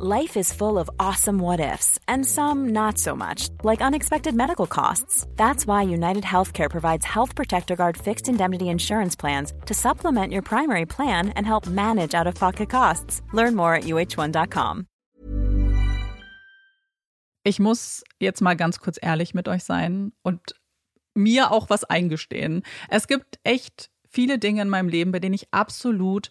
Life is full of awesome what ifs, and some not so much, like unexpected medical costs. That's why United Healthcare provides Health Protector Guard fixed indemnity insurance plans to supplement your primary plan and help manage out of pocket costs. Learn more at uh1.com. Ich muss jetzt mal ganz kurz ehrlich mit euch sein und mir auch was eingestehen. Es gibt echt viele Dinge in meinem Leben, bei denen ich absolut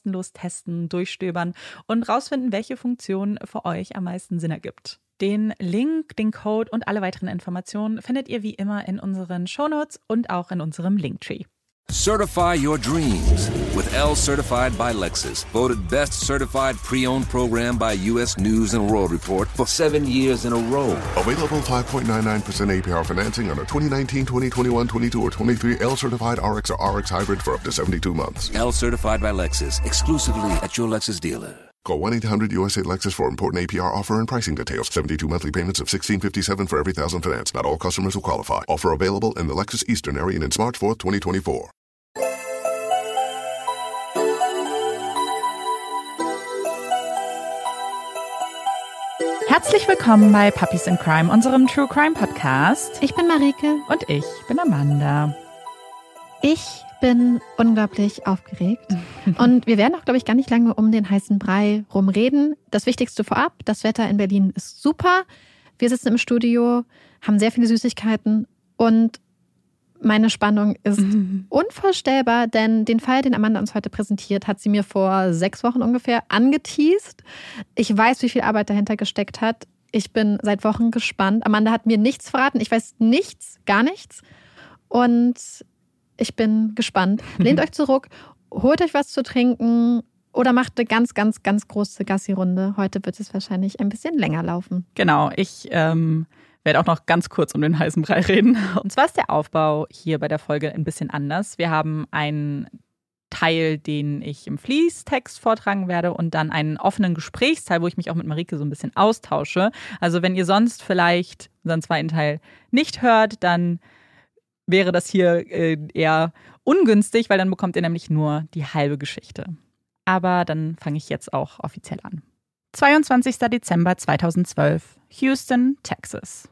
kostenlos testen, durchstöbern und rausfinden, welche Funktion für euch am meisten Sinn ergibt. Den Link, den Code und alle weiteren Informationen findet ihr wie immer in unseren Shownotes und auch in unserem Linktree. Certify your dreams with L Certified by Lexus, voted best certified pre-owned program by U.S. News and World Report for seven years in a row. Available 5.99% APR financing on a 2019, 2021, 22, or 23 L Certified RX or RX Hybrid for up to 72 months. L Certified by Lexus, exclusively at your Lexus dealer. Call 1 800 USA Lexus for important APR offer and pricing details. 72 monthly payments of 1657 for every thousand finance. Not all customers will qualify. Offer available in the Lexus Eastern area and in March 4th, 2024. Herzlich willkommen bei Puppies in Crime, unserem True Crime Podcast. Ich bin Marike. Und ich bin Amanda. Ich bin unglaublich aufgeregt. Und wir werden auch, glaube ich, gar nicht lange um den heißen Brei rumreden. Das Wichtigste vorab, das Wetter in Berlin ist super. Wir sitzen im Studio, haben sehr viele Süßigkeiten und meine Spannung ist mhm. unvorstellbar, denn den Fall, den Amanda uns heute präsentiert, hat sie mir vor sechs Wochen ungefähr angeteased. Ich weiß, wie viel Arbeit dahinter gesteckt hat. Ich bin seit Wochen gespannt. Amanda hat mir nichts verraten. Ich weiß nichts, gar nichts. Und ich bin gespannt. Lehnt euch zurück, holt euch was zu trinken oder macht eine ganz, ganz, ganz große Gassi-Runde. Heute wird es wahrscheinlich ein bisschen länger laufen. Genau, ich ähm, werde auch noch ganz kurz um den heißen Brei reden. Und zwar ist der Aufbau hier bei der Folge ein bisschen anders. Wir haben einen Teil, den ich im Fließtext vortragen werde und dann einen offenen Gesprächsteil, wo ich mich auch mit Marike so ein bisschen austausche. Also wenn ihr sonst vielleicht unseren zweiten Teil nicht hört, dann wäre das hier äh, eher ungünstig, weil dann bekommt ihr nämlich nur die halbe Geschichte. Aber dann fange ich jetzt auch offiziell an. 22. Dezember 2012, Houston, Texas.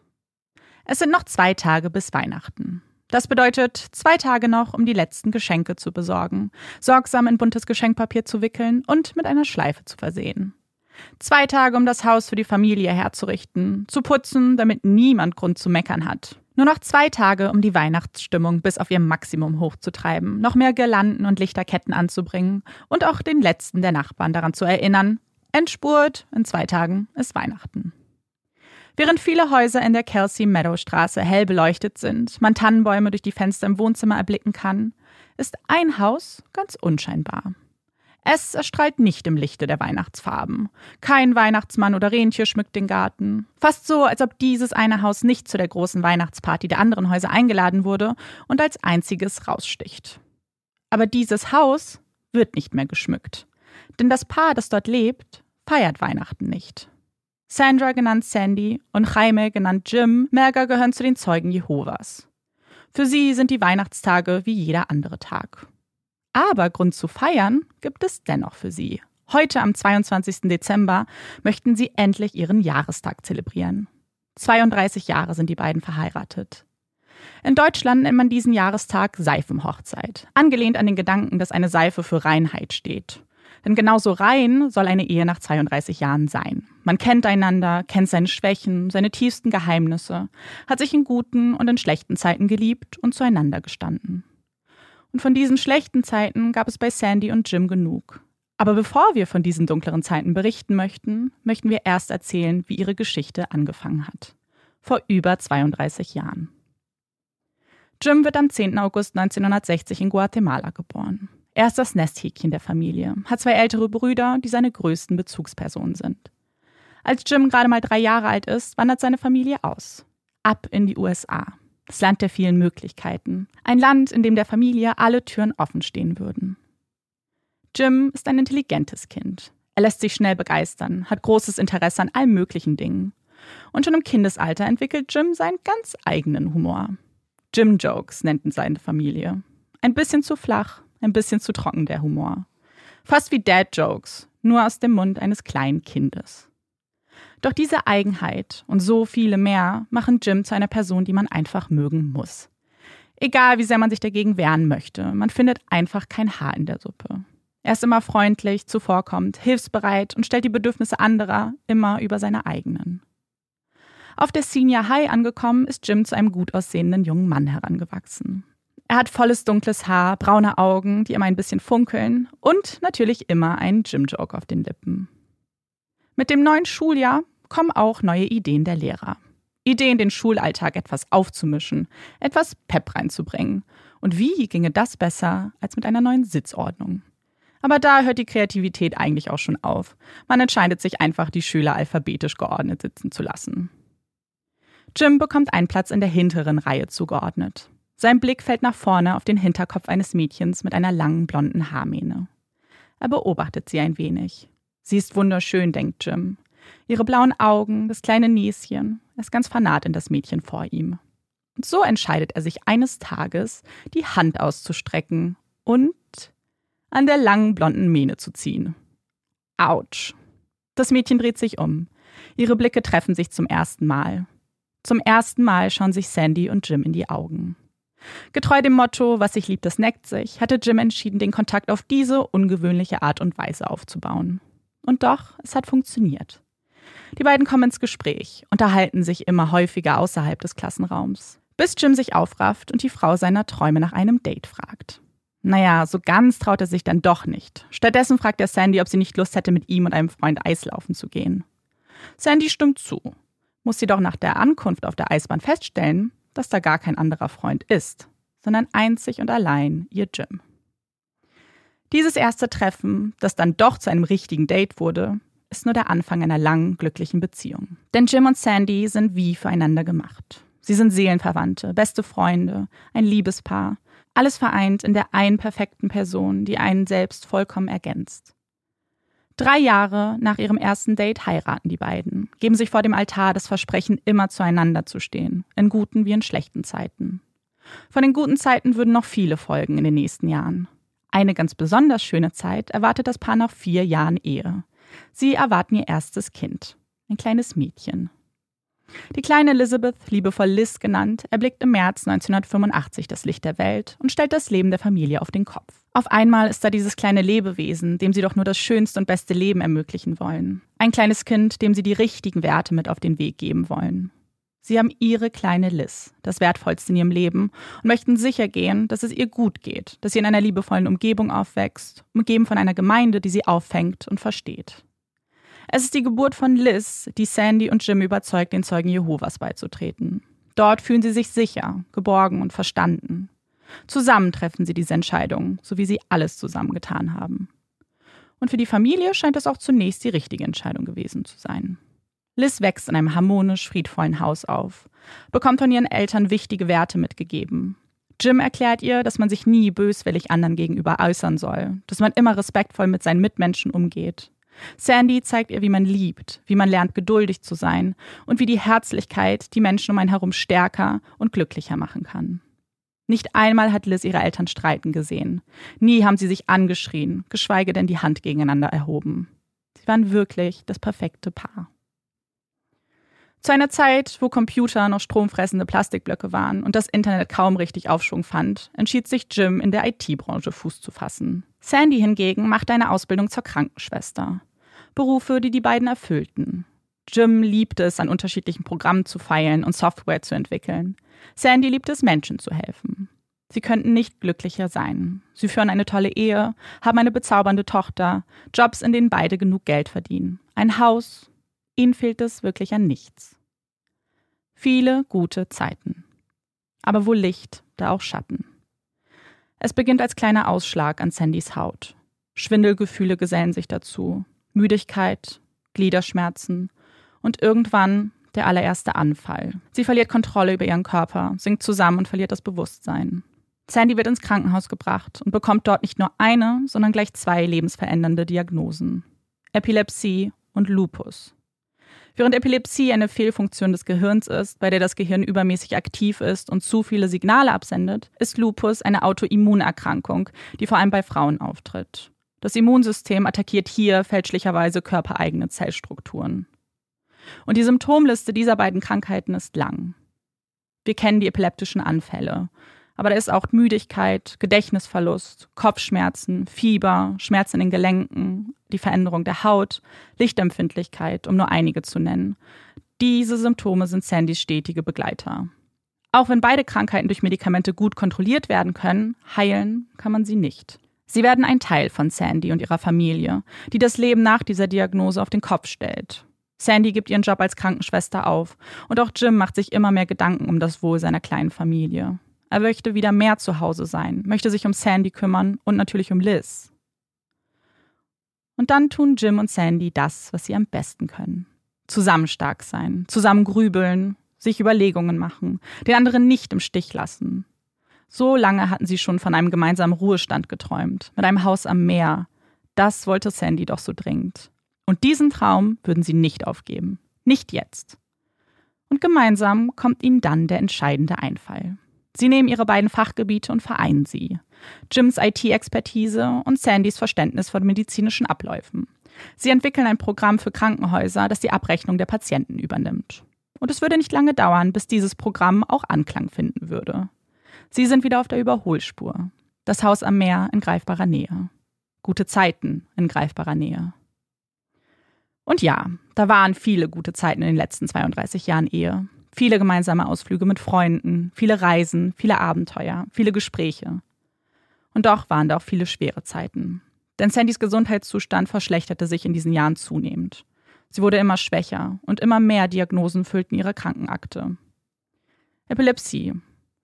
Es sind noch zwei Tage bis Weihnachten. Das bedeutet zwei Tage noch, um die letzten Geschenke zu besorgen, sorgsam in buntes Geschenkpapier zu wickeln und mit einer Schleife zu versehen. Zwei Tage, um das Haus für die Familie herzurichten, zu putzen, damit niemand Grund zu meckern hat. Nur noch zwei Tage, um die Weihnachtsstimmung bis auf ihr Maximum hochzutreiben, noch mehr Girlanden und Lichterketten anzubringen und auch den letzten der Nachbarn daran zu erinnern. Endspurt, in zwei Tagen ist Weihnachten. Während viele Häuser in der Kelsey Meadow Straße hell beleuchtet sind, man Tannenbäume durch die Fenster im Wohnzimmer erblicken kann, ist ein Haus ganz unscheinbar. Es erstrahlt nicht im Lichte der Weihnachtsfarben. Kein Weihnachtsmann oder Rentier schmückt den Garten. Fast so, als ob dieses eine Haus nicht zu der großen Weihnachtsparty der anderen Häuser eingeladen wurde und als einziges raussticht. Aber dieses Haus wird nicht mehr geschmückt. Denn das Paar, das dort lebt, feiert Weihnachten nicht. Sandra, genannt Sandy, und Jaime, genannt Jim, Merger gehören zu den Zeugen Jehovas. Für sie sind die Weihnachtstage wie jeder andere Tag. Aber Grund zu feiern gibt es dennoch für sie. Heute am 22. Dezember möchten sie endlich ihren Jahrestag zelebrieren. 32 Jahre sind die beiden verheiratet. In Deutschland nennt man diesen Jahrestag Seifenhochzeit, angelehnt an den Gedanken, dass eine Seife für Reinheit steht. Denn genauso rein soll eine Ehe nach 32 Jahren sein. Man kennt einander, kennt seine Schwächen, seine tiefsten Geheimnisse, hat sich in guten und in schlechten Zeiten geliebt und zueinander gestanden. Und von diesen schlechten Zeiten gab es bei Sandy und Jim genug. Aber bevor wir von diesen dunkleren Zeiten berichten möchten, möchten wir erst erzählen, wie ihre Geschichte angefangen hat. Vor über 32 Jahren. Jim wird am 10. August 1960 in Guatemala geboren. Er ist das Nesthäkchen der Familie, hat zwei ältere Brüder, die seine größten Bezugspersonen sind. Als Jim gerade mal drei Jahre alt ist, wandert seine Familie aus. Ab in die USA. Das Land der vielen Möglichkeiten. Ein Land, in dem der Familie alle Türen offen stehen würden. Jim ist ein intelligentes Kind. Er lässt sich schnell begeistern, hat großes Interesse an allen möglichen Dingen. Und schon im Kindesalter entwickelt Jim seinen ganz eigenen Humor. Jim Jokes nennt ihn seine Familie. Ein bisschen zu flach, ein bisschen zu trocken der Humor. Fast wie Dad Jokes, nur aus dem Mund eines kleinen Kindes. Doch diese Eigenheit und so viele mehr machen Jim zu einer Person, die man einfach mögen muss. Egal wie sehr man sich dagegen wehren möchte, man findet einfach kein Haar in der Suppe. Er ist immer freundlich, zuvorkommend, hilfsbereit und stellt die Bedürfnisse anderer immer über seine eigenen. Auf der Senior High angekommen, ist Jim zu einem gut aussehenden jungen Mann herangewachsen. Er hat volles dunkles Haar, braune Augen, die immer ein bisschen funkeln und natürlich immer einen Gym-Joke auf den Lippen. Mit dem neuen Schuljahr kommen auch neue Ideen der Lehrer. Ideen, den Schulalltag etwas aufzumischen, etwas Pep reinzubringen. Und wie ginge das besser als mit einer neuen Sitzordnung? Aber da hört die Kreativität eigentlich auch schon auf. Man entscheidet sich einfach, die Schüler alphabetisch geordnet sitzen zu lassen. Jim bekommt einen Platz in der hinteren Reihe zugeordnet. Sein Blick fällt nach vorne auf den Hinterkopf eines Mädchens mit einer langen blonden Haarmähne. Er beobachtet sie ein wenig. Sie ist wunderschön, denkt Jim. Ihre blauen Augen, das kleine Näschen, ist ganz fanat in das Mädchen vor ihm. Und so entscheidet er sich eines Tages, die Hand auszustrecken und an der langen blonden Mähne zu ziehen. Autsch. Das Mädchen dreht sich um. Ihre Blicke treffen sich zum ersten Mal. Zum ersten Mal schauen sich Sandy und Jim in die Augen. Getreu dem Motto, was sich liebt, das neckt sich, hatte Jim entschieden, den Kontakt auf diese ungewöhnliche Art und Weise aufzubauen. Und doch, es hat funktioniert. Die beiden kommen ins Gespräch, unterhalten sich immer häufiger außerhalb des Klassenraums, bis Jim sich aufrafft und die Frau seiner Träume nach einem Date fragt. Naja, so ganz traut er sich dann doch nicht. Stattdessen fragt er Sandy, ob sie nicht Lust hätte, mit ihm und einem Freund Eislaufen zu gehen. Sandy stimmt zu, muss sie doch nach der Ankunft auf der Eisbahn feststellen, dass da gar kein anderer Freund ist, sondern einzig und allein ihr Jim. Dieses erste Treffen, das dann doch zu einem richtigen Date wurde, ist nur der Anfang einer langen, glücklichen Beziehung. Denn Jim und Sandy sind wie füreinander gemacht. Sie sind Seelenverwandte, beste Freunde, ein Liebespaar, alles vereint in der einen perfekten Person, die einen selbst vollkommen ergänzt. Drei Jahre nach ihrem ersten Date heiraten die beiden, geben sich vor dem Altar das Versprechen, immer zueinander zu stehen, in guten wie in schlechten Zeiten. Von den guten Zeiten würden noch viele folgen in den nächsten Jahren. Eine ganz besonders schöne Zeit erwartet das Paar nach vier Jahren Ehe. Sie erwarten ihr erstes Kind, ein kleines Mädchen. Die kleine Elizabeth, liebevoll Liz genannt, erblickt im März 1985 das Licht der Welt und stellt das Leben der Familie auf den Kopf. Auf einmal ist da dieses kleine Lebewesen, dem sie doch nur das schönste und beste Leben ermöglichen wollen. Ein kleines Kind, dem sie die richtigen Werte mit auf den Weg geben wollen. Sie haben ihre kleine Liz, das Wertvollste in ihrem Leben, und möchten sicher gehen, dass es ihr gut geht, dass sie in einer liebevollen Umgebung aufwächst, umgeben von einer Gemeinde, die sie auffängt und versteht. Es ist die Geburt von Liz, die Sandy und Jim überzeugt, den Zeugen Jehovas beizutreten. Dort fühlen sie sich sicher, geborgen und verstanden. Zusammen treffen sie diese Entscheidung, so wie sie alles zusammen getan haben. Und für die Familie scheint es auch zunächst die richtige Entscheidung gewesen zu sein. Liz wächst in einem harmonisch friedvollen Haus auf, bekommt von ihren Eltern wichtige Werte mitgegeben. Jim erklärt ihr, dass man sich nie böswillig anderen gegenüber äußern soll, dass man immer respektvoll mit seinen Mitmenschen umgeht. Sandy zeigt ihr, wie man liebt, wie man lernt, geduldig zu sein und wie die Herzlichkeit die Menschen um einen herum stärker und glücklicher machen kann. Nicht einmal hat Liz ihre Eltern streiten gesehen. Nie haben sie sich angeschrien, geschweige denn die Hand gegeneinander erhoben. Sie waren wirklich das perfekte Paar. Zu einer Zeit, wo Computer noch stromfressende Plastikblöcke waren und das Internet kaum richtig Aufschwung fand, entschied sich Jim, in der IT-Branche Fuß zu fassen. Sandy hingegen machte eine Ausbildung zur Krankenschwester. Berufe, die die beiden erfüllten. Jim liebte es, an unterschiedlichen Programmen zu feilen und Software zu entwickeln. Sandy liebte es, Menschen zu helfen. Sie könnten nicht glücklicher sein. Sie führen eine tolle Ehe, haben eine bezaubernde Tochter, Jobs, in denen beide genug Geld verdienen, ein Haus. Ihnen fehlt es wirklich an nichts. Viele gute Zeiten. Aber wo Licht, da auch Schatten. Es beginnt als kleiner Ausschlag an Sandys Haut. Schwindelgefühle gesellen sich dazu. Müdigkeit, Gliederschmerzen und irgendwann der allererste Anfall. Sie verliert Kontrolle über ihren Körper, sinkt zusammen und verliert das Bewusstsein. Sandy wird ins Krankenhaus gebracht und bekommt dort nicht nur eine, sondern gleich zwei lebensverändernde Diagnosen. Epilepsie und Lupus. Während Epilepsie eine Fehlfunktion des Gehirns ist, bei der das Gehirn übermäßig aktiv ist und zu viele Signale absendet, ist Lupus eine Autoimmunerkrankung, die vor allem bei Frauen auftritt. Das Immunsystem attackiert hier fälschlicherweise körpereigene Zellstrukturen. Und die Symptomliste dieser beiden Krankheiten ist lang. Wir kennen die epileptischen Anfälle, aber da ist auch Müdigkeit, Gedächtnisverlust, Kopfschmerzen, Fieber, Schmerzen in den Gelenken, die Veränderung der Haut, Lichtempfindlichkeit, um nur einige zu nennen. Diese Symptome sind Sandys stetige Begleiter. Auch wenn beide Krankheiten durch Medikamente gut kontrolliert werden können, heilen kann man sie nicht. Sie werden ein Teil von Sandy und ihrer Familie, die das Leben nach dieser Diagnose auf den Kopf stellt. Sandy gibt ihren Job als Krankenschwester auf und auch Jim macht sich immer mehr Gedanken um das Wohl seiner kleinen Familie. Er möchte wieder mehr zu Hause sein, möchte sich um Sandy kümmern und natürlich um Liz. Und dann tun Jim und Sandy das, was sie am besten können. Zusammen stark sein, zusammen grübeln, sich Überlegungen machen, den anderen nicht im Stich lassen. So lange hatten sie schon von einem gemeinsamen Ruhestand geträumt, mit einem Haus am Meer. Das wollte Sandy doch so dringend. Und diesen Traum würden sie nicht aufgeben. Nicht jetzt. Und gemeinsam kommt ihnen dann der entscheidende Einfall. Sie nehmen ihre beiden Fachgebiete und vereinen sie. Jims IT-Expertise und Sandys Verständnis von medizinischen Abläufen. Sie entwickeln ein Programm für Krankenhäuser, das die Abrechnung der Patienten übernimmt. Und es würde nicht lange dauern, bis dieses Programm auch Anklang finden würde. Sie sind wieder auf der Überholspur. Das Haus am Meer in greifbarer Nähe. Gute Zeiten in greifbarer Nähe. Und ja, da waren viele gute Zeiten in den letzten 32 Jahren Ehe. Viele gemeinsame Ausflüge mit Freunden, viele Reisen, viele Abenteuer, viele Gespräche. Und doch waren da auch viele schwere Zeiten. Denn Sandys Gesundheitszustand verschlechterte sich in diesen Jahren zunehmend. Sie wurde immer schwächer und immer mehr Diagnosen füllten ihre Krankenakte. Epilepsie,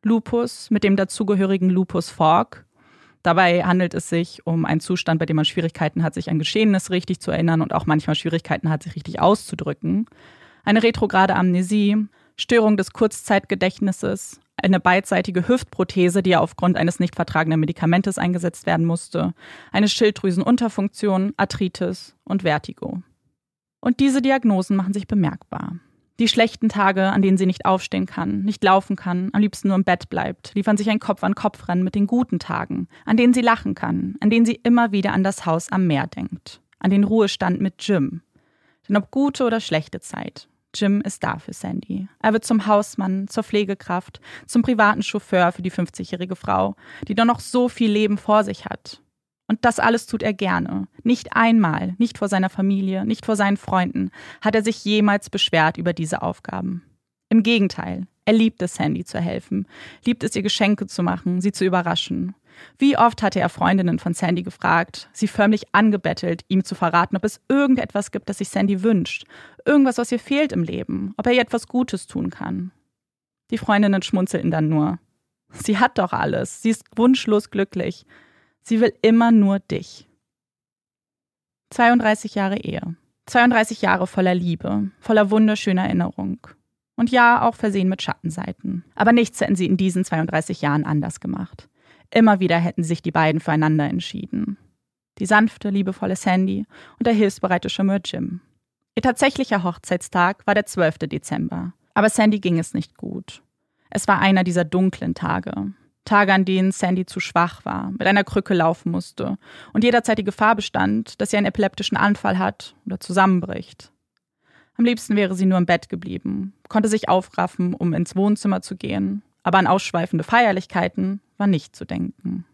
Lupus mit dem dazugehörigen Lupus Fork. Dabei handelt es sich um einen Zustand, bei dem man Schwierigkeiten hat, sich an Geschehenes richtig zu erinnern und auch manchmal Schwierigkeiten hat, sich richtig auszudrücken. Eine retrograde Amnesie, Störung des Kurzzeitgedächtnisses, eine beidseitige Hüftprothese, die aufgrund eines nicht vertragenen Medikamentes eingesetzt werden musste, eine Schilddrüsenunterfunktion, Arthritis und Vertigo. Und diese Diagnosen machen sich bemerkbar. Die schlechten Tage, an denen sie nicht aufstehen kann, nicht laufen kann, am liebsten nur im Bett bleibt, liefern sich ein Kopf an Kopf rennen mit den guten Tagen, an denen sie lachen kann, an denen sie immer wieder an das Haus am Meer denkt, an den Ruhestand mit Jim. Denn ob gute oder schlechte Zeit, Jim ist da für Sandy. Er wird zum Hausmann, zur Pflegekraft, zum privaten Chauffeur für die 50-jährige Frau, die doch noch so viel Leben vor sich hat und das alles tut er gerne. Nicht einmal, nicht vor seiner Familie, nicht vor seinen Freunden, hat er sich jemals beschwert über diese Aufgaben. Im Gegenteil, er liebt es, Sandy zu helfen, liebt es, ihr Geschenke zu machen, sie zu überraschen. Wie oft hatte er Freundinnen von Sandy gefragt, sie förmlich angebettelt, ihm zu verraten, ob es irgendetwas gibt, das sich Sandy wünscht, irgendwas, was ihr fehlt im Leben, ob er ihr etwas Gutes tun kann. Die Freundinnen schmunzelten dann nur. Sie hat doch alles, sie ist wunschlos glücklich. Sie will immer nur dich. 32 Jahre Ehe. 32 Jahre voller Liebe, voller wunderschöner Erinnerung. Und ja, auch versehen mit Schattenseiten. Aber nichts hätten sie in diesen 32 Jahren anders gemacht. Immer wieder hätten sich die beiden füreinander entschieden. Die sanfte, liebevolle Sandy und der hilfsbereite Charmeur Jim. Ihr tatsächlicher Hochzeitstag war der 12. Dezember. Aber Sandy ging es nicht gut. Es war einer dieser dunklen Tage. Tage, an denen Sandy zu schwach war, mit einer Krücke laufen musste und jederzeit die Gefahr bestand, dass sie einen epileptischen Anfall hat oder zusammenbricht. Am liebsten wäre sie nur im Bett geblieben, konnte sich aufraffen, um ins Wohnzimmer zu gehen, aber an ausschweifende Feierlichkeiten war nicht zu denken.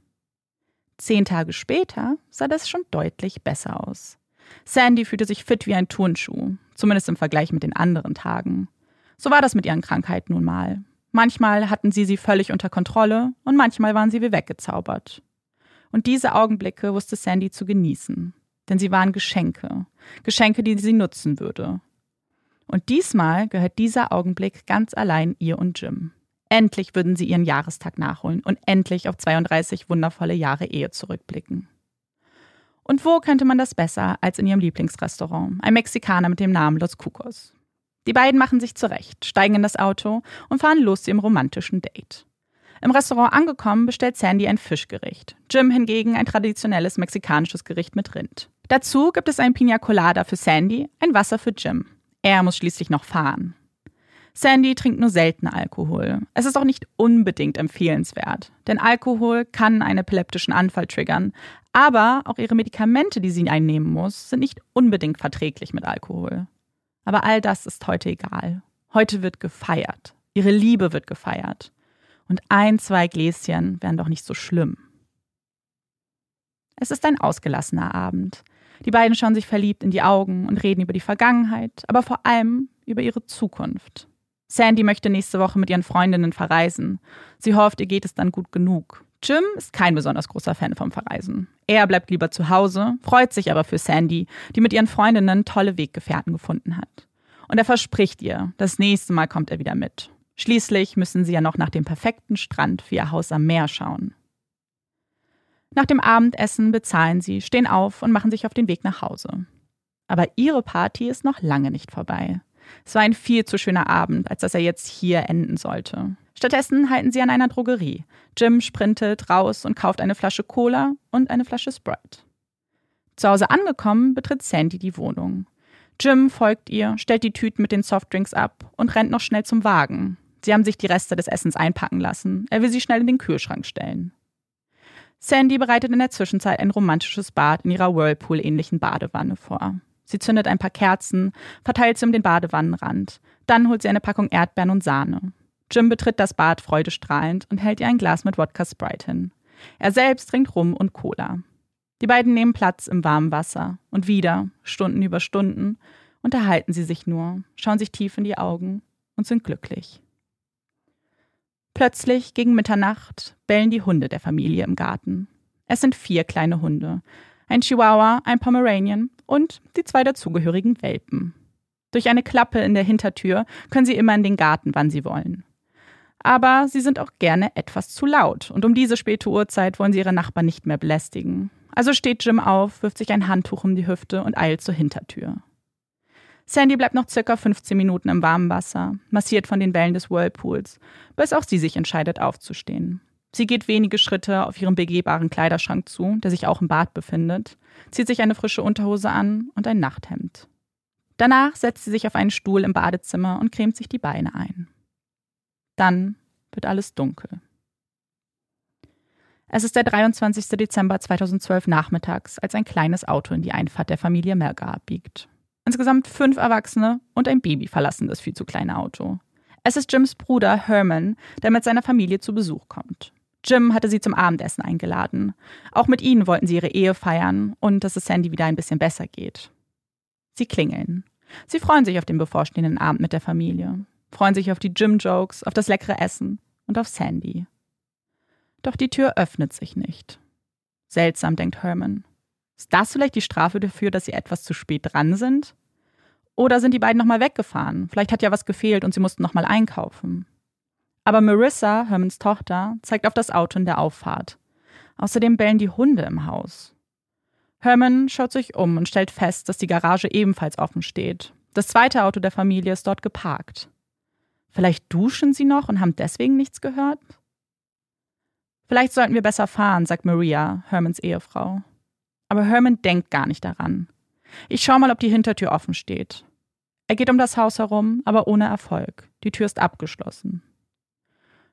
Zehn Tage später sah das schon deutlich besser aus. Sandy fühlte sich fit wie ein Turnschuh, zumindest im Vergleich mit den anderen Tagen. So war das mit ihren Krankheiten nun mal. Manchmal hatten sie sie völlig unter Kontrolle und manchmal waren sie wie weggezaubert. Und diese Augenblicke wusste Sandy zu genießen, denn sie waren Geschenke, Geschenke, die sie nutzen würde. Und diesmal gehört dieser Augenblick ganz allein ihr und Jim. Endlich würden sie ihren Jahrestag nachholen und endlich auf 32 wundervolle Jahre Ehe zurückblicken. Und wo könnte man das besser als in ihrem Lieblingsrestaurant, ein Mexikaner mit dem Namen Los Cucos? Die beiden machen sich zurecht, steigen in das Auto und fahren los zu ihrem romantischen Date. Im Restaurant angekommen bestellt Sandy ein Fischgericht, Jim hingegen ein traditionelles mexikanisches Gericht mit Rind. Dazu gibt es ein Pina Colada für Sandy, ein Wasser für Jim. Er muss schließlich noch fahren. Sandy trinkt nur selten Alkohol. Es ist auch nicht unbedingt empfehlenswert, denn Alkohol kann einen epileptischen Anfall triggern, aber auch ihre Medikamente, die sie einnehmen muss, sind nicht unbedingt verträglich mit Alkohol. Aber all das ist heute egal. Heute wird gefeiert. Ihre Liebe wird gefeiert. Und ein, zwei Gläschen wären doch nicht so schlimm. Es ist ein ausgelassener Abend. Die beiden schauen sich verliebt in die Augen und reden über die Vergangenheit, aber vor allem über ihre Zukunft. Sandy möchte nächste Woche mit ihren Freundinnen verreisen. Sie hofft, ihr geht es dann gut genug. Jim ist kein besonders großer Fan vom Verreisen. Er bleibt lieber zu Hause, freut sich aber für Sandy, die mit ihren Freundinnen tolle Weggefährten gefunden hat. Und er verspricht ihr, das nächste Mal kommt er wieder mit. Schließlich müssen sie ja noch nach dem perfekten Strand für ihr Haus am Meer schauen. Nach dem Abendessen bezahlen sie, stehen auf und machen sich auf den Weg nach Hause. Aber ihre Party ist noch lange nicht vorbei. Es war ein viel zu schöner Abend, als dass er jetzt hier enden sollte. Stattdessen halten sie an einer Drogerie. Jim sprintet raus und kauft eine Flasche Cola und eine Flasche Sprite. Zu Hause angekommen, betritt Sandy die Wohnung. Jim folgt ihr, stellt die Tüten mit den Softdrinks ab und rennt noch schnell zum Wagen. Sie haben sich die Reste des Essens einpacken lassen. Er will sie schnell in den Kühlschrank stellen. Sandy bereitet in der Zwischenzeit ein romantisches Bad in ihrer Whirlpool-ähnlichen Badewanne vor. Sie zündet ein paar Kerzen, verteilt sie um den Badewannenrand. Dann holt sie eine Packung Erdbeeren und Sahne. Jim betritt das Bad freudestrahlend und hält ihr ein Glas mit Wodka Sprite hin. Er selbst trinkt Rum und Cola. Die beiden nehmen Platz im warmen Wasser und wieder, Stunden über Stunden, unterhalten sie sich nur, schauen sich tief in die Augen und sind glücklich. Plötzlich, gegen Mitternacht, bellen die Hunde der Familie im Garten. Es sind vier kleine Hunde, ein Chihuahua, ein Pomeranian und die zwei dazugehörigen Welpen. Durch eine Klappe in der Hintertür können sie immer in den Garten, wann sie wollen aber sie sind auch gerne etwas zu laut und um diese späte Uhrzeit wollen sie ihre Nachbarn nicht mehr belästigen. Also steht Jim auf, wirft sich ein Handtuch um die Hüfte und eilt zur Hintertür. Sandy bleibt noch circa 15 Minuten im warmen Wasser, massiert von den Wellen des Whirlpools, bis auch sie sich entscheidet aufzustehen. Sie geht wenige Schritte auf ihren begehbaren Kleiderschrank zu, der sich auch im Bad befindet, zieht sich eine frische Unterhose an und ein Nachthemd. Danach setzt sie sich auf einen Stuhl im Badezimmer und cremt sich die Beine ein. Dann wird alles dunkel. Es ist der 23. Dezember 2012 nachmittags, als ein kleines Auto in die Einfahrt der Familie Melgar abbiegt. Insgesamt fünf Erwachsene und ein Baby verlassen das viel zu kleine Auto. Es ist Jims Bruder Herman, der mit seiner Familie zu Besuch kommt. Jim hatte sie zum Abendessen eingeladen. Auch mit ihnen wollten sie ihre Ehe feiern und dass es Sandy wieder ein bisschen besser geht. Sie klingeln. Sie freuen sich auf den bevorstehenden Abend mit der Familie, freuen sich auf die Jim-Jokes, auf das leckere Essen und auf Sandy. Doch die Tür öffnet sich nicht. Seltsam, denkt Herman. Ist das vielleicht die Strafe dafür, dass sie etwas zu spät dran sind? Oder sind die beiden nochmal weggefahren? Vielleicht hat ja was gefehlt und sie mussten nochmal einkaufen. Aber Marissa, Hermans Tochter, zeigt auf das Auto in der Auffahrt. Außerdem bellen die Hunde im Haus. Herman schaut sich um und stellt fest, dass die Garage ebenfalls offen steht. Das zweite Auto der Familie ist dort geparkt. Vielleicht duschen sie noch und haben deswegen nichts gehört? Vielleicht sollten wir besser fahren, sagt Maria, Hermans Ehefrau. Aber Herman denkt gar nicht daran. Ich schau mal, ob die Hintertür offen steht. Er geht um das Haus herum, aber ohne Erfolg. Die Tür ist abgeschlossen.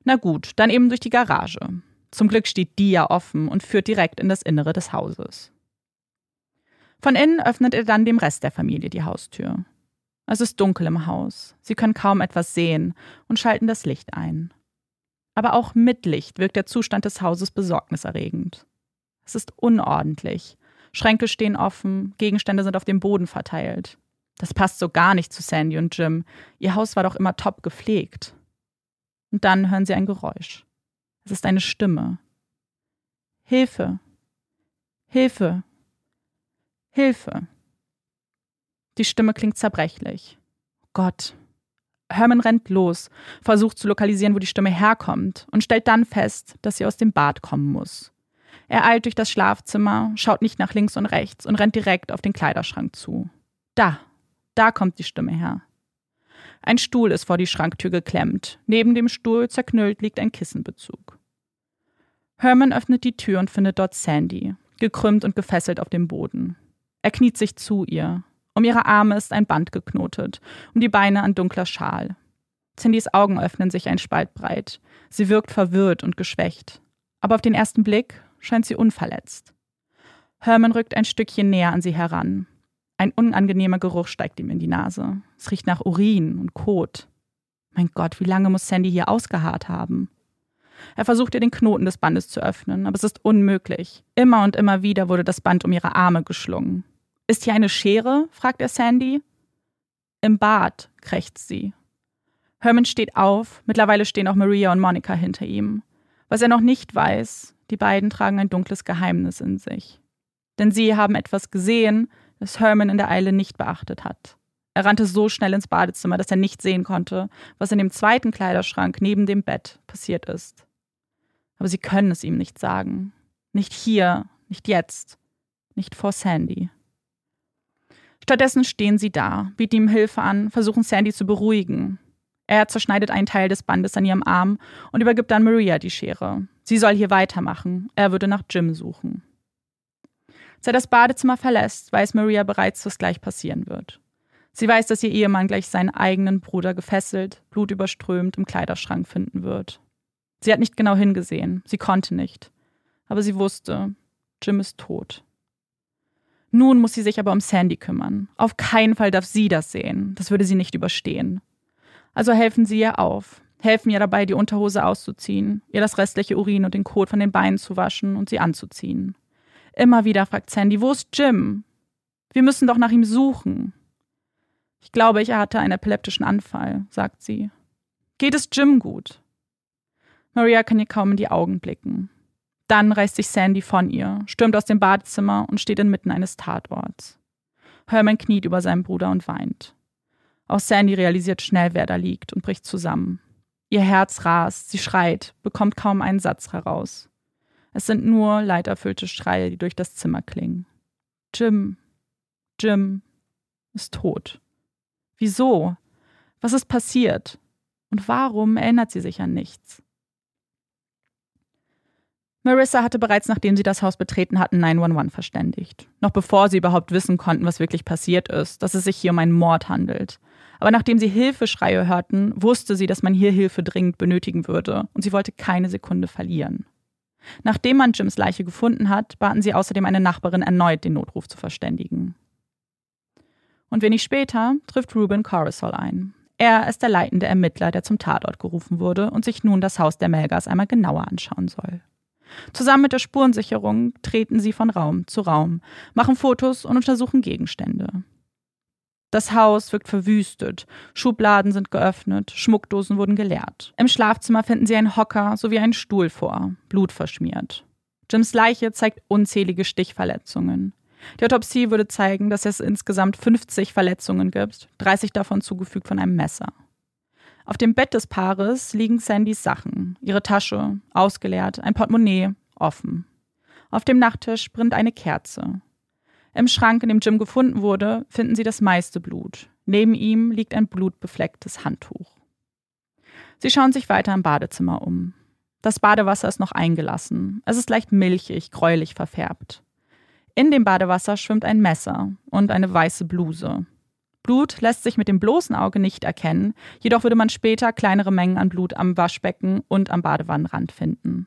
Na gut, dann eben durch die Garage. Zum Glück steht die ja offen und führt direkt in das Innere des Hauses. Von innen öffnet er dann dem Rest der Familie die Haustür. Es ist dunkel im Haus. Sie können kaum etwas sehen und schalten das Licht ein. Aber auch mit Licht wirkt der Zustand des Hauses besorgniserregend. Es ist unordentlich. Schränke stehen offen, Gegenstände sind auf dem Boden verteilt. Das passt so gar nicht zu Sandy und Jim. Ihr Haus war doch immer top gepflegt. Und dann hören sie ein Geräusch. Es ist eine Stimme. Hilfe. Hilfe. Hilfe. Die Stimme klingt zerbrechlich. Gott, Herman rennt los, versucht zu lokalisieren, wo die Stimme herkommt und stellt dann fest, dass sie aus dem Bad kommen muss. Er eilt durch das Schlafzimmer, schaut nicht nach links und rechts und rennt direkt auf den Kleiderschrank zu. Da, da kommt die Stimme her. Ein Stuhl ist vor die Schranktür geklemmt. Neben dem Stuhl zerknüllt liegt ein Kissenbezug. Herman öffnet die Tür und findet dort Sandy, gekrümmt und gefesselt auf dem Boden. Er kniet sich zu ihr, um ihre Arme ist ein Band geknotet, um die Beine ein dunkler Schal. Cindys Augen öffnen sich ein Spalt breit. Sie wirkt verwirrt und geschwächt. Aber auf den ersten Blick scheint sie unverletzt. Herman rückt ein Stückchen näher an sie heran. Ein unangenehmer Geruch steigt ihm in die Nase. Es riecht nach Urin und Kot. Mein Gott, wie lange muss Sandy hier ausgeharrt haben? Er versucht ihr den Knoten des Bandes zu öffnen, aber es ist unmöglich. Immer und immer wieder wurde das Band um ihre Arme geschlungen. Ist hier eine Schere? fragt er Sandy. Im Bad, krächzt sie. Herman steht auf, mittlerweile stehen auch Maria und Monica hinter ihm. Was er noch nicht weiß, die beiden tragen ein dunkles Geheimnis in sich. Denn sie haben etwas gesehen, das Herman in der Eile nicht beachtet hat. Er rannte so schnell ins Badezimmer, dass er nicht sehen konnte, was in dem zweiten Kleiderschrank neben dem Bett passiert ist. Aber sie können es ihm nicht sagen. Nicht hier, nicht jetzt, nicht vor Sandy. Stattdessen stehen sie da, bieten ihm Hilfe an, versuchen Sandy zu beruhigen. Er zerschneidet einen Teil des Bandes an ihrem Arm und übergibt dann Maria die Schere. Sie soll hier weitermachen. Er würde nach Jim suchen. Als er das Badezimmer verlässt, weiß Maria bereits, was gleich passieren wird. Sie weiß, dass ihr Ehemann gleich seinen eigenen Bruder gefesselt, blutüberströmt im Kleiderschrank finden wird. Sie hat nicht genau hingesehen, sie konnte nicht. Aber sie wusste, Jim ist tot. Nun muss sie sich aber um Sandy kümmern. Auf keinen Fall darf sie das sehen. Das würde sie nicht überstehen. Also helfen sie ihr auf. Helfen ihr dabei, die Unterhose auszuziehen, ihr das restliche Urin und den Kot von den Beinen zu waschen und sie anzuziehen. Immer wieder fragt Sandy, wo ist Jim? Wir müssen doch nach ihm suchen. Ich glaube, ich hatte einen epileptischen Anfall, sagt sie. Geht es Jim gut? Maria kann ihr kaum in die Augen blicken. Dann reißt sich Sandy von ihr, stürmt aus dem Badezimmer und steht inmitten eines Tatorts. Herman kniet über seinen Bruder und weint. Auch Sandy realisiert schnell, wer da liegt und bricht zusammen. Ihr Herz rast, sie schreit, bekommt kaum einen Satz heraus. Es sind nur leiderfüllte Schreie, die durch das Zimmer klingen. Jim, Jim ist tot. Wieso? Was ist passiert? Und warum erinnert sie sich an nichts? Marissa hatte bereits, nachdem sie das Haus betreten hatten, 911 verständigt. Noch bevor sie überhaupt wissen konnten, was wirklich passiert ist, dass es sich hier um einen Mord handelt. Aber nachdem sie Hilfeschreie hörten, wusste sie, dass man hier Hilfe dringend benötigen würde und sie wollte keine Sekunde verlieren. Nachdem man Jims Leiche gefunden hat, baten sie außerdem eine Nachbarin erneut, den Notruf zu verständigen. Und wenig später trifft Ruben Corisol ein. Er ist der leitende Ermittler, der zum Tatort gerufen wurde und sich nun das Haus der Melgers einmal genauer anschauen soll. Zusammen mit der Spurensicherung treten sie von Raum zu Raum, machen Fotos und untersuchen Gegenstände. Das Haus wirkt verwüstet, Schubladen sind geöffnet, Schmuckdosen wurden geleert. Im Schlafzimmer finden sie einen Hocker sowie einen Stuhl vor, blutverschmiert. Jims Leiche zeigt unzählige Stichverletzungen. Die Autopsie würde zeigen, dass es insgesamt 50 Verletzungen gibt, 30 davon zugefügt von einem Messer. Auf dem Bett des Paares liegen Sandys Sachen, ihre Tasche, ausgeleert, ein Portemonnaie, offen. Auf dem Nachttisch brennt eine Kerze. Im Schrank, in dem Jim gefunden wurde, finden sie das meiste Blut. Neben ihm liegt ein blutbeflecktes Handtuch. Sie schauen sich weiter im Badezimmer um. Das Badewasser ist noch eingelassen. Es ist leicht milchig, gräulich verfärbt. In dem Badewasser schwimmt ein Messer und eine weiße Bluse. Blut lässt sich mit dem bloßen Auge nicht erkennen, jedoch würde man später kleinere Mengen an Blut am Waschbecken und am Badewannenrand finden.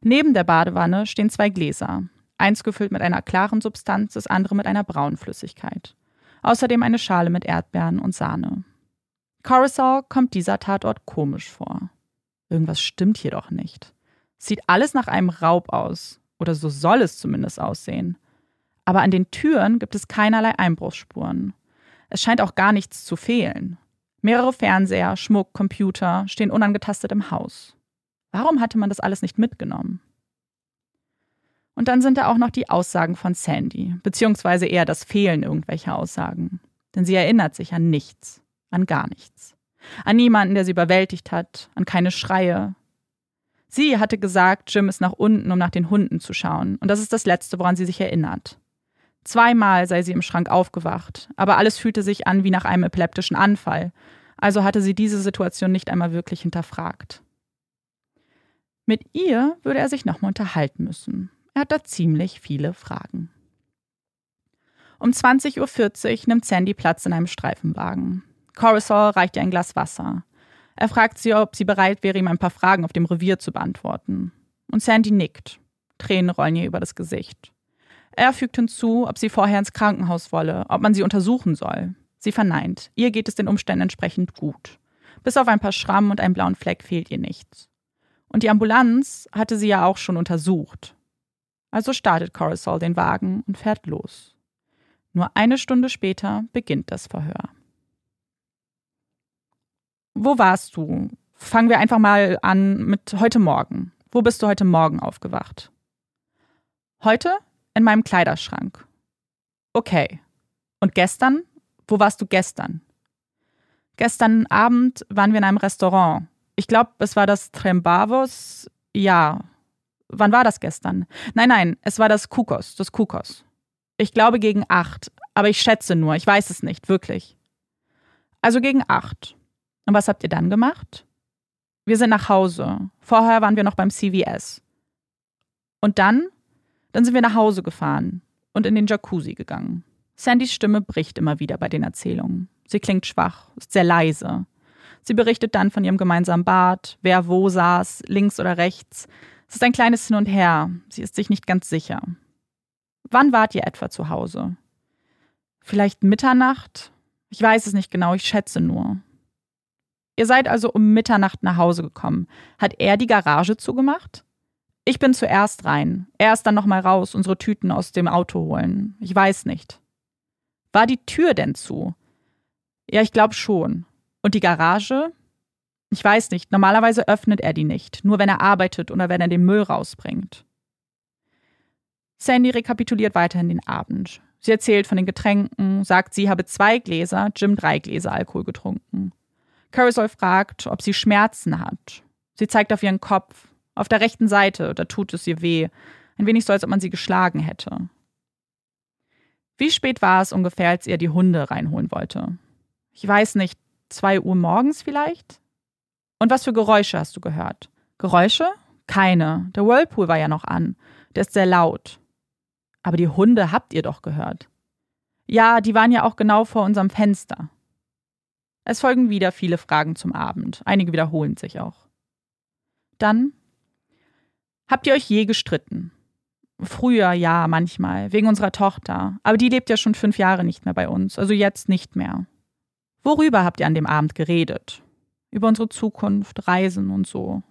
Neben der Badewanne stehen zwei Gläser, eins gefüllt mit einer klaren Substanz, das andere mit einer braunen Flüssigkeit. Außerdem eine Schale mit Erdbeeren und Sahne. Coruscant kommt dieser Tatort komisch vor. Irgendwas stimmt hier doch nicht. Sieht alles nach einem Raub aus, oder so soll es zumindest aussehen. Aber an den Türen gibt es keinerlei Einbruchsspuren. Es scheint auch gar nichts zu fehlen. Mehrere Fernseher, Schmuck, Computer stehen unangetastet im Haus. Warum hatte man das alles nicht mitgenommen? Und dann sind da auch noch die Aussagen von Sandy, beziehungsweise eher das Fehlen irgendwelcher Aussagen. Denn sie erinnert sich an nichts, an gar nichts. An niemanden, der sie überwältigt hat, an keine Schreie. Sie hatte gesagt, Jim ist nach unten, um nach den Hunden zu schauen, und das ist das Letzte, woran sie sich erinnert. Zweimal sei sie im Schrank aufgewacht, aber alles fühlte sich an wie nach einem epileptischen Anfall, also hatte sie diese Situation nicht einmal wirklich hinterfragt. Mit ihr würde er sich nochmal unterhalten müssen. Er hat da ziemlich viele Fragen. Um 20.40 Uhr nimmt Sandy Platz in einem Streifenwagen. Coruscant reicht ihr ein Glas Wasser. Er fragt sie, ob sie bereit wäre, ihm ein paar Fragen auf dem Revier zu beantworten. Und Sandy nickt. Tränen rollen ihr über das Gesicht. Er fügt hinzu, ob sie vorher ins Krankenhaus wolle, ob man sie untersuchen soll. Sie verneint. Ihr geht es den Umständen entsprechend gut. Bis auf ein paar Schrammen und einen blauen Fleck fehlt ihr nichts. Und die Ambulanz hatte sie ja auch schon untersucht. Also startet Coruscant den Wagen und fährt los. Nur eine Stunde später beginnt das Verhör. Wo warst du? Fangen wir einfach mal an mit heute Morgen. Wo bist du heute Morgen aufgewacht? Heute in meinem Kleiderschrank. Okay. Und gestern? Wo warst du gestern? Gestern Abend waren wir in einem Restaurant. Ich glaube, es war das Trembavos. Ja. Wann war das gestern? Nein, nein, es war das Kukos, das Kukos. Ich glaube gegen acht, aber ich schätze nur, ich weiß es nicht, wirklich. Also gegen acht. Und was habt ihr dann gemacht? Wir sind nach Hause. Vorher waren wir noch beim CVS. Und dann? Dann sind wir nach Hause gefahren und in den Jacuzzi gegangen. Sandys Stimme bricht immer wieder bei den Erzählungen. Sie klingt schwach, ist sehr leise. Sie berichtet dann von ihrem gemeinsamen Bad, wer wo saß, links oder rechts. Es ist ein kleines Hin und Her. Sie ist sich nicht ganz sicher. Wann wart ihr etwa zu Hause? Vielleicht Mitternacht? Ich weiß es nicht genau, ich schätze nur. Ihr seid also um Mitternacht nach Hause gekommen. Hat er die Garage zugemacht? Ich bin zuerst rein. Er ist dann nochmal raus, unsere Tüten aus dem Auto holen. Ich weiß nicht. War die Tür denn zu? Ja, ich glaube schon. Und die Garage? Ich weiß nicht. Normalerweise öffnet er die nicht. Nur wenn er arbeitet oder wenn er den Müll rausbringt. Sandy rekapituliert weiterhin den Abend. Sie erzählt von den Getränken, sagt, sie habe zwei Gläser, Jim drei Gläser Alkohol getrunken. Carousel fragt, ob sie Schmerzen hat. Sie zeigt auf ihren Kopf, auf der rechten Seite, da tut es ihr weh. Ein wenig so, als ob man sie geschlagen hätte. Wie spät war es ungefähr, als ihr die Hunde reinholen wollte? Ich weiß nicht, zwei Uhr morgens vielleicht? Und was für Geräusche hast du gehört? Geräusche? Keine. Der Whirlpool war ja noch an. Der ist sehr laut. Aber die Hunde habt ihr doch gehört. Ja, die waren ja auch genau vor unserem Fenster. Es folgen wieder viele Fragen zum Abend. Einige wiederholen sich auch. Dann Habt ihr euch je gestritten? Früher ja, manchmal, wegen unserer Tochter. Aber die lebt ja schon fünf Jahre nicht mehr bei uns, also jetzt nicht mehr. Worüber habt ihr an dem Abend geredet? Über unsere Zukunft, Reisen und so.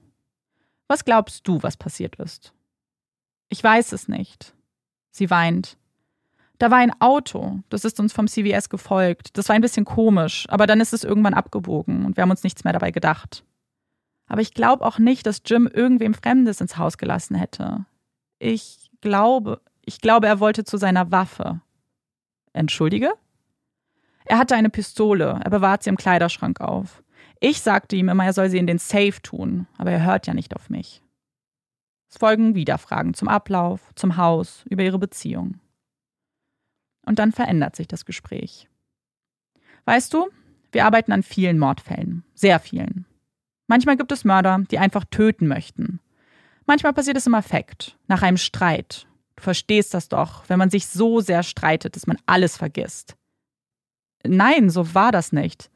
Was glaubst du, was passiert ist? Ich weiß es nicht. Sie weint. Da war ein Auto, das ist uns vom CVS gefolgt. Das war ein bisschen komisch, aber dann ist es irgendwann abgebogen und wir haben uns nichts mehr dabei gedacht. Aber ich glaube auch nicht, dass Jim irgendwem Fremdes ins Haus gelassen hätte. Ich glaube, ich glaube, er wollte zu seiner Waffe. Entschuldige? Er hatte eine Pistole, er bewahrt sie im Kleiderschrank auf. Ich sagte ihm immer, er soll sie in den Safe tun, aber er hört ja nicht auf mich. Es folgen wieder Fragen zum Ablauf, zum Haus, über ihre Beziehung. Und dann verändert sich das Gespräch. Weißt du, wir arbeiten an vielen Mordfällen, sehr vielen. Manchmal gibt es Mörder, die einfach töten möchten. Manchmal passiert es im Affekt, nach einem Streit. Du verstehst das doch, wenn man sich so sehr streitet, dass man alles vergisst. Nein, so war das nicht.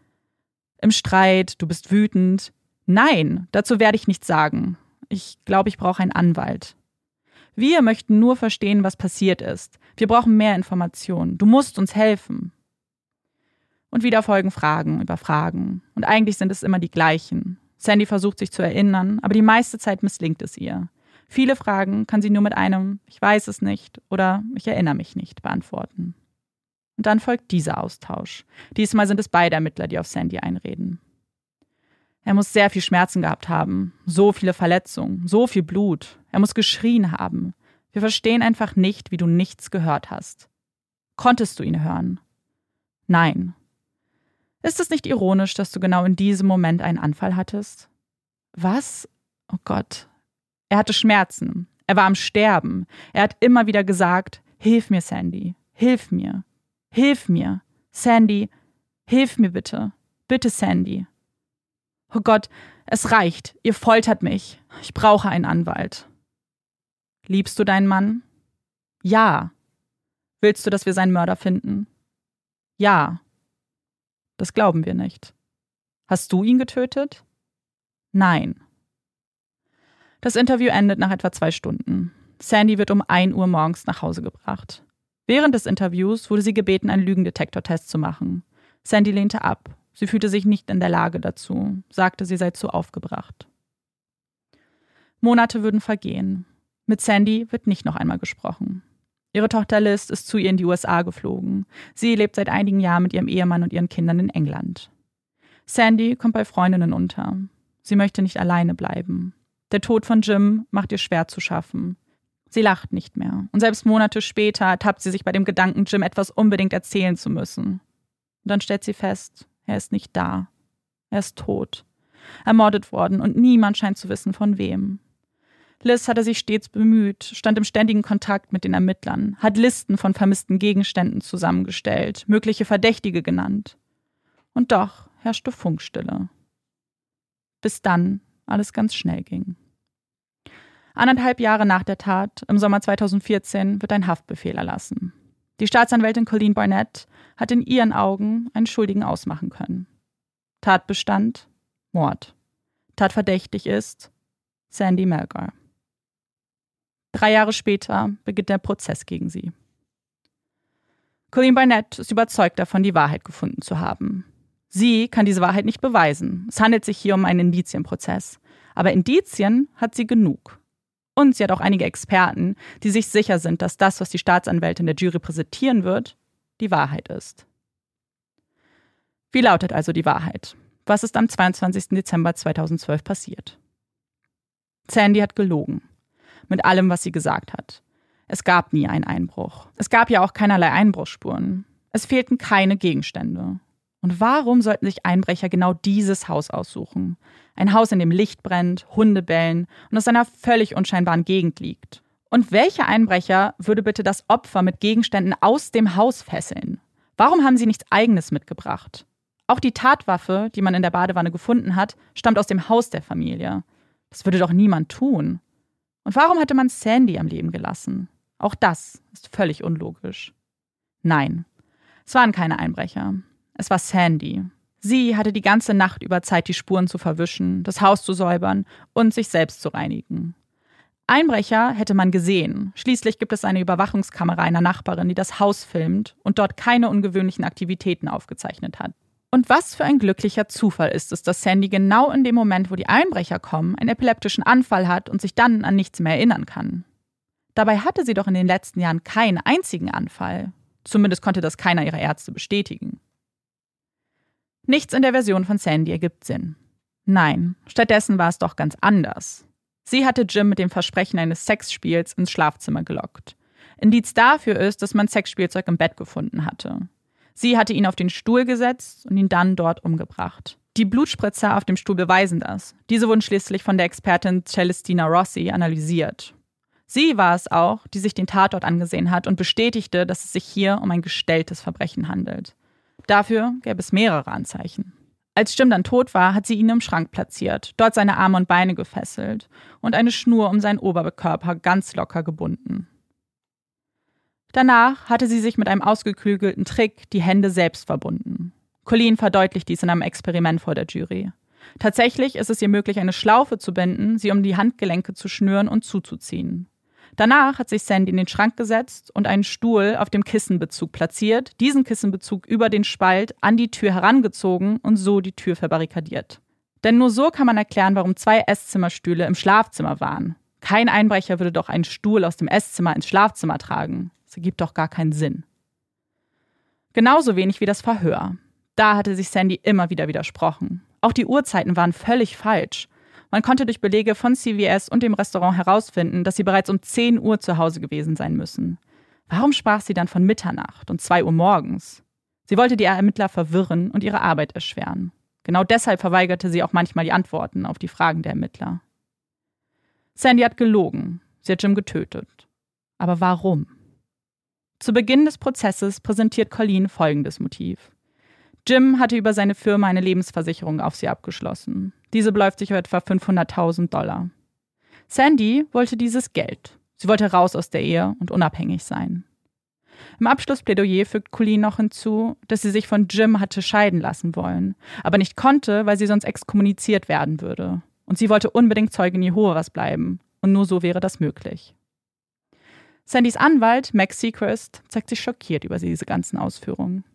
Im Streit, du bist wütend. Nein, dazu werde ich nichts sagen. Ich glaube, ich brauche einen Anwalt. Wir möchten nur verstehen, was passiert ist. Wir brauchen mehr Informationen. Du musst uns helfen. Und wieder folgen Fragen über Fragen. Und eigentlich sind es immer die gleichen. Sandy versucht sich zu erinnern, aber die meiste Zeit misslingt es ihr. Viele Fragen kann sie nur mit einem Ich weiß es nicht oder Ich erinnere mich nicht beantworten. Und dann folgt dieser Austausch. Diesmal sind es beide Ermittler, die auf Sandy einreden. Er muss sehr viel Schmerzen gehabt haben, so viele Verletzungen, so viel Blut. Er muss geschrien haben. Wir verstehen einfach nicht, wie du nichts gehört hast. Konntest du ihn hören? Nein, ist es nicht ironisch, dass du genau in diesem Moment einen Anfall hattest? Was? Oh Gott. Er hatte Schmerzen. Er war am Sterben. Er hat immer wieder gesagt, Hilf mir, Sandy. Hilf mir. Hilf mir. Sandy, hilf mir bitte. Bitte, Sandy. Oh Gott, es reicht. Ihr foltert mich. Ich brauche einen Anwalt. Liebst du deinen Mann? Ja. Willst du, dass wir seinen Mörder finden? Ja. Das glauben wir nicht. Hast du ihn getötet? Nein. Das Interview endet nach etwa zwei Stunden. Sandy wird um 1 Uhr morgens nach Hause gebracht. Während des Interviews wurde sie gebeten, einen Lügendetektortest zu machen. Sandy lehnte ab. Sie fühlte sich nicht in der Lage dazu, sagte, sie sei zu aufgebracht. Monate würden vergehen. Mit Sandy wird nicht noch einmal gesprochen. Ihre Tochter Liz ist zu ihr in die USA geflogen. Sie lebt seit einigen Jahren mit ihrem Ehemann und ihren Kindern in England. Sandy kommt bei Freundinnen unter. Sie möchte nicht alleine bleiben. Der Tod von Jim macht ihr schwer zu schaffen. Sie lacht nicht mehr. Und selbst Monate später ertappt sie sich bei dem Gedanken, Jim etwas unbedingt erzählen zu müssen. Und dann stellt sie fest, er ist nicht da. Er ist tot. Ermordet worden und niemand scheint zu wissen, von wem. Liz hatte sich stets bemüht, stand im ständigen Kontakt mit den Ermittlern, hat Listen von vermissten Gegenständen zusammengestellt, mögliche Verdächtige genannt. Und doch herrschte Funkstille. Bis dann alles ganz schnell ging. Anderthalb Jahre nach der Tat, im Sommer 2014, wird ein Haftbefehl erlassen. Die Staatsanwältin Colleen Barnett hat in ihren Augen einen Schuldigen ausmachen können. Tatbestand Mord. Tatverdächtig ist Sandy Melgar. Drei Jahre später beginnt der Prozess gegen sie. Colleen Barnett ist überzeugt davon, die Wahrheit gefunden zu haben. Sie kann diese Wahrheit nicht beweisen. Es handelt sich hier um einen Indizienprozess. Aber Indizien hat sie genug. Und sie hat auch einige Experten, die sich sicher sind, dass das, was die Staatsanwältin der Jury präsentieren wird, die Wahrheit ist. Wie lautet also die Wahrheit? Was ist am 22. Dezember 2012 passiert? Sandy hat gelogen mit allem, was sie gesagt hat. Es gab nie einen Einbruch. Es gab ja auch keinerlei Einbruchsspuren. Es fehlten keine Gegenstände. Und warum sollten sich Einbrecher genau dieses Haus aussuchen? Ein Haus, in dem Licht brennt, Hunde bellen und aus einer völlig unscheinbaren Gegend liegt. Und welcher Einbrecher würde bitte das Opfer mit Gegenständen aus dem Haus fesseln? Warum haben sie nichts Eigenes mitgebracht? Auch die Tatwaffe, die man in der Badewanne gefunden hat, stammt aus dem Haus der Familie. Das würde doch niemand tun. Und warum hatte man Sandy am Leben gelassen? Auch das ist völlig unlogisch. Nein, es waren keine Einbrecher. Es war Sandy. Sie hatte die ganze Nacht über Zeit, die Spuren zu verwischen, das Haus zu säubern und sich selbst zu reinigen. Einbrecher hätte man gesehen. Schließlich gibt es eine Überwachungskamera einer Nachbarin, die das Haus filmt und dort keine ungewöhnlichen Aktivitäten aufgezeichnet hat. Und was für ein glücklicher Zufall ist es, dass Sandy genau in dem Moment, wo die Einbrecher kommen, einen epileptischen Anfall hat und sich dann an nichts mehr erinnern kann. Dabei hatte sie doch in den letzten Jahren keinen einzigen Anfall. Zumindest konnte das keiner ihrer Ärzte bestätigen. Nichts in der Version von Sandy ergibt Sinn. Nein, stattdessen war es doch ganz anders. Sie hatte Jim mit dem Versprechen eines Sexspiels ins Schlafzimmer gelockt. Indiz dafür ist, dass man Sexspielzeug im Bett gefunden hatte. Sie hatte ihn auf den Stuhl gesetzt und ihn dann dort umgebracht. Die Blutspritzer auf dem Stuhl beweisen das. Diese wurden schließlich von der Expertin Celestina Rossi analysiert. Sie war es auch, die sich den Tatort angesehen hat und bestätigte, dass es sich hier um ein gestelltes Verbrechen handelt. Dafür gäbe es mehrere Anzeichen. Als Jim dann tot war, hat sie ihn im Schrank platziert, dort seine Arme und Beine gefesselt und eine Schnur um seinen Oberkörper ganz locker gebunden. Danach hatte sie sich mit einem ausgeklügelten Trick die Hände selbst verbunden. Colleen verdeutlicht dies in einem Experiment vor der Jury. Tatsächlich ist es ihr möglich, eine Schlaufe zu binden, sie um die Handgelenke zu schnüren und zuzuziehen. Danach hat sich Sandy in den Schrank gesetzt und einen Stuhl auf dem Kissenbezug platziert, diesen Kissenbezug über den Spalt an die Tür herangezogen und so die Tür verbarrikadiert. Denn nur so kann man erklären, warum zwei Esszimmerstühle im Schlafzimmer waren. Kein Einbrecher würde doch einen Stuhl aus dem Esszimmer ins Schlafzimmer tragen. Ergibt doch gar keinen Sinn. Genauso wenig wie das Verhör. Da hatte sich Sandy immer wieder widersprochen. Auch die Uhrzeiten waren völlig falsch. Man konnte durch Belege von CVS und dem Restaurant herausfinden, dass sie bereits um 10 Uhr zu Hause gewesen sein müssen. Warum sprach sie dann von Mitternacht und 2 Uhr morgens? Sie wollte die Ermittler verwirren und ihre Arbeit erschweren. Genau deshalb verweigerte sie auch manchmal die Antworten auf die Fragen der Ermittler. Sandy hat gelogen. Sie hat Jim getötet. Aber warum? Zu Beginn des Prozesses präsentiert Colleen folgendes Motiv. Jim hatte über seine Firma eine Lebensversicherung auf sie abgeschlossen. Diese beläuft sich auf etwa 500.000 Dollar. Sandy wollte dieses Geld. Sie wollte raus aus der Ehe und unabhängig sein. Im Abschlussplädoyer fügt Colleen noch hinzu, dass sie sich von Jim hatte scheiden lassen wollen, aber nicht konnte, weil sie sonst exkommuniziert werden würde. Und sie wollte unbedingt Zeugin Jehovas bleiben. Und nur so wäre das möglich. Sandys Anwalt, Max Seacrest, zeigt sich schockiert über diese ganzen Ausführungen.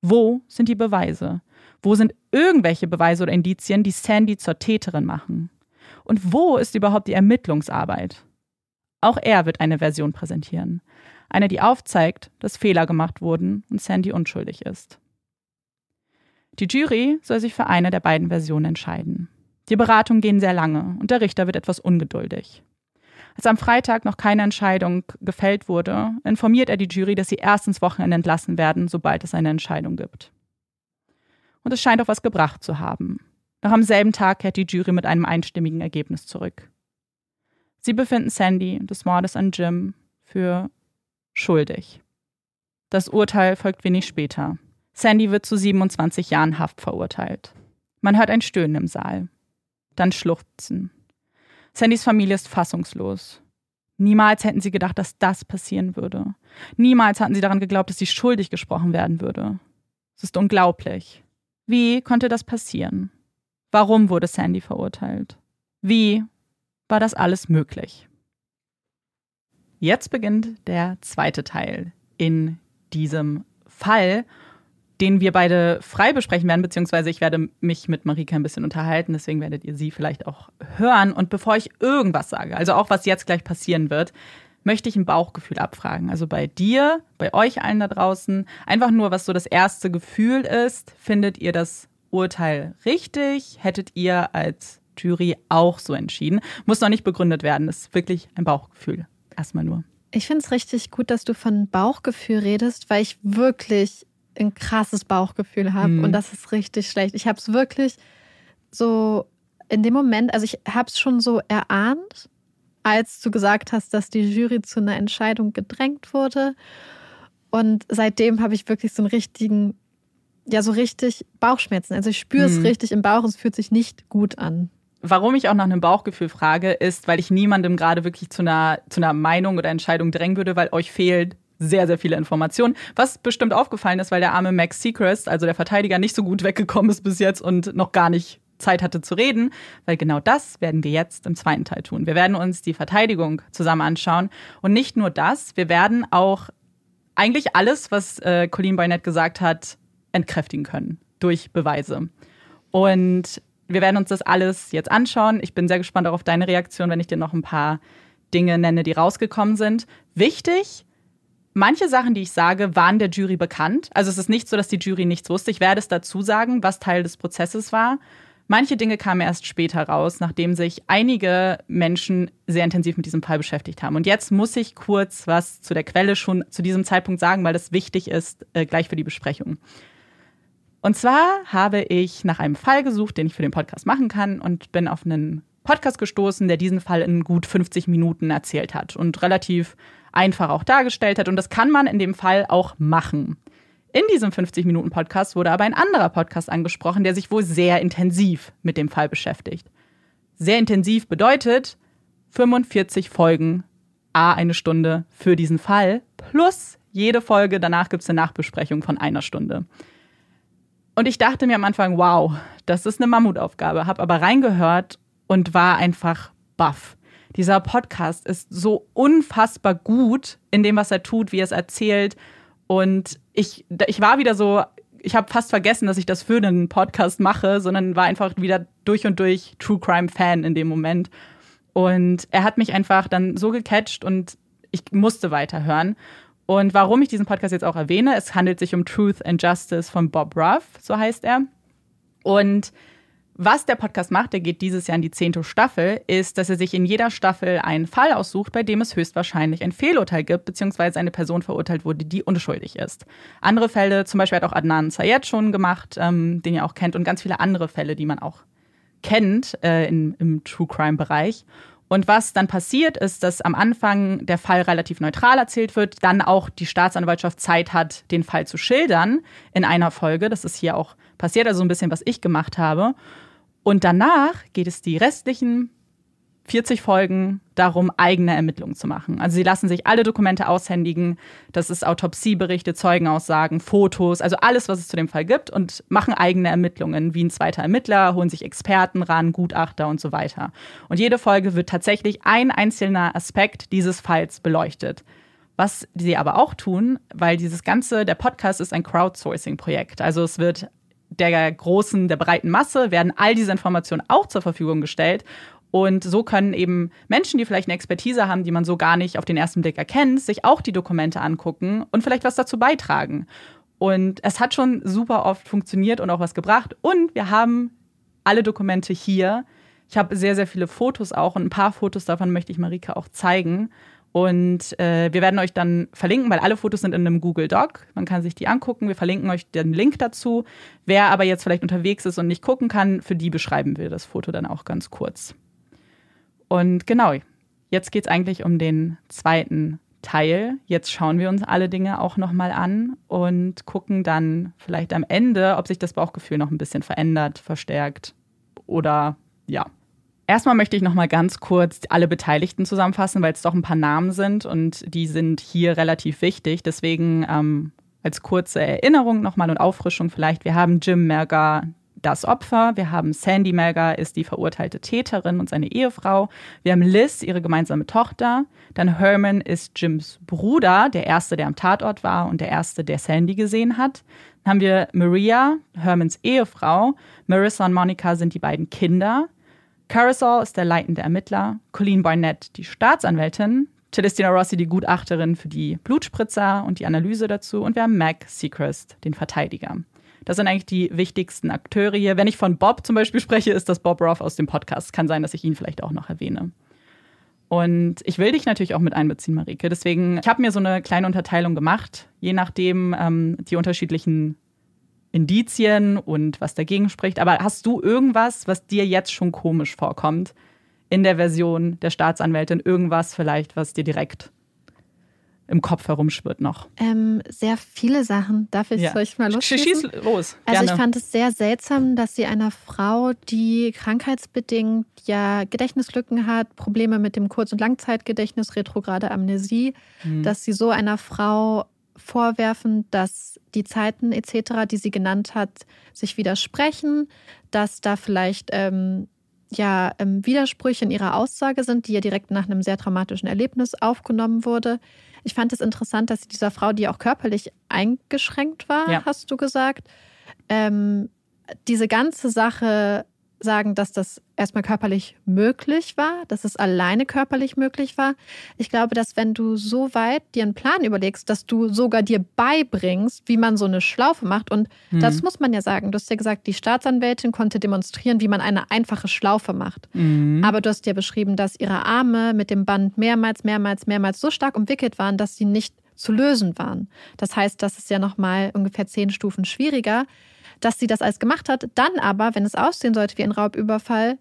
Wo sind die Beweise? Wo sind irgendwelche Beweise oder Indizien, die Sandy zur Täterin machen? Und wo ist überhaupt die Ermittlungsarbeit? Auch er wird eine Version präsentieren. Eine, die aufzeigt, dass Fehler gemacht wurden und Sandy unschuldig ist. Die Jury soll sich für eine der beiden Versionen entscheiden. Die Beratungen gehen sehr lange und der Richter wird etwas ungeduldig. Als am Freitag noch keine Entscheidung gefällt wurde, informiert er die Jury, dass sie erst ins Wochenende entlassen werden, sobald es eine Entscheidung gibt. Und es scheint auch was gebracht zu haben. Noch am selben Tag kehrt die Jury mit einem einstimmigen Ergebnis zurück. Sie befinden Sandy des Mordes an Jim für schuldig. Das Urteil folgt wenig später. Sandy wird zu 27 Jahren Haft verurteilt. Man hört ein Stöhnen im Saal. Dann Schluchzen. Sandys Familie ist fassungslos. Niemals hätten sie gedacht, dass das passieren würde. Niemals hatten sie daran geglaubt, dass sie schuldig gesprochen werden würde. Es ist unglaublich. Wie konnte das passieren? Warum wurde Sandy verurteilt? Wie war das alles möglich? Jetzt beginnt der zweite Teil in diesem Fall den wir beide frei besprechen werden, beziehungsweise ich werde mich mit Marika ein bisschen unterhalten, deswegen werdet ihr sie vielleicht auch hören. Und bevor ich irgendwas sage, also auch was jetzt gleich passieren wird, möchte ich ein Bauchgefühl abfragen. Also bei dir, bei euch allen da draußen, einfach nur, was so das erste Gefühl ist. Findet ihr das Urteil richtig? Hättet ihr als Jury auch so entschieden? Muss noch nicht begründet werden, das ist wirklich ein Bauchgefühl. Erstmal nur. Ich finde es richtig gut, dass du von Bauchgefühl redest, weil ich wirklich ein krasses Bauchgefühl habe mhm. und das ist richtig schlecht. Ich habe es wirklich so in dem Moment, also ich habe es schon so erahnt, als du gesagt hast, dass die Jury zu einer Entscheidung gedrängt wurde. Und seitdem habe ich wirklich so einen richtigen, ja, so richtig Bauchschmerzen. Also ich spüre es mhm. richtig im Bauch, es fühlt sich nicht gut an. warum ich auch nach einem Bauchgefühl frage, ist, weil ich niemandem gerade wirklich zu einer, zu einer Meinung oder Entscheidung drängen würde, weil euch fehlt sehr, sehr viele Informationen. Was bestimmt aufgefallen ist, weil der arme Max Seacrest, also der Verteidiger, nicht so gut weggekommen ist bis jetzt und noch gar nicht Zeit hatte zu reden, weil genau das werden wir jetzt im zweiten Teil tun. Wir werden uns die Verteidigung zusammen anschauen und nicht nur das, wir werden auch eigentlich alles, was äh, Colleen Barnett gesagt hat, entkräftigen können durch Beweise. Und wir werden uns das alles jetzt anschauen. Ich bin sehr gespannt auch auf deine Reaktion, wenn ich dir noch ein paar Dinge nenne, die rausgekommen sind. Wichtig, manche Sachen, die ich sage, waren der Jury bekannt. Also es ist nicht so, dass die Jury nichts wusste. Ich werde es dazu sagen, was Teil des Prozesses war. Manche Dinge kamen erst später raus, nachdem sich einige Menschen sehr intensiv mit diesem Fall beschäftigt haben. Und jetzt muss ich kurz was zu der Quelle schon zu diesem Zeitpunkt sagen, weil das wichtig ist, äh, gleich für die Besprechung. Und zwar habe ich nach einem Fall gesucht, den ich für den Podcast machen kann und bin auf einen Podcast gestoßen, der diesen Fall in gut 50 Minuten erzählt hat und relativ einfach auch dargestellt hat. Und das kann man in dem Fall auch machen. In diesem 50-Minuten-Podcast wurde aber ein anderer Podcast angesprochen, der sich wohl sehr intensiv mit dem Fall beschäftigt. Sehr intensiv bedeutet 45 Folgen, a eine Stunde für diesen Fall, plus jede Folge, danach gibt es eine Nachbesprechung von einer Stunde. Und ich dachte mir am Anfang, wow, das ist eine Mammutaufgabe, habe aber reingehört und war einfach baff. Dieser Podcast ist so unfassbar gut in dem, was er tut, wie er es erzählt. Und ich, ich war wieder so, ich habe fast vergessen, dass ich das für einen Podcast mache, sondern war einfach wieder durch und durch True Crime Fan in dem Moment. Und er hat mich einfach dann so gecatcht und ich musste weiterhören. Und warum ich diesen Podcast jetzt auch erwähne, es handelt sich um Truth and Justice von Bob Ruff, so heißt er. Und was der Podcast macht, der geht dieses Jahr in die zehnte Staffel, ist, dass er sich in jeder Staffel einen Fall aussucht, bei dem es höchstwahrscheinlich ein Fehlurteil gibt, beziehungsweise eine Person verurteilt wurde, die unschuldig ist. Andere Fälle, zum Beispiel hat auch Adnan Sayed schon gemacht, ähm, den ihr auch kennt, und ganz viele andere Fälle, die man auch kennt äh, in, im True Crime-Bereich. Und was dann passiert, ist, dass am Anfang der Fall relativ neutral erzählt wird, dann auch die Staatsanwaltschaft Zeit hat, den Fall zu schildern in einer Folge. Das ist hier auch passiert, also ein bisschen, was ich gemacht habe. Und danach geht es die restlichen 40 Folgen darum, eigene Ermittlungen zu machen. Also sie lassen sich alle Dokumente aushändigen. Das ist Autopsieberichte, Zeugenaussagen, Fotos, also alles, was es zu dem Fall gibt und machen eigene Ermittlungen, wie ein zweiter Ermittler, holen sich Experten ran, Gutachter und so weiter. Und jede Folge wird tatsächlich ein einzelner Aspekt dieses Falls beleuchtet. Was sie aber auch tun, weil dieses ganze, der Podcast ist ein Crowdsourcing-Projekt. Also es wird der großen, der breiten Masse werden all diese Informationen auch zur Verfügung gestellt. Und so können eben Menschen, die vielleicht eine Expertise haben, die man so gar nicht auf den ersten Blick erkennt, sich auch die Dokumente angucken und vielleicht was dazu beitragen. Und es hat schon super oft funktioniert und auch was gebracht. Und wir haben alle Dokumente hier. Ich habe sehr, sehr viele Fotos auch und ein paar Fotos davon möchte ich Marika auch zeigen. Und äh, wir werden euch dann verlinken, weil alle Fotos sind in einem Google Doc. Man kann sich die angucken. Wir verlinken euch den Link dazu. Wer aber jetzt vielleicht unterwegs ist und nicht gucken kann, für die beschreiben wir das Foto dann auch ganz kurz. Und genau, jetzt geht es eigentlich um den zweiten Teil. Jetzt schauen wir uns alle Dinge auch nochmal an und gucken dann vielleicht am Ende, ob sich das Bauchgefühl noch ein bisschen verändert, verstärkt oder ja, Erstmal möchte ich noch mal ganz kurz alle Beteiligten zusammenfassen, weil es doch ein paar Namen sind und die sind hier relativ wichtig. Deswegen ähm, als kurze Erinnerung nochmal und Auffrischung vielleicht. Wir haben Jim Merger, das Opfer. Wir haben Sandy Merger, ist die verurteilte Täterin und seine Ehefrau. Wir haben Liz, ihre gemeinsame Tochter. Dann Herman ist Jims Bruder, der erste, der am Tatort war und der erste, der Sandy gesehen hat. Dann haben wir Maria, Hermans Ehefrau. Marissa und Monica sind die beiden Kinder. Carousel ist der leitende Ermittler, Colleen Barnett die Staatsanwältin, Celestina Rossi die Gutachterin für die Blutspritzer und die Analyse dazu und wir haben Mac Seacrest, den Verteidiger. Das sind eigentlich die wichtigsten Akteure hier. Wenn ich von Bob zum Beispiel spreche, ist das Bob Roth aus dem Podcast. Kann sein, dass ich ihn vielleicht auch noch erwähne. Und ich will dich natürlich auch mit einbeziehen, Marike. Deswegen, ich habe mir so eine kleine Unterteilung gemacht, je nachdem ähm, die unterschiedlichen Indizien und was dagegen spricht. Aber hast du irgendwas, was dir jetzt schon komisch vorkommt in der Version der Staatsanwältin? Irgendwas vielleicht, was dir direkt im Kopf herumschwirrt noch? Ähm, sehr viele Sachen. Darf ich ja. euch mal los? Schieß los. Gerne. Also ich fand es sehr seltsam, dass sie einer Frau, die krankheitsbedingt ja Gedächtnislücken hat, Probleme mit dem Kurz- und Langzeitgedächtnis, retrograde Amnesie, mhm. dass sie so einer Frau vorwerfen, dass die Zeiten etc., die sie genannt hat, sich widersprechen, dass da vielleicht ähm, ja ähm, Widersprüche in ihrer Aussage sind, die ja direkt nach einem sehr traumatischen Erlebnis aufgenommen wurde. Ich fand es interessant, dass sie dieser Frau, die auch körperlich eingeschränkt war, ja. hast du gesagt, ähm, diese ganze Sache sagen, dass das erstmal körperlich möglich war, dass es alleine körperlich möglich war. Ich glaube, dass wenn du so weit dir einen Plan überlegst, dass du sogar dir beibringst, wie man so eine Schlaufe macht, und mhm. das muss man ja sagen, du hast ja gesagt, die Staatsanwältin konnte demonstrieren, wie man eine einfache Schlaufe macht. Mhm. Aber du hast ja beschrieben, dass ihre Arme mit dem Band mehrmals, mehrmals, mehrmals so stark umwickelt waren, dass sie nicht zu lösen waren. Das heißt, das ist ja nochmal ungefähr zehn Stufen schwieriger dass sie das alles gemacht hat, dann aber, wenn es aussehen sollte wie ein Raubüberfall,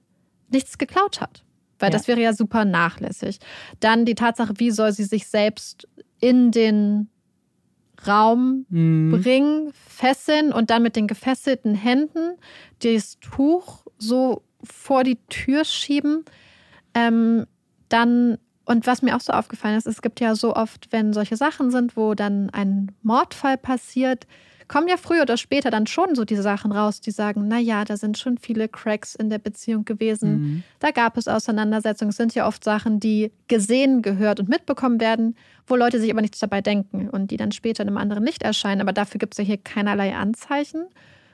nichts geklaut hat. Weil ja. das wäre ja super nachlässig. Dann die Tatsache, wie soll sie sich selbst in den Raum mhm. bringen, fesseln und dann mit den gefesselten Händen das Tuch so vor die Tür schieben. Ähm, dann, und was mir auch so aufgefallen ist, es gibt ja so oft, wenn solche Sachen sind, wo dann ein Mordfall passiert, kommen ja früher oder später dann schon so diese Sachen raus, die sagen, na ja, da sind schon viele Cracks in der Beziehung gewesen. Mhm. Da gab es Auseinandersetzungen. Es sind ja oft Sachen, die gesehen, gehört und mitbekommen werden, wo Leute sich aber nichts dabei denken und die dann später in einem anderen Licht erscheinen. Aber dafür gibt es ja hier keinerlei Anzeichen,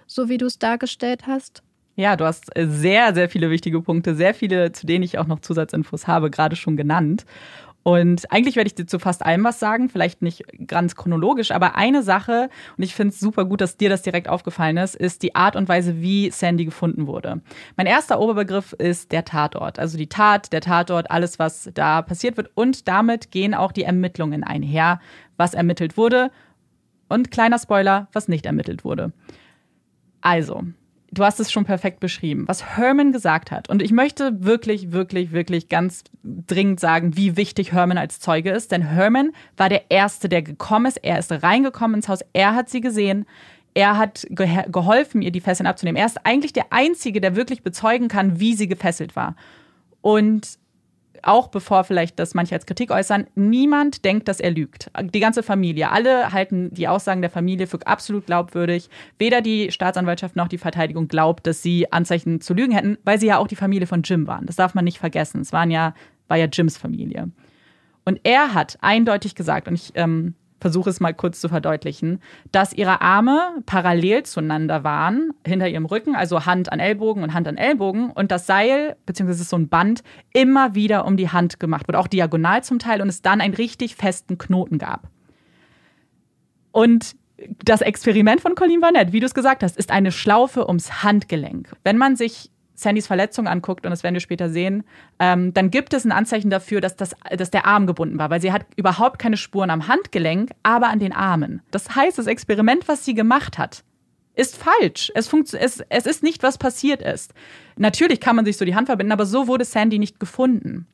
so wie du es dargestellt hast. Ja, du hast sehr, sehr viele wichtige Punkte, sehr viele, zu denen ich auch noch Zusatzinfos habe, gerade schon genannt. Und eigentlich werde ich dir zu fast allem was sagen, vielleicht nicht ganz chronologisch, aber eine Sache, und ich finde es super gut, dass dir das direkt aufgefallen ist, ist die Art und Weise, wie Sandy gefunden wurde. Mein erster Oberbegriff ist der Tatort. Also die Tat, der Tatort, alles, was da passiert wird. Und damit gehen auch die Ermittlungen einher, was ermittelt wurde. Und kleiner Spoiler, was nicht ermittelt wurde. Also, du hast es schon perfekt beschrieben, was Herman gesagt hat. Und ich möchte wirklich, wirklich, wirklich ganz dringend sagen, wie wichtig Herman als Zeuge ist. Denn Herman war der Erste, der gekommen ist. Er ist reingekommen ins Haus. Er hat sie gesehen. Er hat geholfen, ihr die Fesseln abzunehmen. Er ist eigentlich der Einzige, der wirklich bezeugen kann, wie sie gefesselt war. Und auch bevor vielleicht das manche als Kritik äußern, niemand denkt, dass er lügt. Die ganze Familie, alle halten die Aussagen der Familie für absolut glaubwürdig. Weder die Staatsanwaltschaft noch die Verteidigung glaubt, dass sie Anzeichen zu lügen hätten, weil sie ja auch die Familie von Jim waren. Das darf man nicht vergessen. Es waren ja, war ja Jims Familie. Und er hat eindeutig gesagt, und ich ähm, versuche es mal kurz zu verdeutlichen, dass ihre Arme parallel zueinander waren, hinter ihrem Rücken, also Hand an Ellbogen und Hand an Ellbogen und das Seil, beziehungsweise so ein Band, immer wieder um die Hand gemacht wurde, auch diagonal zum Teil und es dann einen richtig festen Knoten gab. Und das Experiment von Colleen Barnett, wie du es gesagt hast, ist eine Schlaufe ums Handgelenk. Wenn man sich Sandys Verletzung anguckt, und das werden wir später sehen, ähm, dann gibt es ein Anzeichen dafür, dass, das, dass der Arm gebunden war, weil sie hat überhaupt keine Spuren am Handgelenk, aber an den Armen. Das heißt, das Experiment, was sie gemacht hat, ist falsch. Es, es, es ist nicht, was passiert ist. Natürlich kann man sich so die Hand verbinden, aber so wurde Sandy nicht gefunden.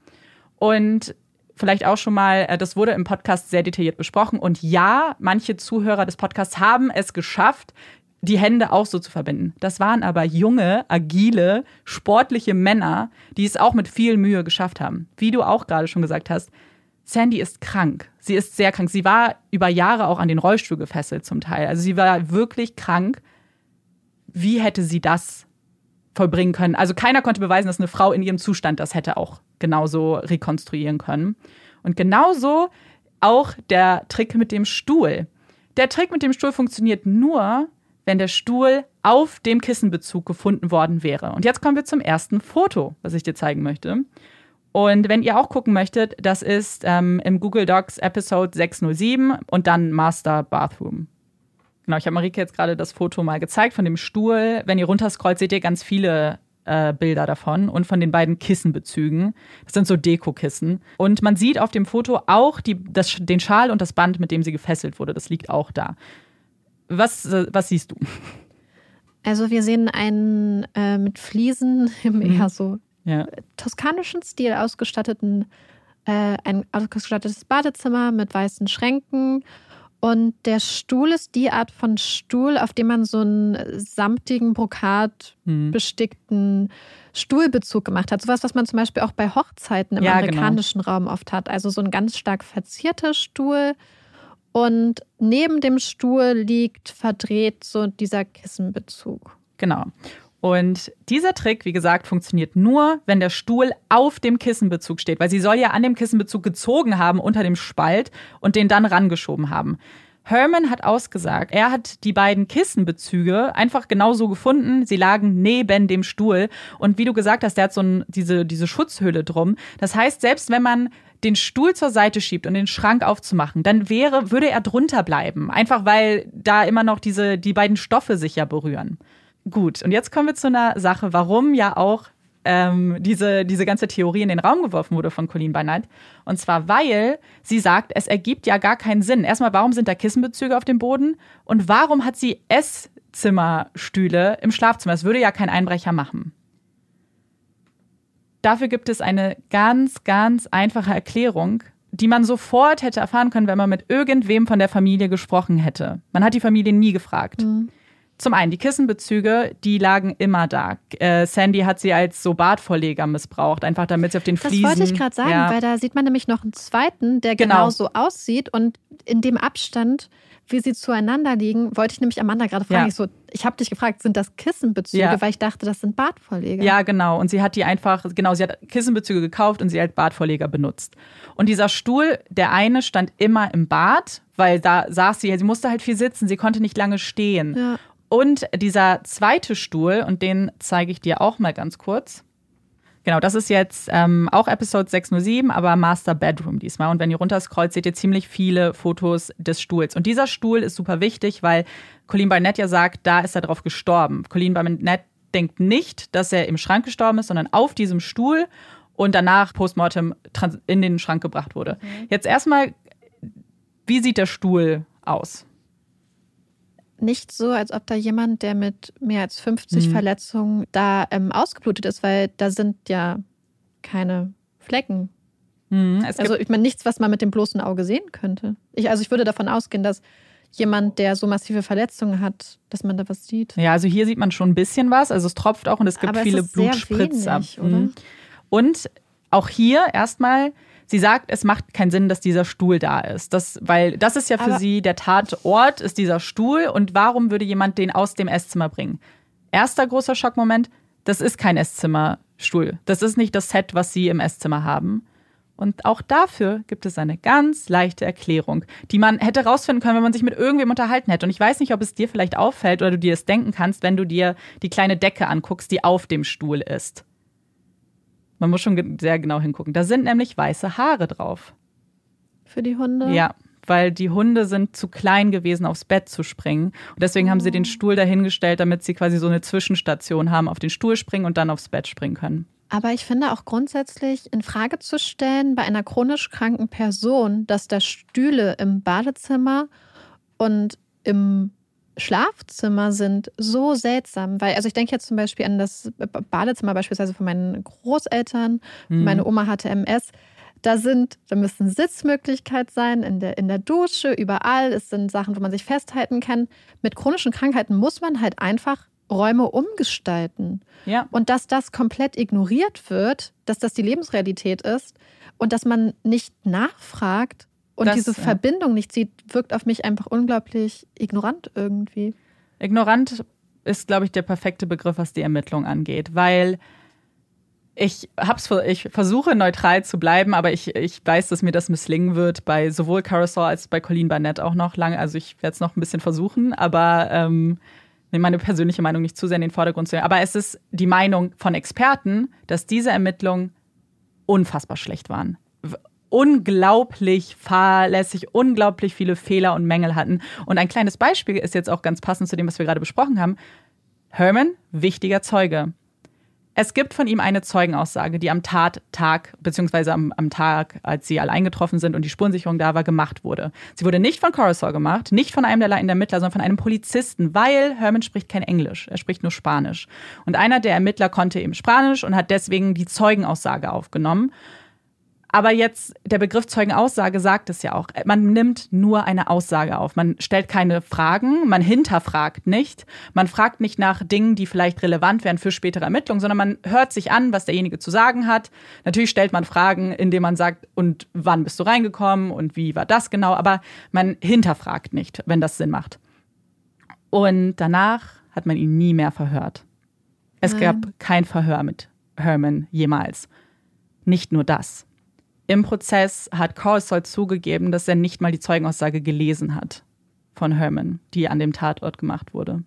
Und vielleicht auch schon mal, äh, das wurde im Podcast sehr detailliert besprochen. Und ja, manche Zuhörer des Podcasts haben es geschafft, die Hände auch so zu verbinden. Das waren aber junge, agile, sportliche Männer, die es auch mit viel Mühe geschafft haben. Wie du auch gerade schon gesagt hast, Sandy ist krank. Sie ist sehr krank. Sie war über Jahre auch an den Rollstuhl gefesselt zum Teil. Also sie war wirklich krank. Wie hätte sie das vollbringen können? Also keiner konnte beweisen, dass eine Frau in ihrem Zustand das hätte auch genauso rekonstruieren können. Und genauso auch der Trick mit dem Stuhl. Der Trick mit dem Stuhl funktioniert nur, wenn der Stuhl auf dem Kissenbezug gefunden worden wäre. Und jetzt kommen wir zum ersten Foto, was ich dir zeigen möchte. Und wenn ihr auch gucken möchtet, das ist ähm, im Google Docs Episode 607 und dann Master Bathroom. Genau, ich habe Marike jetzt gerade das Foto mal gezeigt von dem Stuhl. Wenn ihr runterscrollt, seht ihr ganz viele äh, Bilder davon und von den beiden Kissenbezügen. Das sind so Dekokissen. Und man sieht auf dem Foto auch die, das, den Schal und das Band, mit dem sie gefesselt wurde. Das liegt auch da. Was, was siehst du? Also wir sehen einen äh, mit Fliesen im mhm. eher so ja. toskanischen Stil ausgestatteten äh, ein ausgestattetes Badezimmer mit weißen Schränken. Und der Stuhl ist die Art von Stuhl, auf dem man so einen samtigen, brokat Hm. bestickten Stuhlbezug gemacht hat. Sowas, was man zum Beispiel auch bei Hochzeiten im Ja, genau. amerikanischen Raum oft hat. Also so ein ganz stark verzierter Stuhl. Und neben dem Stuhl liegt verdreht so dieser Kissenbezug. Genau. Und dieser Trick, wie gesagt, funktioniert nur, wenn der Stuhl auf dem Kissenbezug steht, weil sie soll ja an dem Kissenbezug gezogen haben unter dem Spalt und den dann rangeschoben haben. Herman hat ausgesagt, er hat die beiden Kissenbezüge einfach genauso gefunden. Sie lagen neben dem Stuhl. Und wie du gesagt hast, der hat so ein, diese, diese Schutzhülle drum. Das heißt, selbst wenn man den Stuhl zur Seite schiebt und den Schrank aufzumachen, dann wäre, würde er drunter bleiben. Einfach weil da immer noch diese, die beiden Stoffe sich ja berühren. Gut, und jetzt kommen wir zu einer Sache, warum ja auch ähm, diese, diese ganze Theorie in den Raum geworfen wurde von Colleen Barnett. Und zwar, weil sie sagt, es ergibt ja gar keinen Sinn. Erstmal, warum sind da Kissenbezüge auf dem Boden? Und warum hat sie Esszimmerstühle im Schlafzimmer? Das würde ja kein Einbrecher machen. Dafür gibt es eine ganz, ganz einfache Erklärung, die man sofort hätte erfahren können, wenn man mit irgendwem von der Familie gesprochen hätte. Man hat die Familie nie gefragt. Zum einen, die Kissenbezüge, die lagen immer da. Äh, Sandy hat sie als so Badvorleger missbraucht, einfach damit sie auf den Das Fliesen... wollte ich gerade sagen, ja, weil da sieht man nämlich noch einen zweiten, der Genau. genau so aussieht. Und in dem Abstand, wie sie zueinander liegen, wollte ich nämlich Amanda gerade fragen. Ja. Ich so, ich habe dich gefragt, sind das Kissenbezüge? Ja. Weil ich dachte, das sind Badvorleger. Ja, genau. Und sie hat die einfach, genau, sie hat Kissenbezüge gekauft und sie als Badvorleger benutzt. Und dieser Stuhl, der eine stand immer im Bad, weil da saß sie, sie musste halt viel sitzen, sie konnte nicht lange stehen. Ja. Und dieser zweite Stuhl, und den zeige ich dir auch mal ganz kurz. Genau, das ist jetzt ähm, auch Episode 607, aber Master Bedroom diesmal. Und wenn ihr runterscrollt, seht ihr ziemlich viele Fotos des Stuhls. Und dieser Stuhl ist super wichtig, weil Colleen Barnett ja sagt, da ist er drauf gestorben. Colleen Barnett denkt nicht, dass er im Schrank gestorben ist, sondern auf diesem Stuhl und danach postmortem in den Schrank gebracht wurde. Jetzt erstmal, wie sieht der Stuhl aus? Nicht so, als ob da jemand, der mit mehr als 50 Mhm. Verletzungen da ähm, ausgeblutet ist, weil da sind ja keine Flecken. Hm, es Also ich meine, nichts, was man mit dem bloßen Auge sehen könnte. Ich, also ich würde davon ausgehen, dass jemand, der so massive Verletzungen hat, dass man da was sieht. ja, also hier sieht man schon ein bisschen was. Also es tropft auch und es gibt Aber viele Blutspritzer. Mhm. Und auch hier erstmal, sie sagt, es macht keinen Sinn, dass dieser Stuhl da ist. Das, weil das ist ja für Aber- sie der Tatort, ist dieser Stuhl. Und warum würde jemand den aus dem Esszimmer bringen? Erster großer Schockmoment, das ist kein Esszimmerstuhl. Das ist nicht das Set, was sie im Esszimmer haben. Und auch dafür gibt es eine ganz leichte Erklärung, die man hätte rausfinden können, wenn man sich mit irgendwem unterhalten hätte. Und ich weiß nicht, ob es dir vielleicht auffällt oder du dir es denken kannst, wenn du dir die kleine Decke anguckst, die auf dem Stuhl ist. Man muss schon sehr genau hingucken. Da sind nämlich weiße Haare drauf. Für die Hunde. Ja, weil die Hunde sind zu klein gewesen, aufs Bett zu springen. Und deswegen haben sie den Stuhl dahingestellt, damit sie quasi so eine Zwischenstation haben, auf den Stuhl springen und dann aufs Bett springen können. Aber ich finde auch grundsätzlich in Frage zu stellen bei einer chronisch kranken Person, dass da Stühle im Badezimmer und im Schlafzimmer sind so seltsam, weil also ich denke jetzt zum Beispiel an das Badezimmer beispielsweise von meinen Großeltern. Meine Oma hatte MS. Da sind, da müssen Sitzmöglichkeit sein in der, in der Dusche, überall. Es sind Sachen, wo man sich festhalten kann. Mit chronischen Krankheiten muss man halt einfach Räume umgestalten. Ja. Und dass das komplett ignoriert wird, dass das die Lebensrealität ist und dass man nicht nachfragt und Das, diese ja. Verbindung nicht sieht, wirkt auf mich einfach unglaublich ignorant irgendwie. Ignorant ist, glaube ich, der perfekte Begriff, was die Ermittlung angeht, weil ich hab's, ich versuche neutral zu bleiben, aber ich, ich weiß, dass mir das misslingen wird bei sowohl Carousel als bei Colleen Barnett auch noch lange. Also ich werde es noch ein bisschen versuchen, aber ähm, meine persönliche Meinung nicht zu sehr in den Vordergrund zu stellen. Aber es ist die Meinung von Experten, dass diese Ermittlungen unfassbar schlecht waren. Unglaublich fahrlässig, unglaublich viele Fehler und Mängel hatten. Und ein kleines Beispiel ist jetzt auch ganz passend zu dem, was wir gerade besprochen haben. Herman, wichtiger Zeuge. Es gibt von ihm eine Zeugenaussage, die am Tattag, beziehungsweise am, am Tag, als sie alle eingetroffen sind und die Spurensicherung da war, gemacht wurde. Sie wurde nicht von Coruscant gemacht, nicht von einem der leitenden Ermittler, sondern von einem Polizisten, weil Herman spricht kein Englisch, er spricht nur Spanisch. Und einer der Ermittler konnte eben Spanisch und hat deswegen die Zeugenaussage aufgenommen. Aber jetzt, der Begriff Zeugenaussage sagt es ja auch. Man nimmt nur eine Aussage auf. Man stellt keine Fragen, man hinterfragt nicht. Man fragt nicht nach Dingen, die vielleicht relevant wären für spätere Ermittlungen, sondern man hört sich an, was derjenige zu sagen hat. Natürlich stellt man Fragen, indem man sagt, und wann bist du reingekommen und wie war das genau, aber man hinterfragt nicht, wenn das Sinn macht. Und danach hat man ihn nie mehr verhört. Es Nein. gab kein Verhör mit Herman jemals. Nicht nur das. Im Prozess hat Corsol zugegeben, dass er nicht mal die Zeugenaussage gelesen hat von Herman, die an dem Tatort gemacht wurde.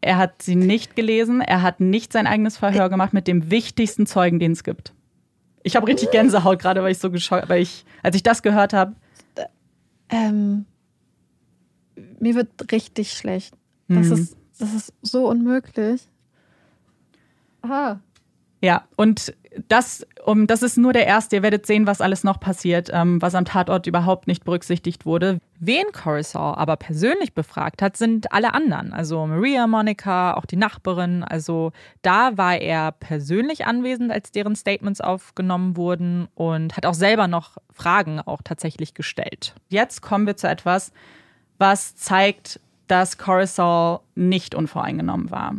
Er hat sie nicht gelesen, er hat nicht sein eigenes Verhör gemacht mit dem wichtigsten Zeugen, den es gibt. Ich habe richtig Gänsehaut gerade, weil ich so geschockt, weil ich, als ich das gehört habe, Ähm, mir wird richtig schlecht. Das, Mhm. ist, das ist so unmöglich. Ah. Ja, und das, um, das ist nur der erste. Ihr werdet sehen, was alles noch passiert, ähm, was am Tatort überhaupt nicht berücksichtigt wurde. Wen Coruscant aber persönlich befragt hat, sind alle anderen. Also Maria, Monica, auch die Nachbarin. Also da war er persönlich anwesend, als deren Statements aufgenommen wurden und hat auch selber noch Fragen auch tatsächlich gestellt. Jetzt kommen wir zu etwas, was zeigt, dass Coruscant nicht unvoreingenommen war.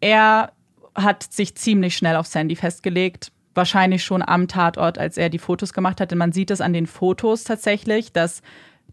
Er hat sich ziemlich schnell auf Sandy festgelegt. Wahrscheinlich schon am Tatort, als er die Fotos gemacht hat. Denn man sieht es an den Fotos tatsächlich, dass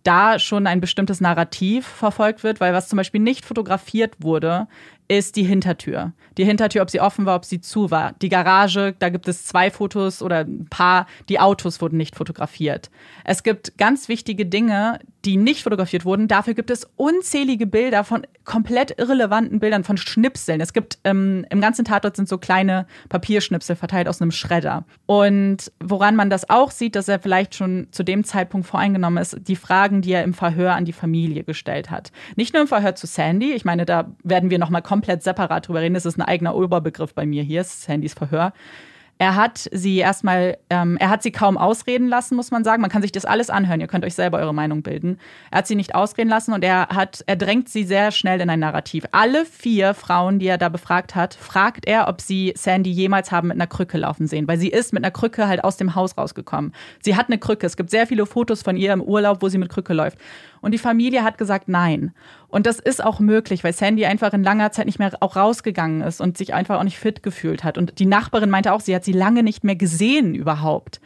da schon ein bestimmtes Narrativ verfolgt wird, weil was zum Beispiel nicht fotografiert wurde, ist die Hintertür. Die Hintertür, ob sie offen war, ob sie zu war. Die Garage, da gibt es zwei Fotos oder ein paar. Die Autos wurden nicht fotografiert. Es gibt ganz wichtige Dinge, die nicht fotografiert wurden. Dafür gibt es unzählige Bilder von komplett irrelevanten Bildern, von Schnipseln. Es gibt ähm, im ganzen Tatort sind so kleine Papierschnipsel verteilt aus einem Schredder. Und woran man das auch sieht, dass er vielleicht schon zu dem Zeitpunkt voreingenommen ist, die Fragen, die er im Verhör an die Familie gestellt hat. Nicht nur im Verhör zu Sandy. Ich meine, da werden wir noch mal komplett separat drüber reden. Das ist ein eigener Oberbegriff bei mir hier, ist Sandys Verhör. Er hat sie erstmal, ähm, er hat sie kaum ausreden lassen, muss man sagen. Man kann sich das alles anhören. Ihr könnt euch selber eure Meinung bilden. Er hat sie nicht ausreden lassen und er hat, er drängt sie sehr schnell in ein Narrativ. Alle vier Frauen, die er da befragt hat, fragt er, ob sie Sandy jemals haben mit einer Krücke laufen sehen, weil sie ist mit einer Krücke halt aus dem Haus rausgekommen. Sie hat eine Krücke. Es gibt sehr viele Fotos von ihr im Urlaub, wo sie mit Krücke läuft. Und die Familie hat gesagt nein. Und das ist auch möglich, weil Sandy einfach in langer Zeit nicht mehr auch rausgegangen ist und sich einfach auch nicht fit gefühlt hat. Und die Nachbarin meinte auch, sie hat sie lange nicht mehr gesehen überhaupt.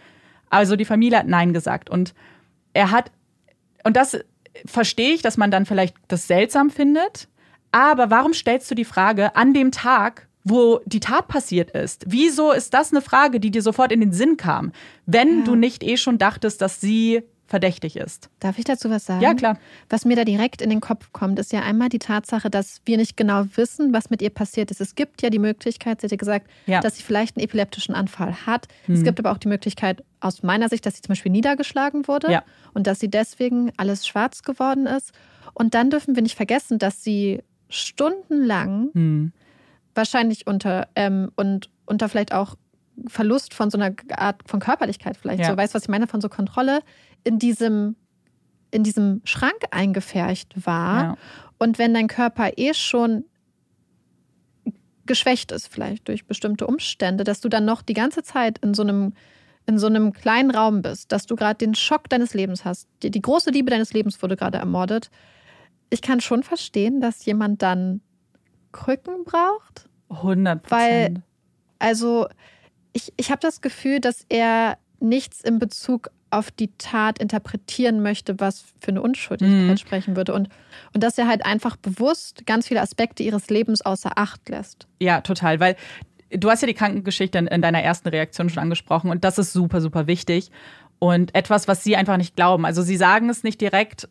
Also die Familie hat nein gesagt. Und er hat, und das verstehe ich, dass man dann vielleicht das seltsam findet. Aber warum stellst du die Frage an dem Tag, wo die Tat passiert ist? Wieso ist das eine Frage, die dir sofort in den Sinn kam, wenn Ja. du nicht eh schon dachtest, dass sie verdächtig ist? Darf ich dazu was sagen? Ja, klar. Was mir da direkt in den Kopf kommt, ist ja einmal die Tatsache, dass wir nicht genau wissen, was mit ihr passiert ist. Es gibt ja die Möglichkeit, sie hat ja gesagt, Ja. dass sie vielleicht einen epileptischen Anfall hat. Mhm. Es gibt aber auch die Möglichkeit, aus meiner Sicht, dass sie zum Beispiel niedergeschlagen wurde Ja. und dass sie deswegen alles schwarz geworden ist. Und dann dürfen wir nicht vergessen, dass sie stundenlang Hm. wahrscheinlich unter ähm, und unter vielleicht auch Verlust von so einer Art von Körperlichkeit vielleicht Ja. so weißt was ich meine von so Kontrolle in diesem in diesem Schrank eingepfercht war Ja. und wenn dein Körper eh schon geschwächt ist vielleicht durch bestimmte Umstände dass du dann noch die ganze Zeit in so einem in so einem kleinen Raum bist dass du gerade den Schock deines Lebens hast die, die große Liebe deines Lebens wurde gerade ermordet ich kann schon verstehen dass jemand dann Krücken braucht 100 Weil- Prozent. also ich, ich habe das Gefühl, dass er nichts in Bezug auf die Tat interpretieren möchte, was für eine Unschuldigkeit Mhm. sprechen würde. Und, und dass er halt einfach bewusst ganz viele Aspekte ihres Lebens außer Acht lässt. Ja, total, weil du hast ja die Krankengeschichte in, in deiner ersten Reaktion schon angesprochen und das ist super, super wichtig und etwas, was sie einfach nicht glauben. Also sie sagen es nicht direkt.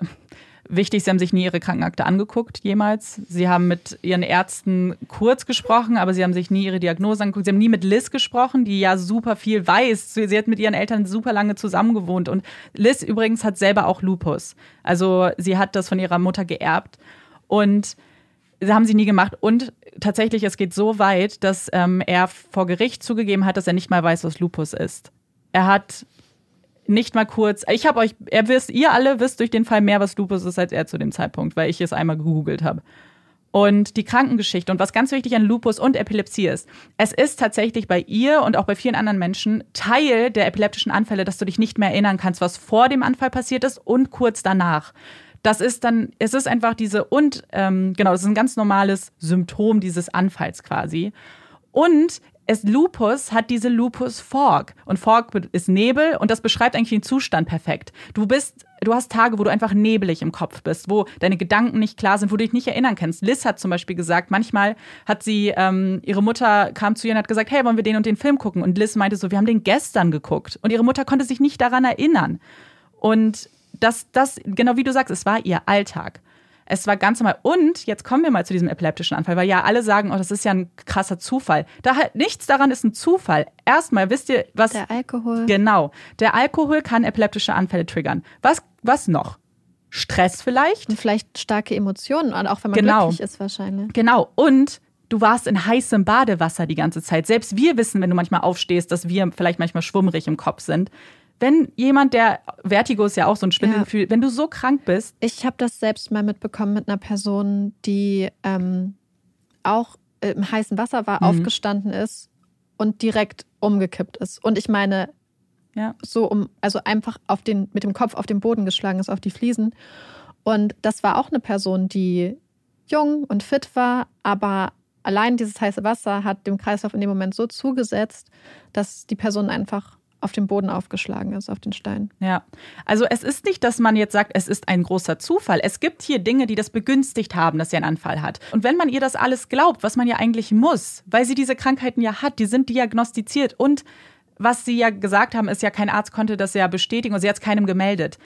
Wichtig, sie haben sich nie ihre Krankenakte angeguckt, jemals. Sie haben mit ihren Ärzten kurz gesprochen, aber sie haben sich nie ihre Diagnose angeguckt. Sie haben nie mit Liz gesprochen, die ja super viel weiß. Sie hat mit ihren Eltern super lange zusammengewohnt. Und Liz übrigens hat selber auch Lupus. Also sie hat das von ihrer Mutter geerbt. Und haben sie nie gemacht. Und tatsächlich, es geht so weit, dass ähm, er vor Gericht zugegeben hat, dass er nicht mal weiß, was Lupus ist. Er hat nicht mal kurz, ich habe euch, er wisst, ihr alle wisst durch den Fall mehr, was Lupus ist, als er zu dem Zeitpunkt, weil ich es einmal gegoogelt habe. Und die Krankengeschichte und was ganz wichtig an Lupus und Epilepsie ist, es ist tatsächlich bei ihr und auch bei vielen anderen Menschen Teil der epileptischen Anfälle, dass du dich nicht mehr erinnern kannst, was vor dem Anfall passiert ist und kurz danach. Das ist dann, es ist einfach diese und, ähm, genau, das ist ein ganz normales Symptom dieses Anfalls quasi. Und es Lupus hat diese Lupus Fog und Fog ist Nebel und das beschreibt eigentlich den Zustand perfekt. Du bist, du hast Tage, wo du einfach nebelig im Kopf bist, wo deine Gedanken nicht klar sind, wo du dich nicht erinnern kannst. Liz hat zum Beispiel gesagt, manchmal hat sie, ähm, ihre Mutter kam zu ihr und hat gesagt, hey, wollen wir den und den Film gucken? Und Liz meinte so, wir haben den gestern geguckt und ihre Mutter konnte sich nicht daran erinnern. Und das, das, genau wie du sagst, es war ihr Alltag. Es war ganz normal. Und jetzt kommen wir mal zu diesem epileptischen Anfall, weil ja alle sagen, oh, das ist ja ein krasser Zufall. Da halt nichts daran ist ein Zufall. Erstmal wisst ihr, was. Der Alkohol. Genau. Der Alkohol kann epileptische Anfälle triggern. Was, was noch? Stress vielleicht? Und vielleicht starke Emotionen, auch wenn man Genau. glücklich ist wahrscheinlich. Genau. Und du warst in heißem Badewasser die ganze Zeit. Selbst wir wissen, wenn du manchmal aufstehst, dass wir vielleicht manchmal schwummrig im Kopf sind. Wenn jemand, der Vertigo ist ja auch so ein Schwindelgefühl, wenn du so krank bist, Ich habe das selbst mal mitbekommen mit einer Person, die ähm, auch im heißen Wasser war, Mhm. aufgestanden ist und direkt umgekippt ist. Und ich meine, ja, so um, also einfach auf den, mit dem Kopf auf den Boden geschlagen ist, auf die Fliesen. Und das war auch eine Person, die jung und fit war, aber allein dieses heiße Wasser hat dem Kreislauf in dem Moment so zugesetzt, dass die Person einfach auf den Boden aufgeschlagen ist, auf den Stein. Ja, also es ist nicht, dass man jetzt sagt, es ist ein großer Zufall. Es gibt hier Dinge, die das begünstigt haben, dass sie einen Anfall hat. Und wenn man ihr das alles glaubt, was man ja eigentlich muss, weil sie diese Krankheiten ja hat, die sind diagnostiziert und was sie ja gesagt haben, ist ja, kein Arzt konnte das ja bestätigen und sie hat es keinem gemeldet.